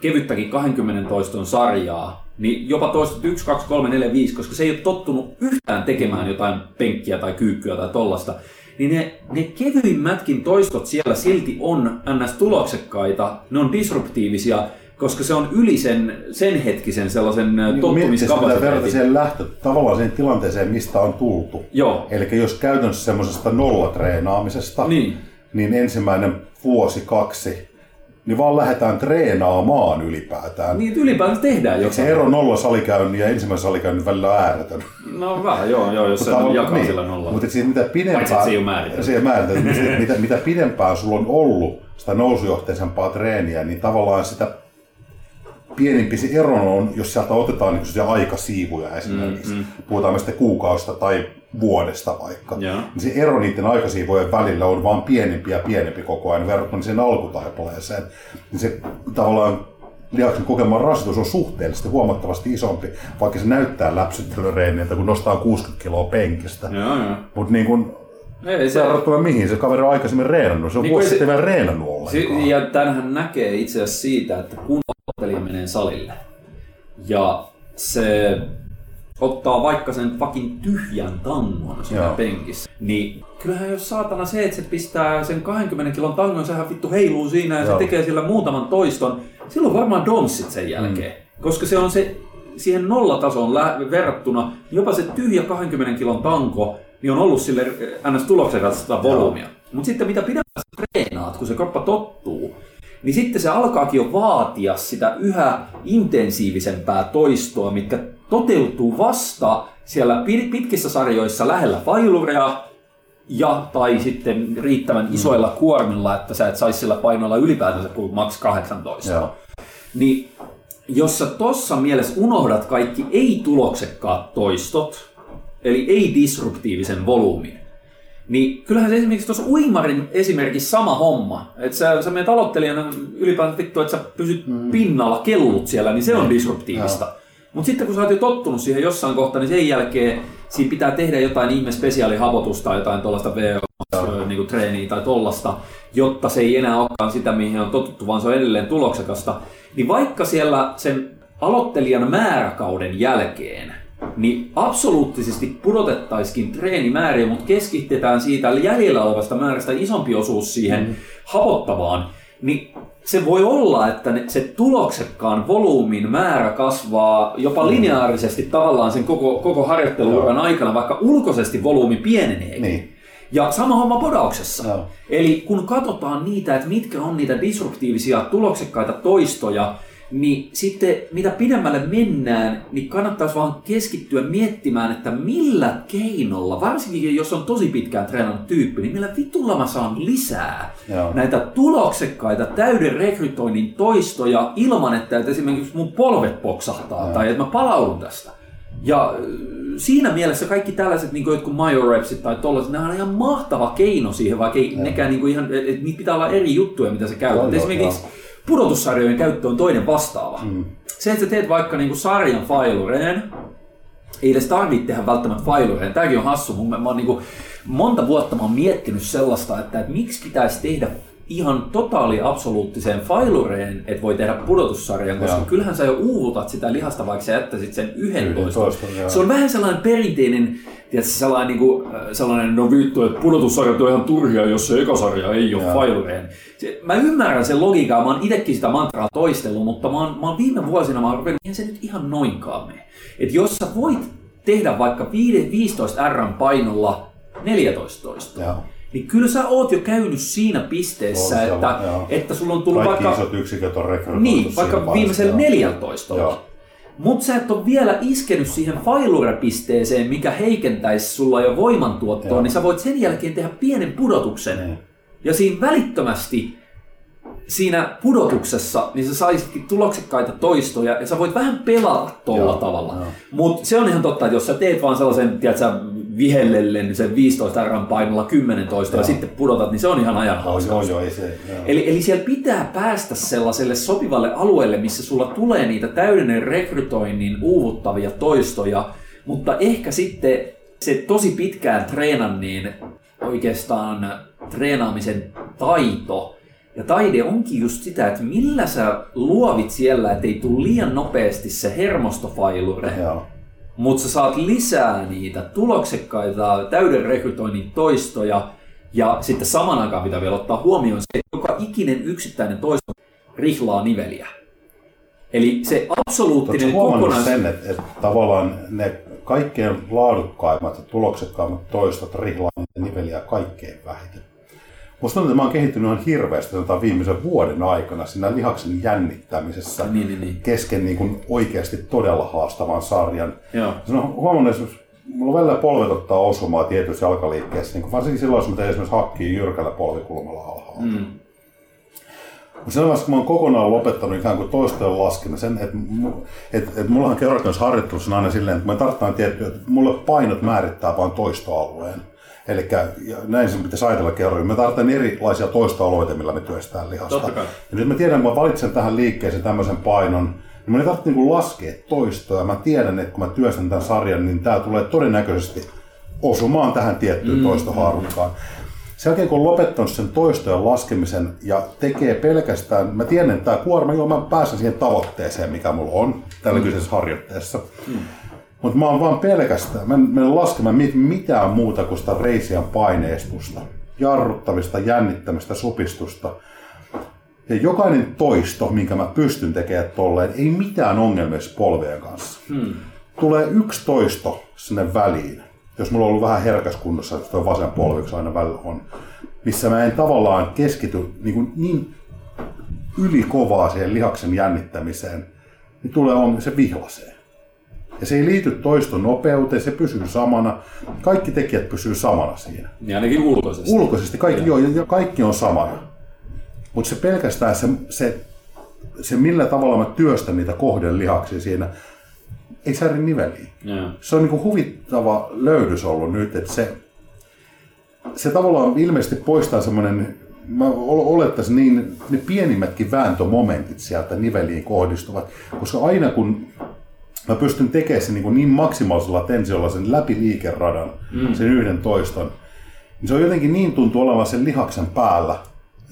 kevyttäkin 20 toiston sarjaa, niin jopa toistot 1, 2, 3, 4, 5, koska se ei ole tottunut yhtään tekemään jotain penkkiä tai kyykkyä tai tollasta, niin ne, ne kevyimmätkin toistot siellä silti on ns. tuloksekkaita, ne on disruptiivisia, koska se on yli sen, sen hetkisen sellaisen niin verrata tottumiskapasiteetin. siihen lähtö, tavallaan siihen tilanteeseen, mistä on tultu. Joo, Eli jos käytännössä semmoisesta nollatreenaamisesta, niin. niin ensimmäinen vuosi, kaksi, niin vaan lähdetään treenaamaan ylipäätään. Niin ylipäätään tehdään Se jotain. ero nolla salikäynnin ja ensimmäisen salikäynnin välillä on ääretön. No vähän, joo, joo jos se jakaa sillä nollalla. Mutta siis mitä Paitsi, pidempään, että se ei ole määritelty. Se ei määritelty. se, mitä, mitä pidempään sulla on ollut sitä nousujohteisempaa treeniä, niin tavallaan sitä pienempi se ero on, jos sieltä otetaan niin se aikasiivuja esimerkiksi. Mm, mm. Puhutaan sitten kuukausista tai vuodesta vaikka. Joo. Niin se ero niiden aikasiivojen välillä on vaan pienempi ja pienempi koko ajan verrattuna sen alkutaipaleeseen. Niin se tavallaan lihaksen kokema rasitus on suhteellisesti huomattavasti isompi, vaikka se näyttää läpsyttelyreiniltä, kun nostaa 60 kiloa penkistä. Joo, joo. Mutta niin kun, Ei, se verrattuna mihin? Se kaveri on aikaisemmin reenannut. Se on Niin vuosi sitten vielä reenannut ollenkaan. Si- ja tämähän näkee itse asiassa siitä, että kun ottelija menee salille, ja se ottaa vaikka sen fucking tyhjän tangon siinä Joo. penkissä, niin kyllähän jos saatana se, että se pistää sen 20 kilon tangon, sehän vittu heiluu siinä ja Joo. se tekee sillä muutaman toiston, silloin varmaan donssit sen jälkeen. Mm. Koska se on se, siihen nollatasoon lä- verrattuna, jopa se tyhjä 20 kilon tanko, niin on ollut sille eh, ns. tuloksekasta volyymia. Mutta sitten mitä pidemmän sä treenaat, kun se kroppa tottuu, niin sitten se alkaakin jo vaatia sitä yhä intensiivisempää toistoa, mitkä toteutuu vasta siellä pit- pitkissä sarjoissa lähellä failurea ja tai sitten riittävän isoilla kuormilla, että sä et saisi sillä painoilla ylipäätänsä kuin max 18. Joo. Niin jos sä tossa mielessä unohdat kaikki ei-tuloksekkaat toistot, eli ei-disruptiivisen volyymin, niin kyllähän se esimerkiksi tuossa uimarin esimerkiksi sama homma. Että sä, sä menet aloittelijana ylipäätään vittu, että sä pysyt mm. pinnalla, kellut siellä, niin se on disruptiivista. Mutta sitten kun sä oot jo tottunut siihen jossain kohtaa, niin sen jälkeen siinä pitää tehdä jotain ihme spesiaalihapotusta tai jotain tuollaista VO niin treeniä tai tollasta, jotta se ei enää olekaan sitä, mihin on totuttu, vaan se on edelleen tuloksekasta. Niin vaikka siellä sen aloittelijan määräkauden jälkeen, niin absoluuttisesti pudotettaisikin treenimääriä, mutta keskitetään siitä jäljellä olevasta määrästä isompi osuus siihen mm. hapottavaan, niin se voi olla, että ne, se tuloksekkaan volyymin määrä kasvaa jopa lineaarisesti tavallaan sen koko, koko harjoitteluuran aikana, vaikka ulkoisesti volyymi pienenee. Niin. Ja sama homma podauksessa. Joo. Eli kun katsotaan niitä, että mitkä on niitä disruptiivisia tuloksekkaita toistoja, niin sitten mitä pidemmälle mennään, niin kannattaisi vaan keskittyä miettimään, että millä keinolla, varsinkin jos on tosi pitkään treenannut tyyppi, niin millä vitulla mä saan lisää Joo. näitä tuloksekkaita täyden rekrytoinnin toistoja ilman, että että esimerkiksi mun polvet poksahtaa tai että mä palaudun tästä. Ja äh, siinä mielessä kaikki tällaiset niin kuin jotkut majorepsit tai tollaiset, nämä on ihan mahtava keino siihen, vaikka ei nekään niin ihan, että niitä pitää olla eri juttuja, mitä se käytät. Joo, joo, Esimerkiksi pudotussarjojen käyttö on toinen vastaava. Mm. Se, että sä teet vaikka niin kuin sarjan failureen, ei edes tarvitse tehdä välttämättä failureen. Tämäkin on hassu. Mun, mä oon niin kuin, monta vuotta mä oon miettinyt sellaista, että, että miksi pitäisi tehdä ihan totaali absoluuttiseen failureen, että voi tehdä pudotussarjan, koska Joo. kyllähän sä jo uuvutat sitä lihasta, vaikka sä jättäisit sen yhden toiston. Se on vähän sellainen perinteinen, tiedätkö, sellainen, niin kuin, sellainen no vittu, että pudotussarjat on ihan turhia, jos se ekasarja ei ole failureen. Mä ymmärrän sen logiikaa, mä oon itsekin sitä mantraa toistellut, mutta mä oon, mä oon viime vuosina mä oon eihän se nyt ihan noinkaan mene. Että jos sä voit tehdä vaikka 5 15 R painolla 14 toistoa, Joo. Niin kyllä sä oot jo käynyt siinä pisteessä, On että, joo. että sulla on tullut Kaikki vaikka... isot yksiköt on Niin, vaikka viimeisellä joo. 14. Joo. Mutta sä et ole vielä iskenyt siihen failure-pisteeseen, mikä heikentäisi sulla jo voimantuottoa, Joo. niin sä voit sen jälkeen tehdä pienen pudotuksen. Niin. Ja siinä välittömästi siinä pudotuksessa, niin sä saisitkin tuloksekkaita toistoja ja sä voit vähän pelata tolla Joo, tavalla. Mutta se on ihan totta, että jos sä teet vaan sellaisen, tiedätkö, vihellellen niin sen 15 R painolla 10 toista ja sitten pudotat, niin se on ihan ajan Joo, joo, joo, se. Joo. Eli, eli siellä pitää päästä sellaiselle sopivalle alueelle, missä sulla tulee niitä täydellinen rekrytoinnin uuvuttavia toistoja, mutta ehkä sitten se tosi pitkään treenannin oikeastaan treenaamisen taito ja taide onkin just sitä, että millä sä luovit siellä, että ei tule liian nopeasti se hermostofailure, Joo. Mutta sä saat lisää niitä tuloksekkaita täyden rekrytoinnin toistoja ja sitten saman aikaan pitää vielä ottaa huomioon se, että joka ikinen yksittäinen toisto rihlaa niveliä. Eli se absoluuttinen kokonaisuus... sen, että, että tavallaan ne kaikkein laadukkaimmat ja tuloksekkaimmat toistot rihlaa niveliä kaikkein vähiten? Musta tuntuu, että mä oon kehittynyt ihan hirveästi sanotaan viimeisen vuoden aikana siinä lihaksen jännittämisessä Niin, niin, niin. kesken niin kuin oikeasti todella haastavan sarjan. Joo. Se on huomannut esimerkiksi, mulla välillä polvet ottaa osumaa tietyissä jalkaliikkeissä, niin kuin varsinkin silloin, jos mä teen esimerkiksi hakkii jyrkällä polvikulmalla alhaalla. Mm. Mutta sen vaiheessa, kun mä oon kokonaan lopettanut ikään kuin toistojen laskemisen, että et, et mullahan kerrotaan harjoittelussa on aina silleen, että me tarvitaan tiettyä, että mulle painot määrittää vain toistoalueen. Eli näin se pitäisi ajatella kerroin. Me tarvitaan erilaisia toistoalueita, millä me työstään lihasta. Totta kai. Ja nyt mä tiedän, että mä valitsen tähän liikkeeseen tämmöisen painon, niin mun ei tarvitse niinku laskea toistoa. Mä tiedän, että kun mä työstän tämän sarjan, niin tää tulee todennäköisesti osumaan tähän tiettyyn mm, toistohaarukkaan. sen jälkeen kun on lopettanut sen toistojen laskemisen ja tekee pelkästään, mä tiedän, että tämä kuorma, joo, mä pääsen siihen tavoitteeseen, mikä mulla on tällä mm. kyseisessä harjoitteessa. Mm. Mutta mä oon vaan pelkästään, mä en mene laskemaan mitään muuta kuin sitä reisian paineistusta, jarruttamista, jännittämistä, supistusta. Ja jokainen toisto, minkä mä pystyn tekemään tolleen, ei mitään ongelmia polvien kanssa. Hmm. Tulee yksi toisto sinne väliin, jos mulla on ollut vähän herkäs kunnossa, että tuo vasen polvi, aina välillä on, missä mä en tavallaan keskity niin, kuin niin ylikovaa siihen lihaksen jännittämiseen, niin tulee on, se vihlasee. Ja se ei liity toiston nopeuteen, se pysyy samana. Kaikki tekijät pysyy samana siinä. Ja ainakin ulkoisesti. Ulkoisesti, kaikki, joo, ja kaikki on samana. Mutta se pelkästään se, se, se, millä tavalla mä työstän niitä kohdelihaksia siinä, ei sääri niveliin. Yeah. Se on niin huvittava löydys ollut nyt, että se, se tavallaan ilmeisesti poistaa semmoinen, mä olettaisin niin, ne pienimmätkin vääntömomentit sieltä niveliin kohdistuvat, koska aina kun mä pystyn tekemään sen niin, niin maksimaalisella tensiolla sen läpi liikeradan, mm. sen yhden toiston, niin se on jotenkin niin tuntuu olevan sen lihaksen päällä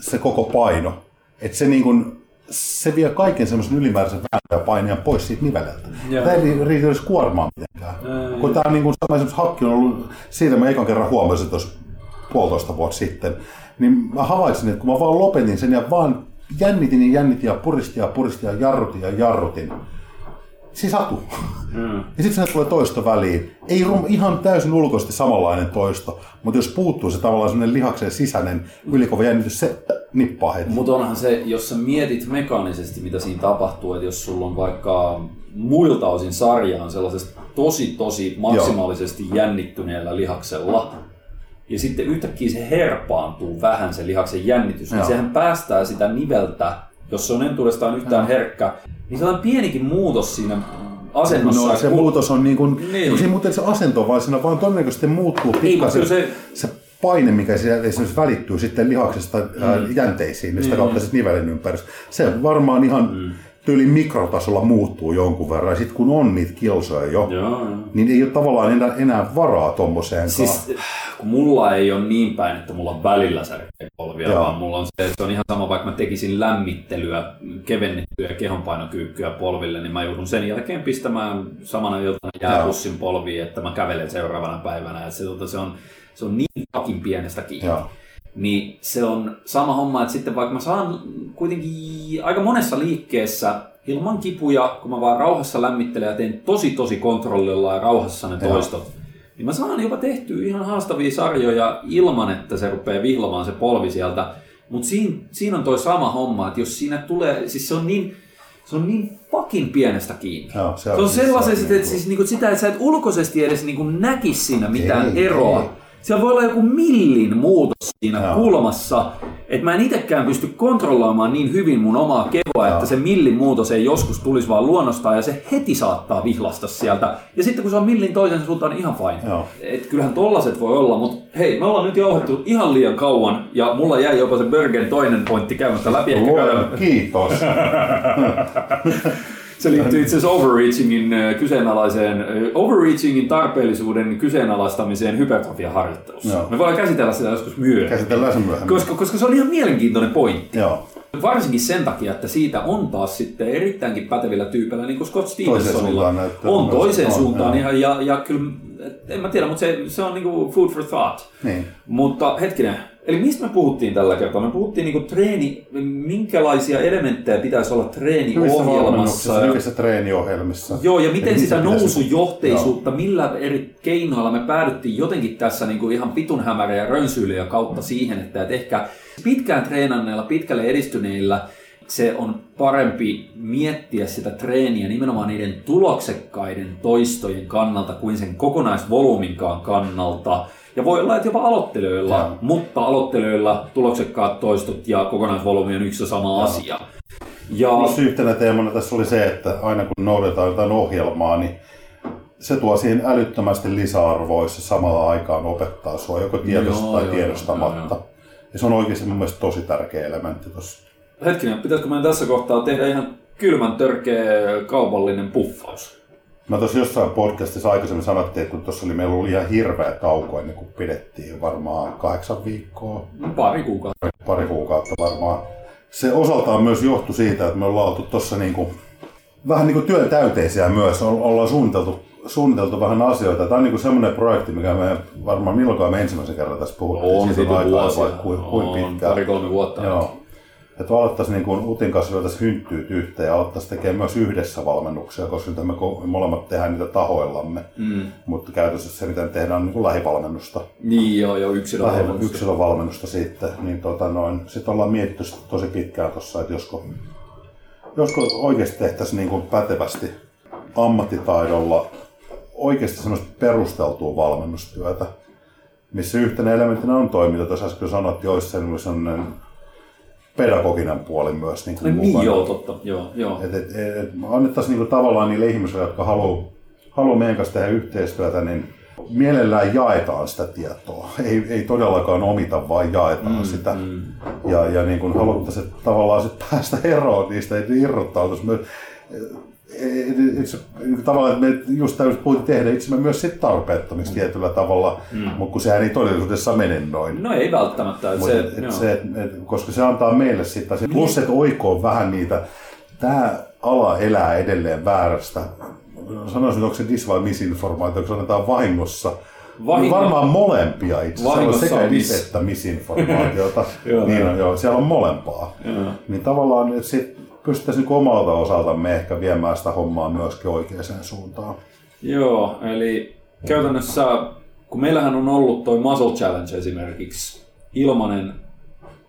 se koko paino, että se niin kuin, se vie kaiken semmoisen ylimääräisen vääntö painian pois siitä niveleltä. Tämä ei riitä edes kuormaan mitenkään. Ei. Kun tämä on niin kuin, sama esimerkiksi hakki on ollut, siitä mä ekan kerran huomasin tuossa puolitoista vuotta sitten, niin mä havaitsin, että kun mä vaan lopetin sen ja vaan jännitin ja jännitin ja puristin ja puristin ja jarrutin ja jarrutin, Siis satu. Mm. Ja sitten sinne tulee toisto väliin. Ei rum, ihan täysin ulkoisesti samanlainen toisto, mutta jos puuttuu se tavallaan sellainen lihaksen sisäinen ylikova jännitys, se nippaa heti. Mutta onhan se, jos sä mietit mekaanisesti, mitä siinä tapahtuu, että jos sulla on vaikka muilta osin sarjaan sellaisesta tosi tosi maksimaalisesti Joo. jännittyneellä lihaksella, ja sitten yhtäkkiä se herpaantuu vähän se lihaksen jännitys, niin Joo. sehän päästää sitä niveltä jos se on entuudestaan yhtään herkkä, niin sellainen pienikin muutos siinä asennossa. No, se kun... muutos on niin kuin, niin. se, muuten se asento vaan siinä vaan todennäköisesti muuttuu pikkasen. Se... se paine, mikä siellä esimerkiksi välittyy sitten lihaksesta mm. jänteisiin, niin sitä mm. kautta sitten nivelen ympäristöä. Se varmaan ihan mm tyyli mikrotasolla muuttuu jonkun verran. Ja sitten kun on niitä kilsoja jo, joo, niin ei ole tavallaan enää, enää varaa tommoseen. Siis, kun mulla ei ole niin päin, että mulla on välillä särkeä polvia, joo. vaan mulla on se, se on ihan sama, vaikka mä tekisin lämmittelyä, kevennettyä kehonpainokyykkyä polville, niin mä joudun sen jälkeen pistämään samana iltana jääpussin polviin, että mä kävelen seuraavana päivänä. Ja se, tota, se, on, se on niin takin pienestä kiinni. Joo niin se on sama homma, että sitten vaikka mä saan kuitenkin aika monessa liikkeessä ilman kipuja, kun mä vaan rauhassa lämmittelen ja teen tosi tosi kontrollilla ja rauhassa ne toistot, Joo. niin mä saan jopa tehtyä ihan haastavia sarjoja ilman, että se rupeaa vihlamaan se polvi sieltä. Mutta siinä, siinä on toi sama homma, että jos siinä tulee, siis se on niin, se on niin fucking pienestä kiinni. Joo, se on, se on sellaisesta, että, että, siis, niinku, sitä, että sä et ulkoisesti edes niinku näkisi siinä mitään ei, eroa. Ei siellä voi olla joku millin muutos siinä Joo. kulmassa, että mä en itsekään pysty kontrolloimaan niin hyvin mun omaa kehoa, Joo. että se millin muutos ei joskus tulisi vaan luonnostaan ja se heti saattaa vihlasta sieltä. Ja sitten kun se on millin toisen suuntaan, niin ihan fine. Joo. Et kyllähän tollaset voi olla, mutta hei, me ollaan nyt jauhettu ihan liian kauan ja mulla jäi jopa se Bergen toinen pointti käymättä läpi. Ehkä Kiitos. [laughs] Se liittyy itse asiassa overreachingin äh, kyseenalaiseen, äh, overreachingin tarpeellisuuden kyseenalaistamiseen hypertrofiaharjoittelussa. Joo. Me voidaan käsitellä sitä joskus myöhemmin. Käsitellään sen myöhemmin. Koska, koska se on ihan mielenkiintoinen pointti. Joo. Varsinkin sen takia, että siitä on taas sitten erittäinkin pätevillä tyypeillä, niin kuin Scott Stevensonilla, on toiseen suuntaan. ihan, ja, ja kyllä, en mä tiedä, mutta se, se on niinku food for thought. Niin. Mutta hetkinen, Eli mistä me puhuttiin tällä kertaa? Me puhuttiin niinku treeni, minkälaisia elementtejä pitäisi olla treeniohjelmassa. Hyvissä treeniohjelmissa. Joo, ja miten sitä nousujohteisuutta, millä eri keinoilla me päädyttiin jotenkin tässä niinku ihan pitunhämärä ja rönsyilyjä kautta siihen, että et ehkä pitkään treenanneilla, pitkälle edistyneillä se on parempi miettiä sitä treeniä nimenomaan niiden tuloksekkaiden toistojen kannalta kuin sen kokonaisvolyyminkaan kannalta – ja voi olla, että jopa aloittelijoilla, ja. mutta aloittelijoilla tuloksekkaat toistot ja kokonaisvolyymi on yksi ja sama ja. asia. Ja... Plus yhtenä teemana tässä oli se, että aina kun noudataan jotain ohjelmaa, niin se tuo siihen älyttömästi lisäarvoa, jos se samalla aikaan opettaa sua joko tiedosta joo, tai joo, tiedostamatta. Joo, joo. Ja se on oikeasti mun mielestä tosi tärkeä elementti tuossa. Hetkinen, pitäisikö meidän tässä kohtaa tehdä ihan kylmän törkeä kaupallinen puffaus? Mä tuossa jossain podcastissa aikaisemmin sanottiin, että kun tuossa oli, meillä oli ihan hirveä tauko ennen kuin pidettiin varmaan kahdeksan viikkoa, Pari kuukautta. pari kuukautta varmaan. Se osaltaan myös johtui siitä, että me ollaan oltu tuossa niinku, vähän niin kuin työn täyteisiä myös, ollaan suunniteltu, suunniteltu vähän asioita. Tämä on niin semmoinen projekti, mikä me varmaan milloinkaan me ensimmäisen kerran tässä puhuttiin. On siitä aikaa, vuosia. vai kuin, kuin On pitkään. pari-kolme vuotta. Joo. Että alettaisiin niin kuin Utin kanssa lyötäisiin hynttyyt yhteen ja alettaisiin tekemään myös yhdessä valmennuksia, koska nyt me molemmat tehdään niitä tahoillamme. Mm. Mutta käytännössä se, miten tehdään on niin kuin lähivalmennusta. Niin joo, joo, Lähi- yksilövalmennusta. yksilövalmennusta sitten, niin tota noin, sitten ollaan mietitty sitä tosi pitkään tuossa, että josko, josko oikeasti tehtäisiin niin kuin pätevästi ammattitaidolla oikeasti semmoista perusteltua valmennustyötä, missä yhtenä elementtinä on toiminta. Tuossa äsken sanoit, että olisi sellainen pedagoginen puoli myös niin kuin No, niin joo, totta. Joo, joo. Et, et, et, annettaisiin niinku tavallaan niille ihmisille, jotka haluaa haluaa meidän kanssa tehdä yhteistyötä, niin mielellään jaetaan sitä tietoa. Ei, ei todellakaan omita, vaan jaetaan mm, sitä. Mm. Ja, ja niin kuin haluttaisiin tavallaan sit päästä eroon niistä, että irrottautuisi tavallaan, että me just täysin puhutin tehdä itsemme myös sit tarpeettomiksi tietyllä tavalla, mm. mutta kun sehän ei todellisuudessa mene noin. No ei välttämättä. Se, et, et se, et, et, koska se antaa meille sitten, se plus että oikoo vähän niitä, tämä ala elää edelleen väärästä. Sanoisin, onko se dis vai misinformaatio, kun sanotaan vahingossa. Vahingo- Varmaan molempia itse asiassa. Sekä on mis. että misinformaatiota. Joo, niin joo. joo, siellä on molempaa. Joo. Niin tavallaan että sit pystyttäisiin niin omalta osaltamme ehkä viemään sitä hommaa myöskin oikeaan suuntaan. Joo, eli käytännössä, kun meillähän on ollut toi Muscle Challenge esimerkiksi, ilmanen,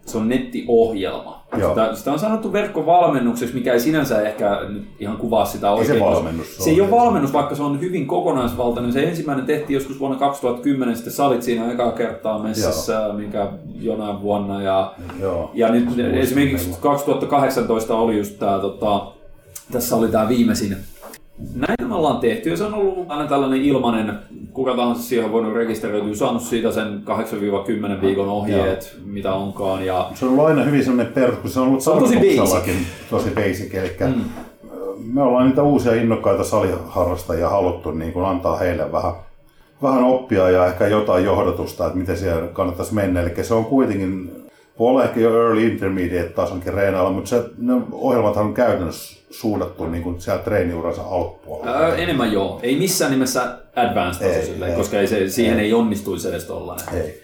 se on nettiohjelma. Joo. Sitä, sitä on sanottu verkkovalmennukseksi, mikä ei sinänsä ehkä nyt ihan kuvaa sitä Ei oikein. se koska valmennus Se ei ole. valmennus, vaikka se on hyvin kokonaisvaltainen. Se ensimmäinen tehtiin joskus vuonna 2010, sitten salit siinä ekaa kertaa messissä, mikä jonain vuonna. Ja, Joo. ja nyt esimerkiksi meillä. 2018 oli just tämä, tota, tässä oli tämä viimeisin näin me ollaan tehty ja se on ollut aina tällainen ilmainen, kuka tahansa siihen on voinut rekisteröityä, saanut siitä sen 8-10 viikon ohjeet, mitä onkaan. Ja Se on ollut aina hyvin sellainen perus, kun se on ollut Se on tosi tarkoituksellakin tosi basic. Eli mm. me ollaan niitä uusia innokkaita saliharrastajia haluttu niin kuin antaa heille vähän, vähän oppia ja ehkä jotain johdatusta, että miten siellä kannattaisi mennä. Eli se on kuitenkin, voi olla ehkä jo early intermediate tasonkin reenailla, mutta se, ne ohjelmathan on käytännössä suunnattu niin kuin siellä treeniuransa alkupuolella. ää, enemmän joo, ei missään nimessä advanced Ei, tasoisille, ei. koska ei se, siihen ei onnistuisi edes tollainen. Ei.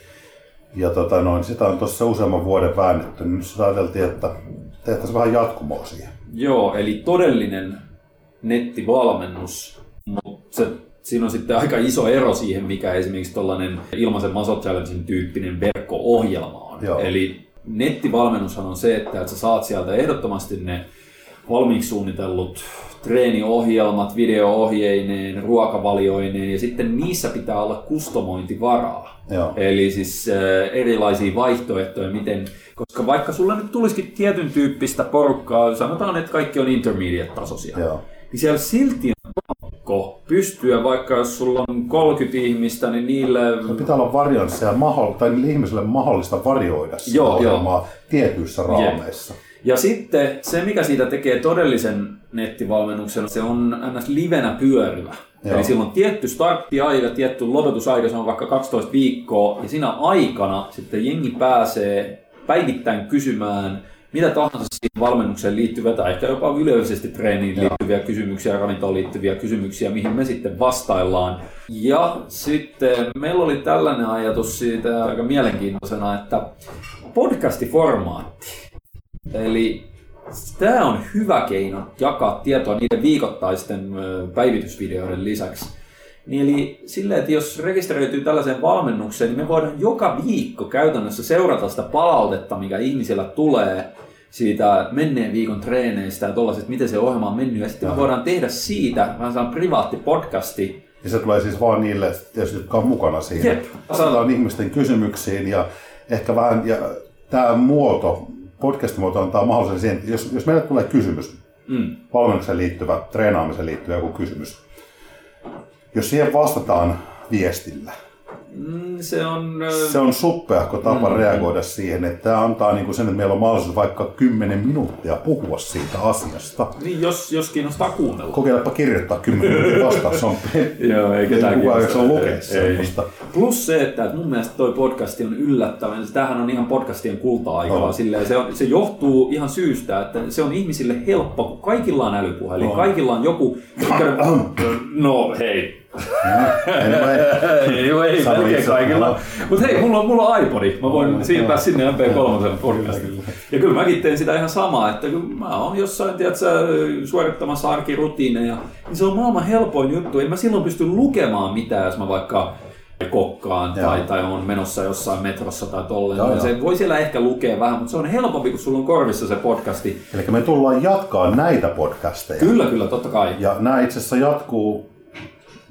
Ja tota noin, sitä on tuossa useamman vuoden väännetty, niin nyt ajateltiin, että tehtäisiin vähän jatkumoa siihen. Joo, eli todellinen nettivalmennus, mutta se, siinä on sitten aika iso ero siihen, mikä esimerkiksi tuollainen ilmaisen Muscle Challengein tyyppinen verkko-ohjelma on. Joo. Eli nettivalmennushan on se, että, että sä saat sieltä ehdottomasti ne valmiiksi suunnitellut treeniohjelmat, video-ohjeineen, ruokavalioineen ja sitten niissä pitää olla kustomointivaraa. Joo. Eli siis äh, erilaisia vaihtoehtoja, miten, koska vaikka sulla nyt tulisikin tietyn tyyppistä porukkaa, sanotaan, että kaikki on intermediate-tasoisia, Joo. niin siellä silti pystyä, vaikka jos sulla on 30 ihmistä, niin niille... Pitää olla variansseja mahdoll- tai niille ihmisille mahdollista varioida sitä Joo, ohjelmaa tietyissä raameissa. Ja sitten se, mikä siitä tekee todellisen nettivalmennuksen, se on ns. livenä pyörivä. Joo. Eli silloin on tietty starttiaika, tietty lopetusaika, se on vaikka 12 viikkoa, ja siinä aikana sitten jengi pääsee päivittäin kysymään mitä tahansa siihen valmennukseen liittyviä tai ehkä jopa yleisesti treeniin Joo. liittyviä kysymyksiä, ravintoon liittyviä kysymyksiä, mihin me sitten vastaillaan. Ja sitten meillä oli tällainen ajatus siitä aika mielenkiintoisena, että podcastiformaatti. Eli tämä on hyvä keino jakaa tietoa niiden viikoittaisten päivitysvideoiden lisäksi. Niin eli silleen, että jos rekisteröityy tällaiseen valmennukseen, niin me voidaan joka viikko käytännössä seurata sitä palautetta, mikä ihmisillä tulee siitä menneen viikon treeneistä ja tollaisesta, miten se ohjelma on mennyt. Ja sitten me voidaan tehdä siitä vähän sellainen privaatti podcasti, Ja se tulee siis vaan niille, tietysti, jotka on mukana siinä. Jep. Vastataan ihmisten kysymyksiin ja ehkä vähän, ja tämä muoto, podcast-muoto antaa mahdollisuuden siihen, jos, jos meille tulee kysymys, Mm. valmennukseen liittyvä, treenaamiseen liittyvä joku kysymys, jos siihen vastataan viestillä, Mm, se on... Se on suppeahko tapa Mm. reagoida siihen, että tämä antaa niinku sen, että meillä on mahdollisuus vaikka 10 minuuttia puhua siitä asiasta. Niin, jos, jos kiinnostaa kuunnella. Kokeilepa kirjoittaa 10 minuuttia vastaus. Se on [laughs] Joo, ei ketään kukaan jaksa kiinnosta. lukea semmoista. Plus se, että mun mielestä toi podcasti on yllättävän, tämähän on ihan podcastien kulta-aikaa, silleen, se, on, se johtuu ihan syystä, että se on ihmisille helppo, kun kaikilla on älypuhelin, On. kaikilla on joku, [coughs] no hei, Anyway, ei, melkein kaikilla. Mutta hei, mulla on, mulla on iPodi. Mä voin siirtää sinne MP3 podcastiin. Kyllä, kyllä. Ja kyllä mäkin teen sitä ihan samaa, että kun mä oon jossain, tiedätkö, suorittamassa arkirutiineja, niin se on maailman helpoin juttu. En mä silloin pysty lukemaan mitään, jos mä vaikka kokkaan tai, Joo. tai on menossa jossain metrossa tai tolleen. Joo. se voi siellä ehkä lukea vähän, mutta se on helpompi, kun sulla on korvissa se podcasti. Eli me tullaan jatkaa näitä podcasteja. Kyllä, kyllä, totta kai. Ja nämä itse asiassa jatkuu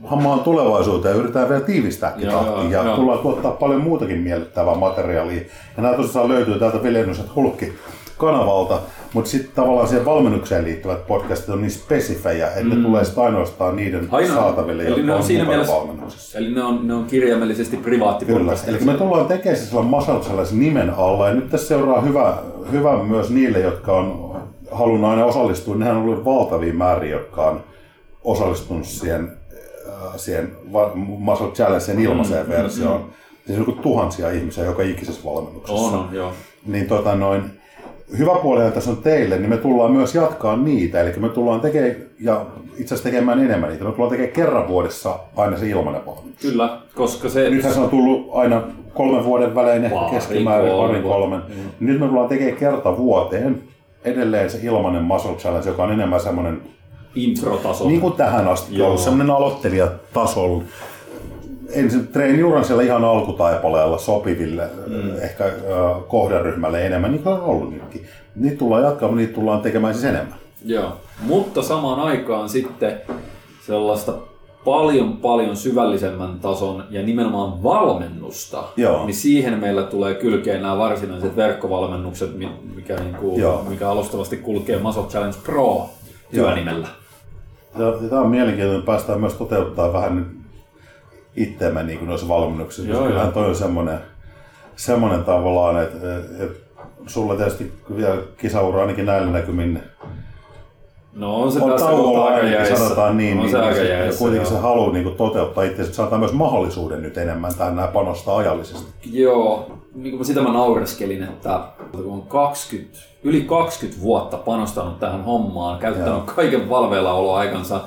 hamaan tulevaisuuteen ja yritetään vielä tiivistääkin Joo, tahtiin. joo, Ja joo. tullaan tuottaa paljon muutakin miellyttävää materiaalia. Ja nämä tosissaan löytyy täältä Viljennykset Hulkki kanavalta, mutta sitten tavallaan siihen valmennukseen liittyvät podcastit on niin spesifejä, että ne tulee sitten ainoastaan niiden Ainoa- saataville, eli jotka on siinä mielessä- valmennuksessa. Eli ne on, ne on kirjaimellisesti Kyllä. privaattipodcasteja. Eli me tullaan tekemään Muscle Challenge nimen alla. Ja nyt tässä seuraa hyvä, hyvä myös niille, jotka on halunnut aina osallistua. Nehän on ollut valtavia määriä, jotka on osallistunut siihen, siihen va- Muscle Challengeen ilmaiseen versioon. Siis on niin kuin tuhansia ihmisiä joka ikisessä valmennuksessa. On, joo. Niin tota noin, hyvä puolihan tässä on teille, niin me tullaan myös jatkaa niitä. Eli me tullaan tekemään, ja itse asiassa tekemään enemmän niitä. Me tullaan tekemään kerran vuodessa aina se ilmainen valmennus. Kyllä, koska se... Nythän se on tullut aina kolmen vuoden välein ehkä Pari, keskimäärin, kolme parin kolmen. Nyt me tullaan tekemään kerta vuoteen edelleen se ilmainen muscle challenge, joka on enemmän semmoinen, Introtaso. niin kuin tähän asti Joo. ollut, semmoinen aloittelijatasolla. Ensin treeniuran siellä ihan alkutaipaleella sopiville, mm. ehkä äh, kohderyhmälle enemmän, niin kuin on ollut nytkin. Niitä tullaan jatkamaan, niitä tullaan tekemään siis enemmän. Joo, mutta samaan aikaan sitten sellaista paljon paljon syvällisemmän tason ja nimenomaan valmennusta, Joo. niin siihen meillä tulee kylkeen nämä varsinaiset verkkovalmennukset, mi- mikä, niinku, Joo. mikä alustavasti kulkee Muscle Challenge Pro työnimellä. Ja tämä on mielenkiintoinen, päästään myös toteuttaa vähän nyt itseämme niin kuin noissa valmennuksissa. Joo, kyllähän toi on semmoinen, semmoinen tavallaan, että, että sulla tietysti vielä kisaura ainakin näillä näkymin No on se on tauolla aika jäissä. sanotaan niin, on niin se aika ja sit- ja jäissä, kuitenkin joo. se haluaa niin kuin toteuttaa itse, että saadaan myös mahdollisuuden nyt enemmän tähän nämä panostaa ajallisesti. Joo, niin kuin sitä mä naureskelin, että kun on 20, yli 20 vuotta panostanut tähän hommaan, käyttänyt Joo. kaiken valveillaoloaikansa,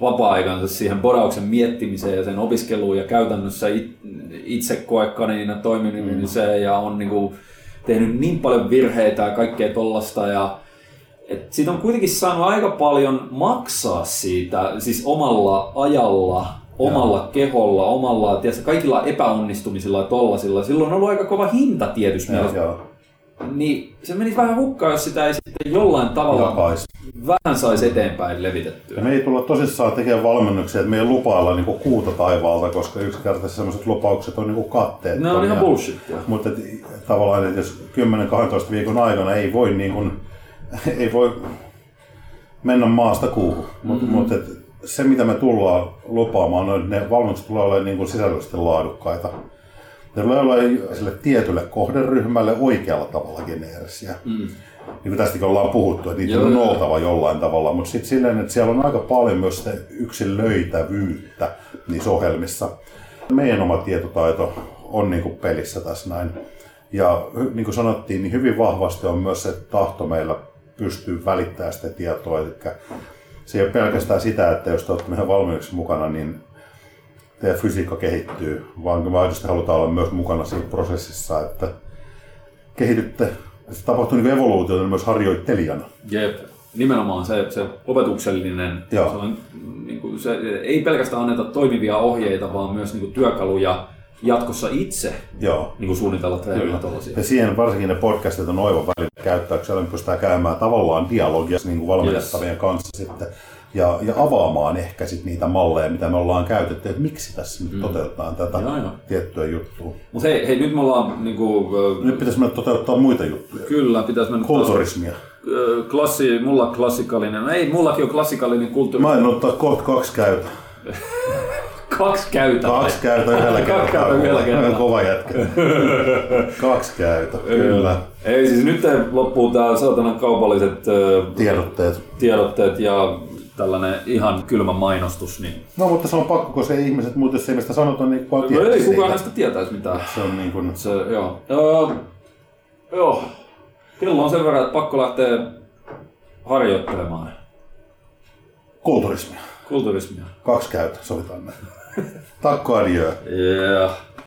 vapaa-aikansa siihen bodauksen miettimiseen ja sen opiskeluun ja käytännössä it, itse koekaniina toimimiseen ja on niin kuin, tehnyt niin paljon virheitä ja kaikkea tollasta ja et siitä on kuitenkin saanut aika paljon maksaa siitä, siis omalla ajalla, omalla keholla, omalla, tiedätkö, kaikilla epäonnistumisilla ja tollasilla. Silloin on ollut aika kova hinta tietysti Joo, joo. Niin se menisi vähän hukkaan, jos sitä ei sitten jollain tavalla Jakais. vähän saisi eteenpäin levitettyä. Ja me ei tulla tosissaan tekemään valmennuksia, että me ei lupailla niin kuuta taivaalta, koska yksinkertaisesti sellaiset lupaukset on niin katteet. Ne on ihan bullshittia. Mutta tavallaan, että jos 10-12 viikon aikana ei voi, niin kuin, [laughs] ei voi mennä maasta kuuhun. Mutta mm-hmm. mut, et se, mitä me tullaan lupaamaan, on, että ne valmennukset tulee olemaan niin kuin sisällöllisesti laadukkaita. Ne tulee olemaan sille tietylle kohderyhmälle oikealla tavalla geneerisiä. Mm. Niin kuin tästäkin ollaan puhuttu, että niitä Joo, on oltava jollain tavalla, mutta sitten silleen, että siellä on aika paljon myös sitä yksilöitävyyttä niissä ohjelmissa. Meidän oma tietotaito on niin kuin pelissä tässä näin. Ja niin kuin sanottiin, niin hyvin vahvasti on myös se tahto meillä pystyy välittämään sitä tietoa. Eli se ei ole pelkästään sitä, että jos te olette meidän valmiiksi mukana, niin teidän fysiikka kehittyy, vaan me aidosti halutaan olla myös mukana siinä prosessissa, että kehitytte, se tapahtuu niin evoluutiota myös harjoittelijana. Jep. Nimenomaan se, se opetuksellinen, Joo. se, on, niin kuin se ei pelkästään anneta toimivia ohjeita, vaan myös niin kuin työkaluja jatkossa itse Joo. niin kuin suunnitella treenejä tuollaisia. Ja siihen varsinkin ne podcastit on oiva väline käyttää, kun me pystytään käymään tavallaan dialogia niin kuin valmennettavien yes. kanssa sitten. Ja, ja avaamaan ehkä sit niitä malleja, mitä me ollaan käytetty, että miksi tässä nyt toteutetaan tätä joo. tiettyä juttua. Mutta hei, hei, nyt me ollaan niin kuin, Nyt pitäisi mennä toteuttaa muita juttuja. kyllä, pitäisi mennä Kulturismia. Klassi, mulla klassikallinen, ei, mullakin on klassikallinen kulttuuri. Mä en ottaa kohta kaksi käytä. [laughs] Kaksi käytä. Kaksi käytä yhdellä Kaksi kertaa. käytä yhdellä Kova- kertaa. Kova jätkä. [laughs] Kaksi käytä, kyllä. Ei siis nyt loppuu tää saatanan kaupalliset Tiedotteet. tiedotteet ja tällainen ihan kylmä mainostus, niin No mutta se on pakko, koska ei ihmiset muuten, jos ei mistä sanota, niin kukaan no, tietää ei kukaan näistä tietäisi mitään. Se on niin kuin, Se, joo. Öö, joo. Kello on sen verran, että pakko lähteä harjoittelemaan kulturismia. kulturismia. Kaksi käytä, sovitaan näin. Tá Arje. Yeah. É.